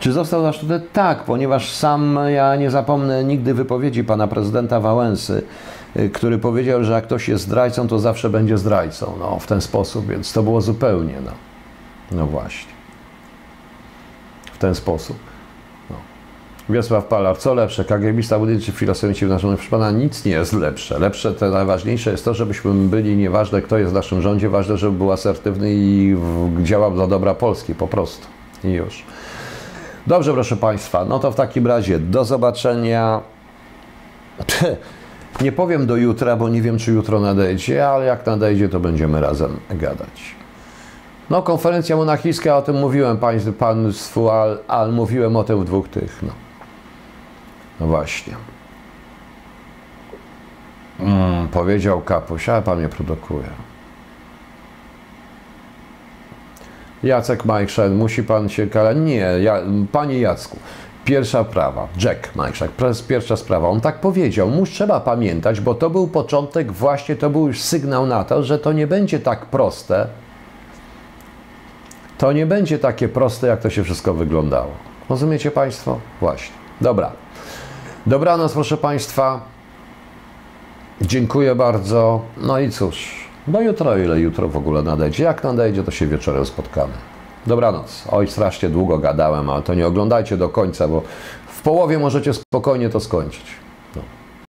Speaker 2: Czy został zaszczuty? Tak, ponieważ sam ja nie zapomnę nigdy wypowiedzi pana prezydenta Wałęsy, który powiedział, że jak ktoś jest zdrajcą, to zawsze będzie zdrajcą. No, w ten sposób, więc to było zupełnie, no, no właśnie. W ten sposób. No. Wiesław Palar, co lepsze, KGBista budynczy filosoficznie w naszym proszę pana, nic nie jest lepsze. Lepsze, to najważniejsze jest to, żebyśmy byli, nieważne kto jest w naszym rządzie, ważne, żeby był asertywny i działał dla dobra Polski, po prostu. I już. Dobrze, proszę Państwa, no to w takim razie do zobaczenia. Nie powiem do jutra, bo nie wiem, czy jutro nadejdzie, ale jak nadejdzie, to będziemy razem gadać. No, konferencja monachijska, o tym mówiłem państwu, państwu ale, ale mówiłem o tym w dwóch tych, no. No właśnie. Mm, powiedział kapuś, ale pan mnie produkuje. Jacek Majszen, musi pan się kala. Nie, ja, panie Jacku, Pierwsza prawa, Jack Majszak, pierwsza sprawa. On tak powiedział, mu trzeba pamiętać, bo to był początek, właśnie to był już sygnał na to, że to nie będzie tak proste. To nie będzie takie proste, jak to się wszystko wyglądało. Rozumiecie Państwo? Właśnie. Dobra. Dobranoc, proszę Państwa. Dziękuję bardzo. No i cóż, do jutra, ile jutro w ogóle nadejdzie. Jak nadejdzie, to się wieczorem spotkamy. Dobranoc. Oj, strasznie długo gadałem, ale to nie oglądajcie do końca, bo w połowie możecie spokojnie to skończyć.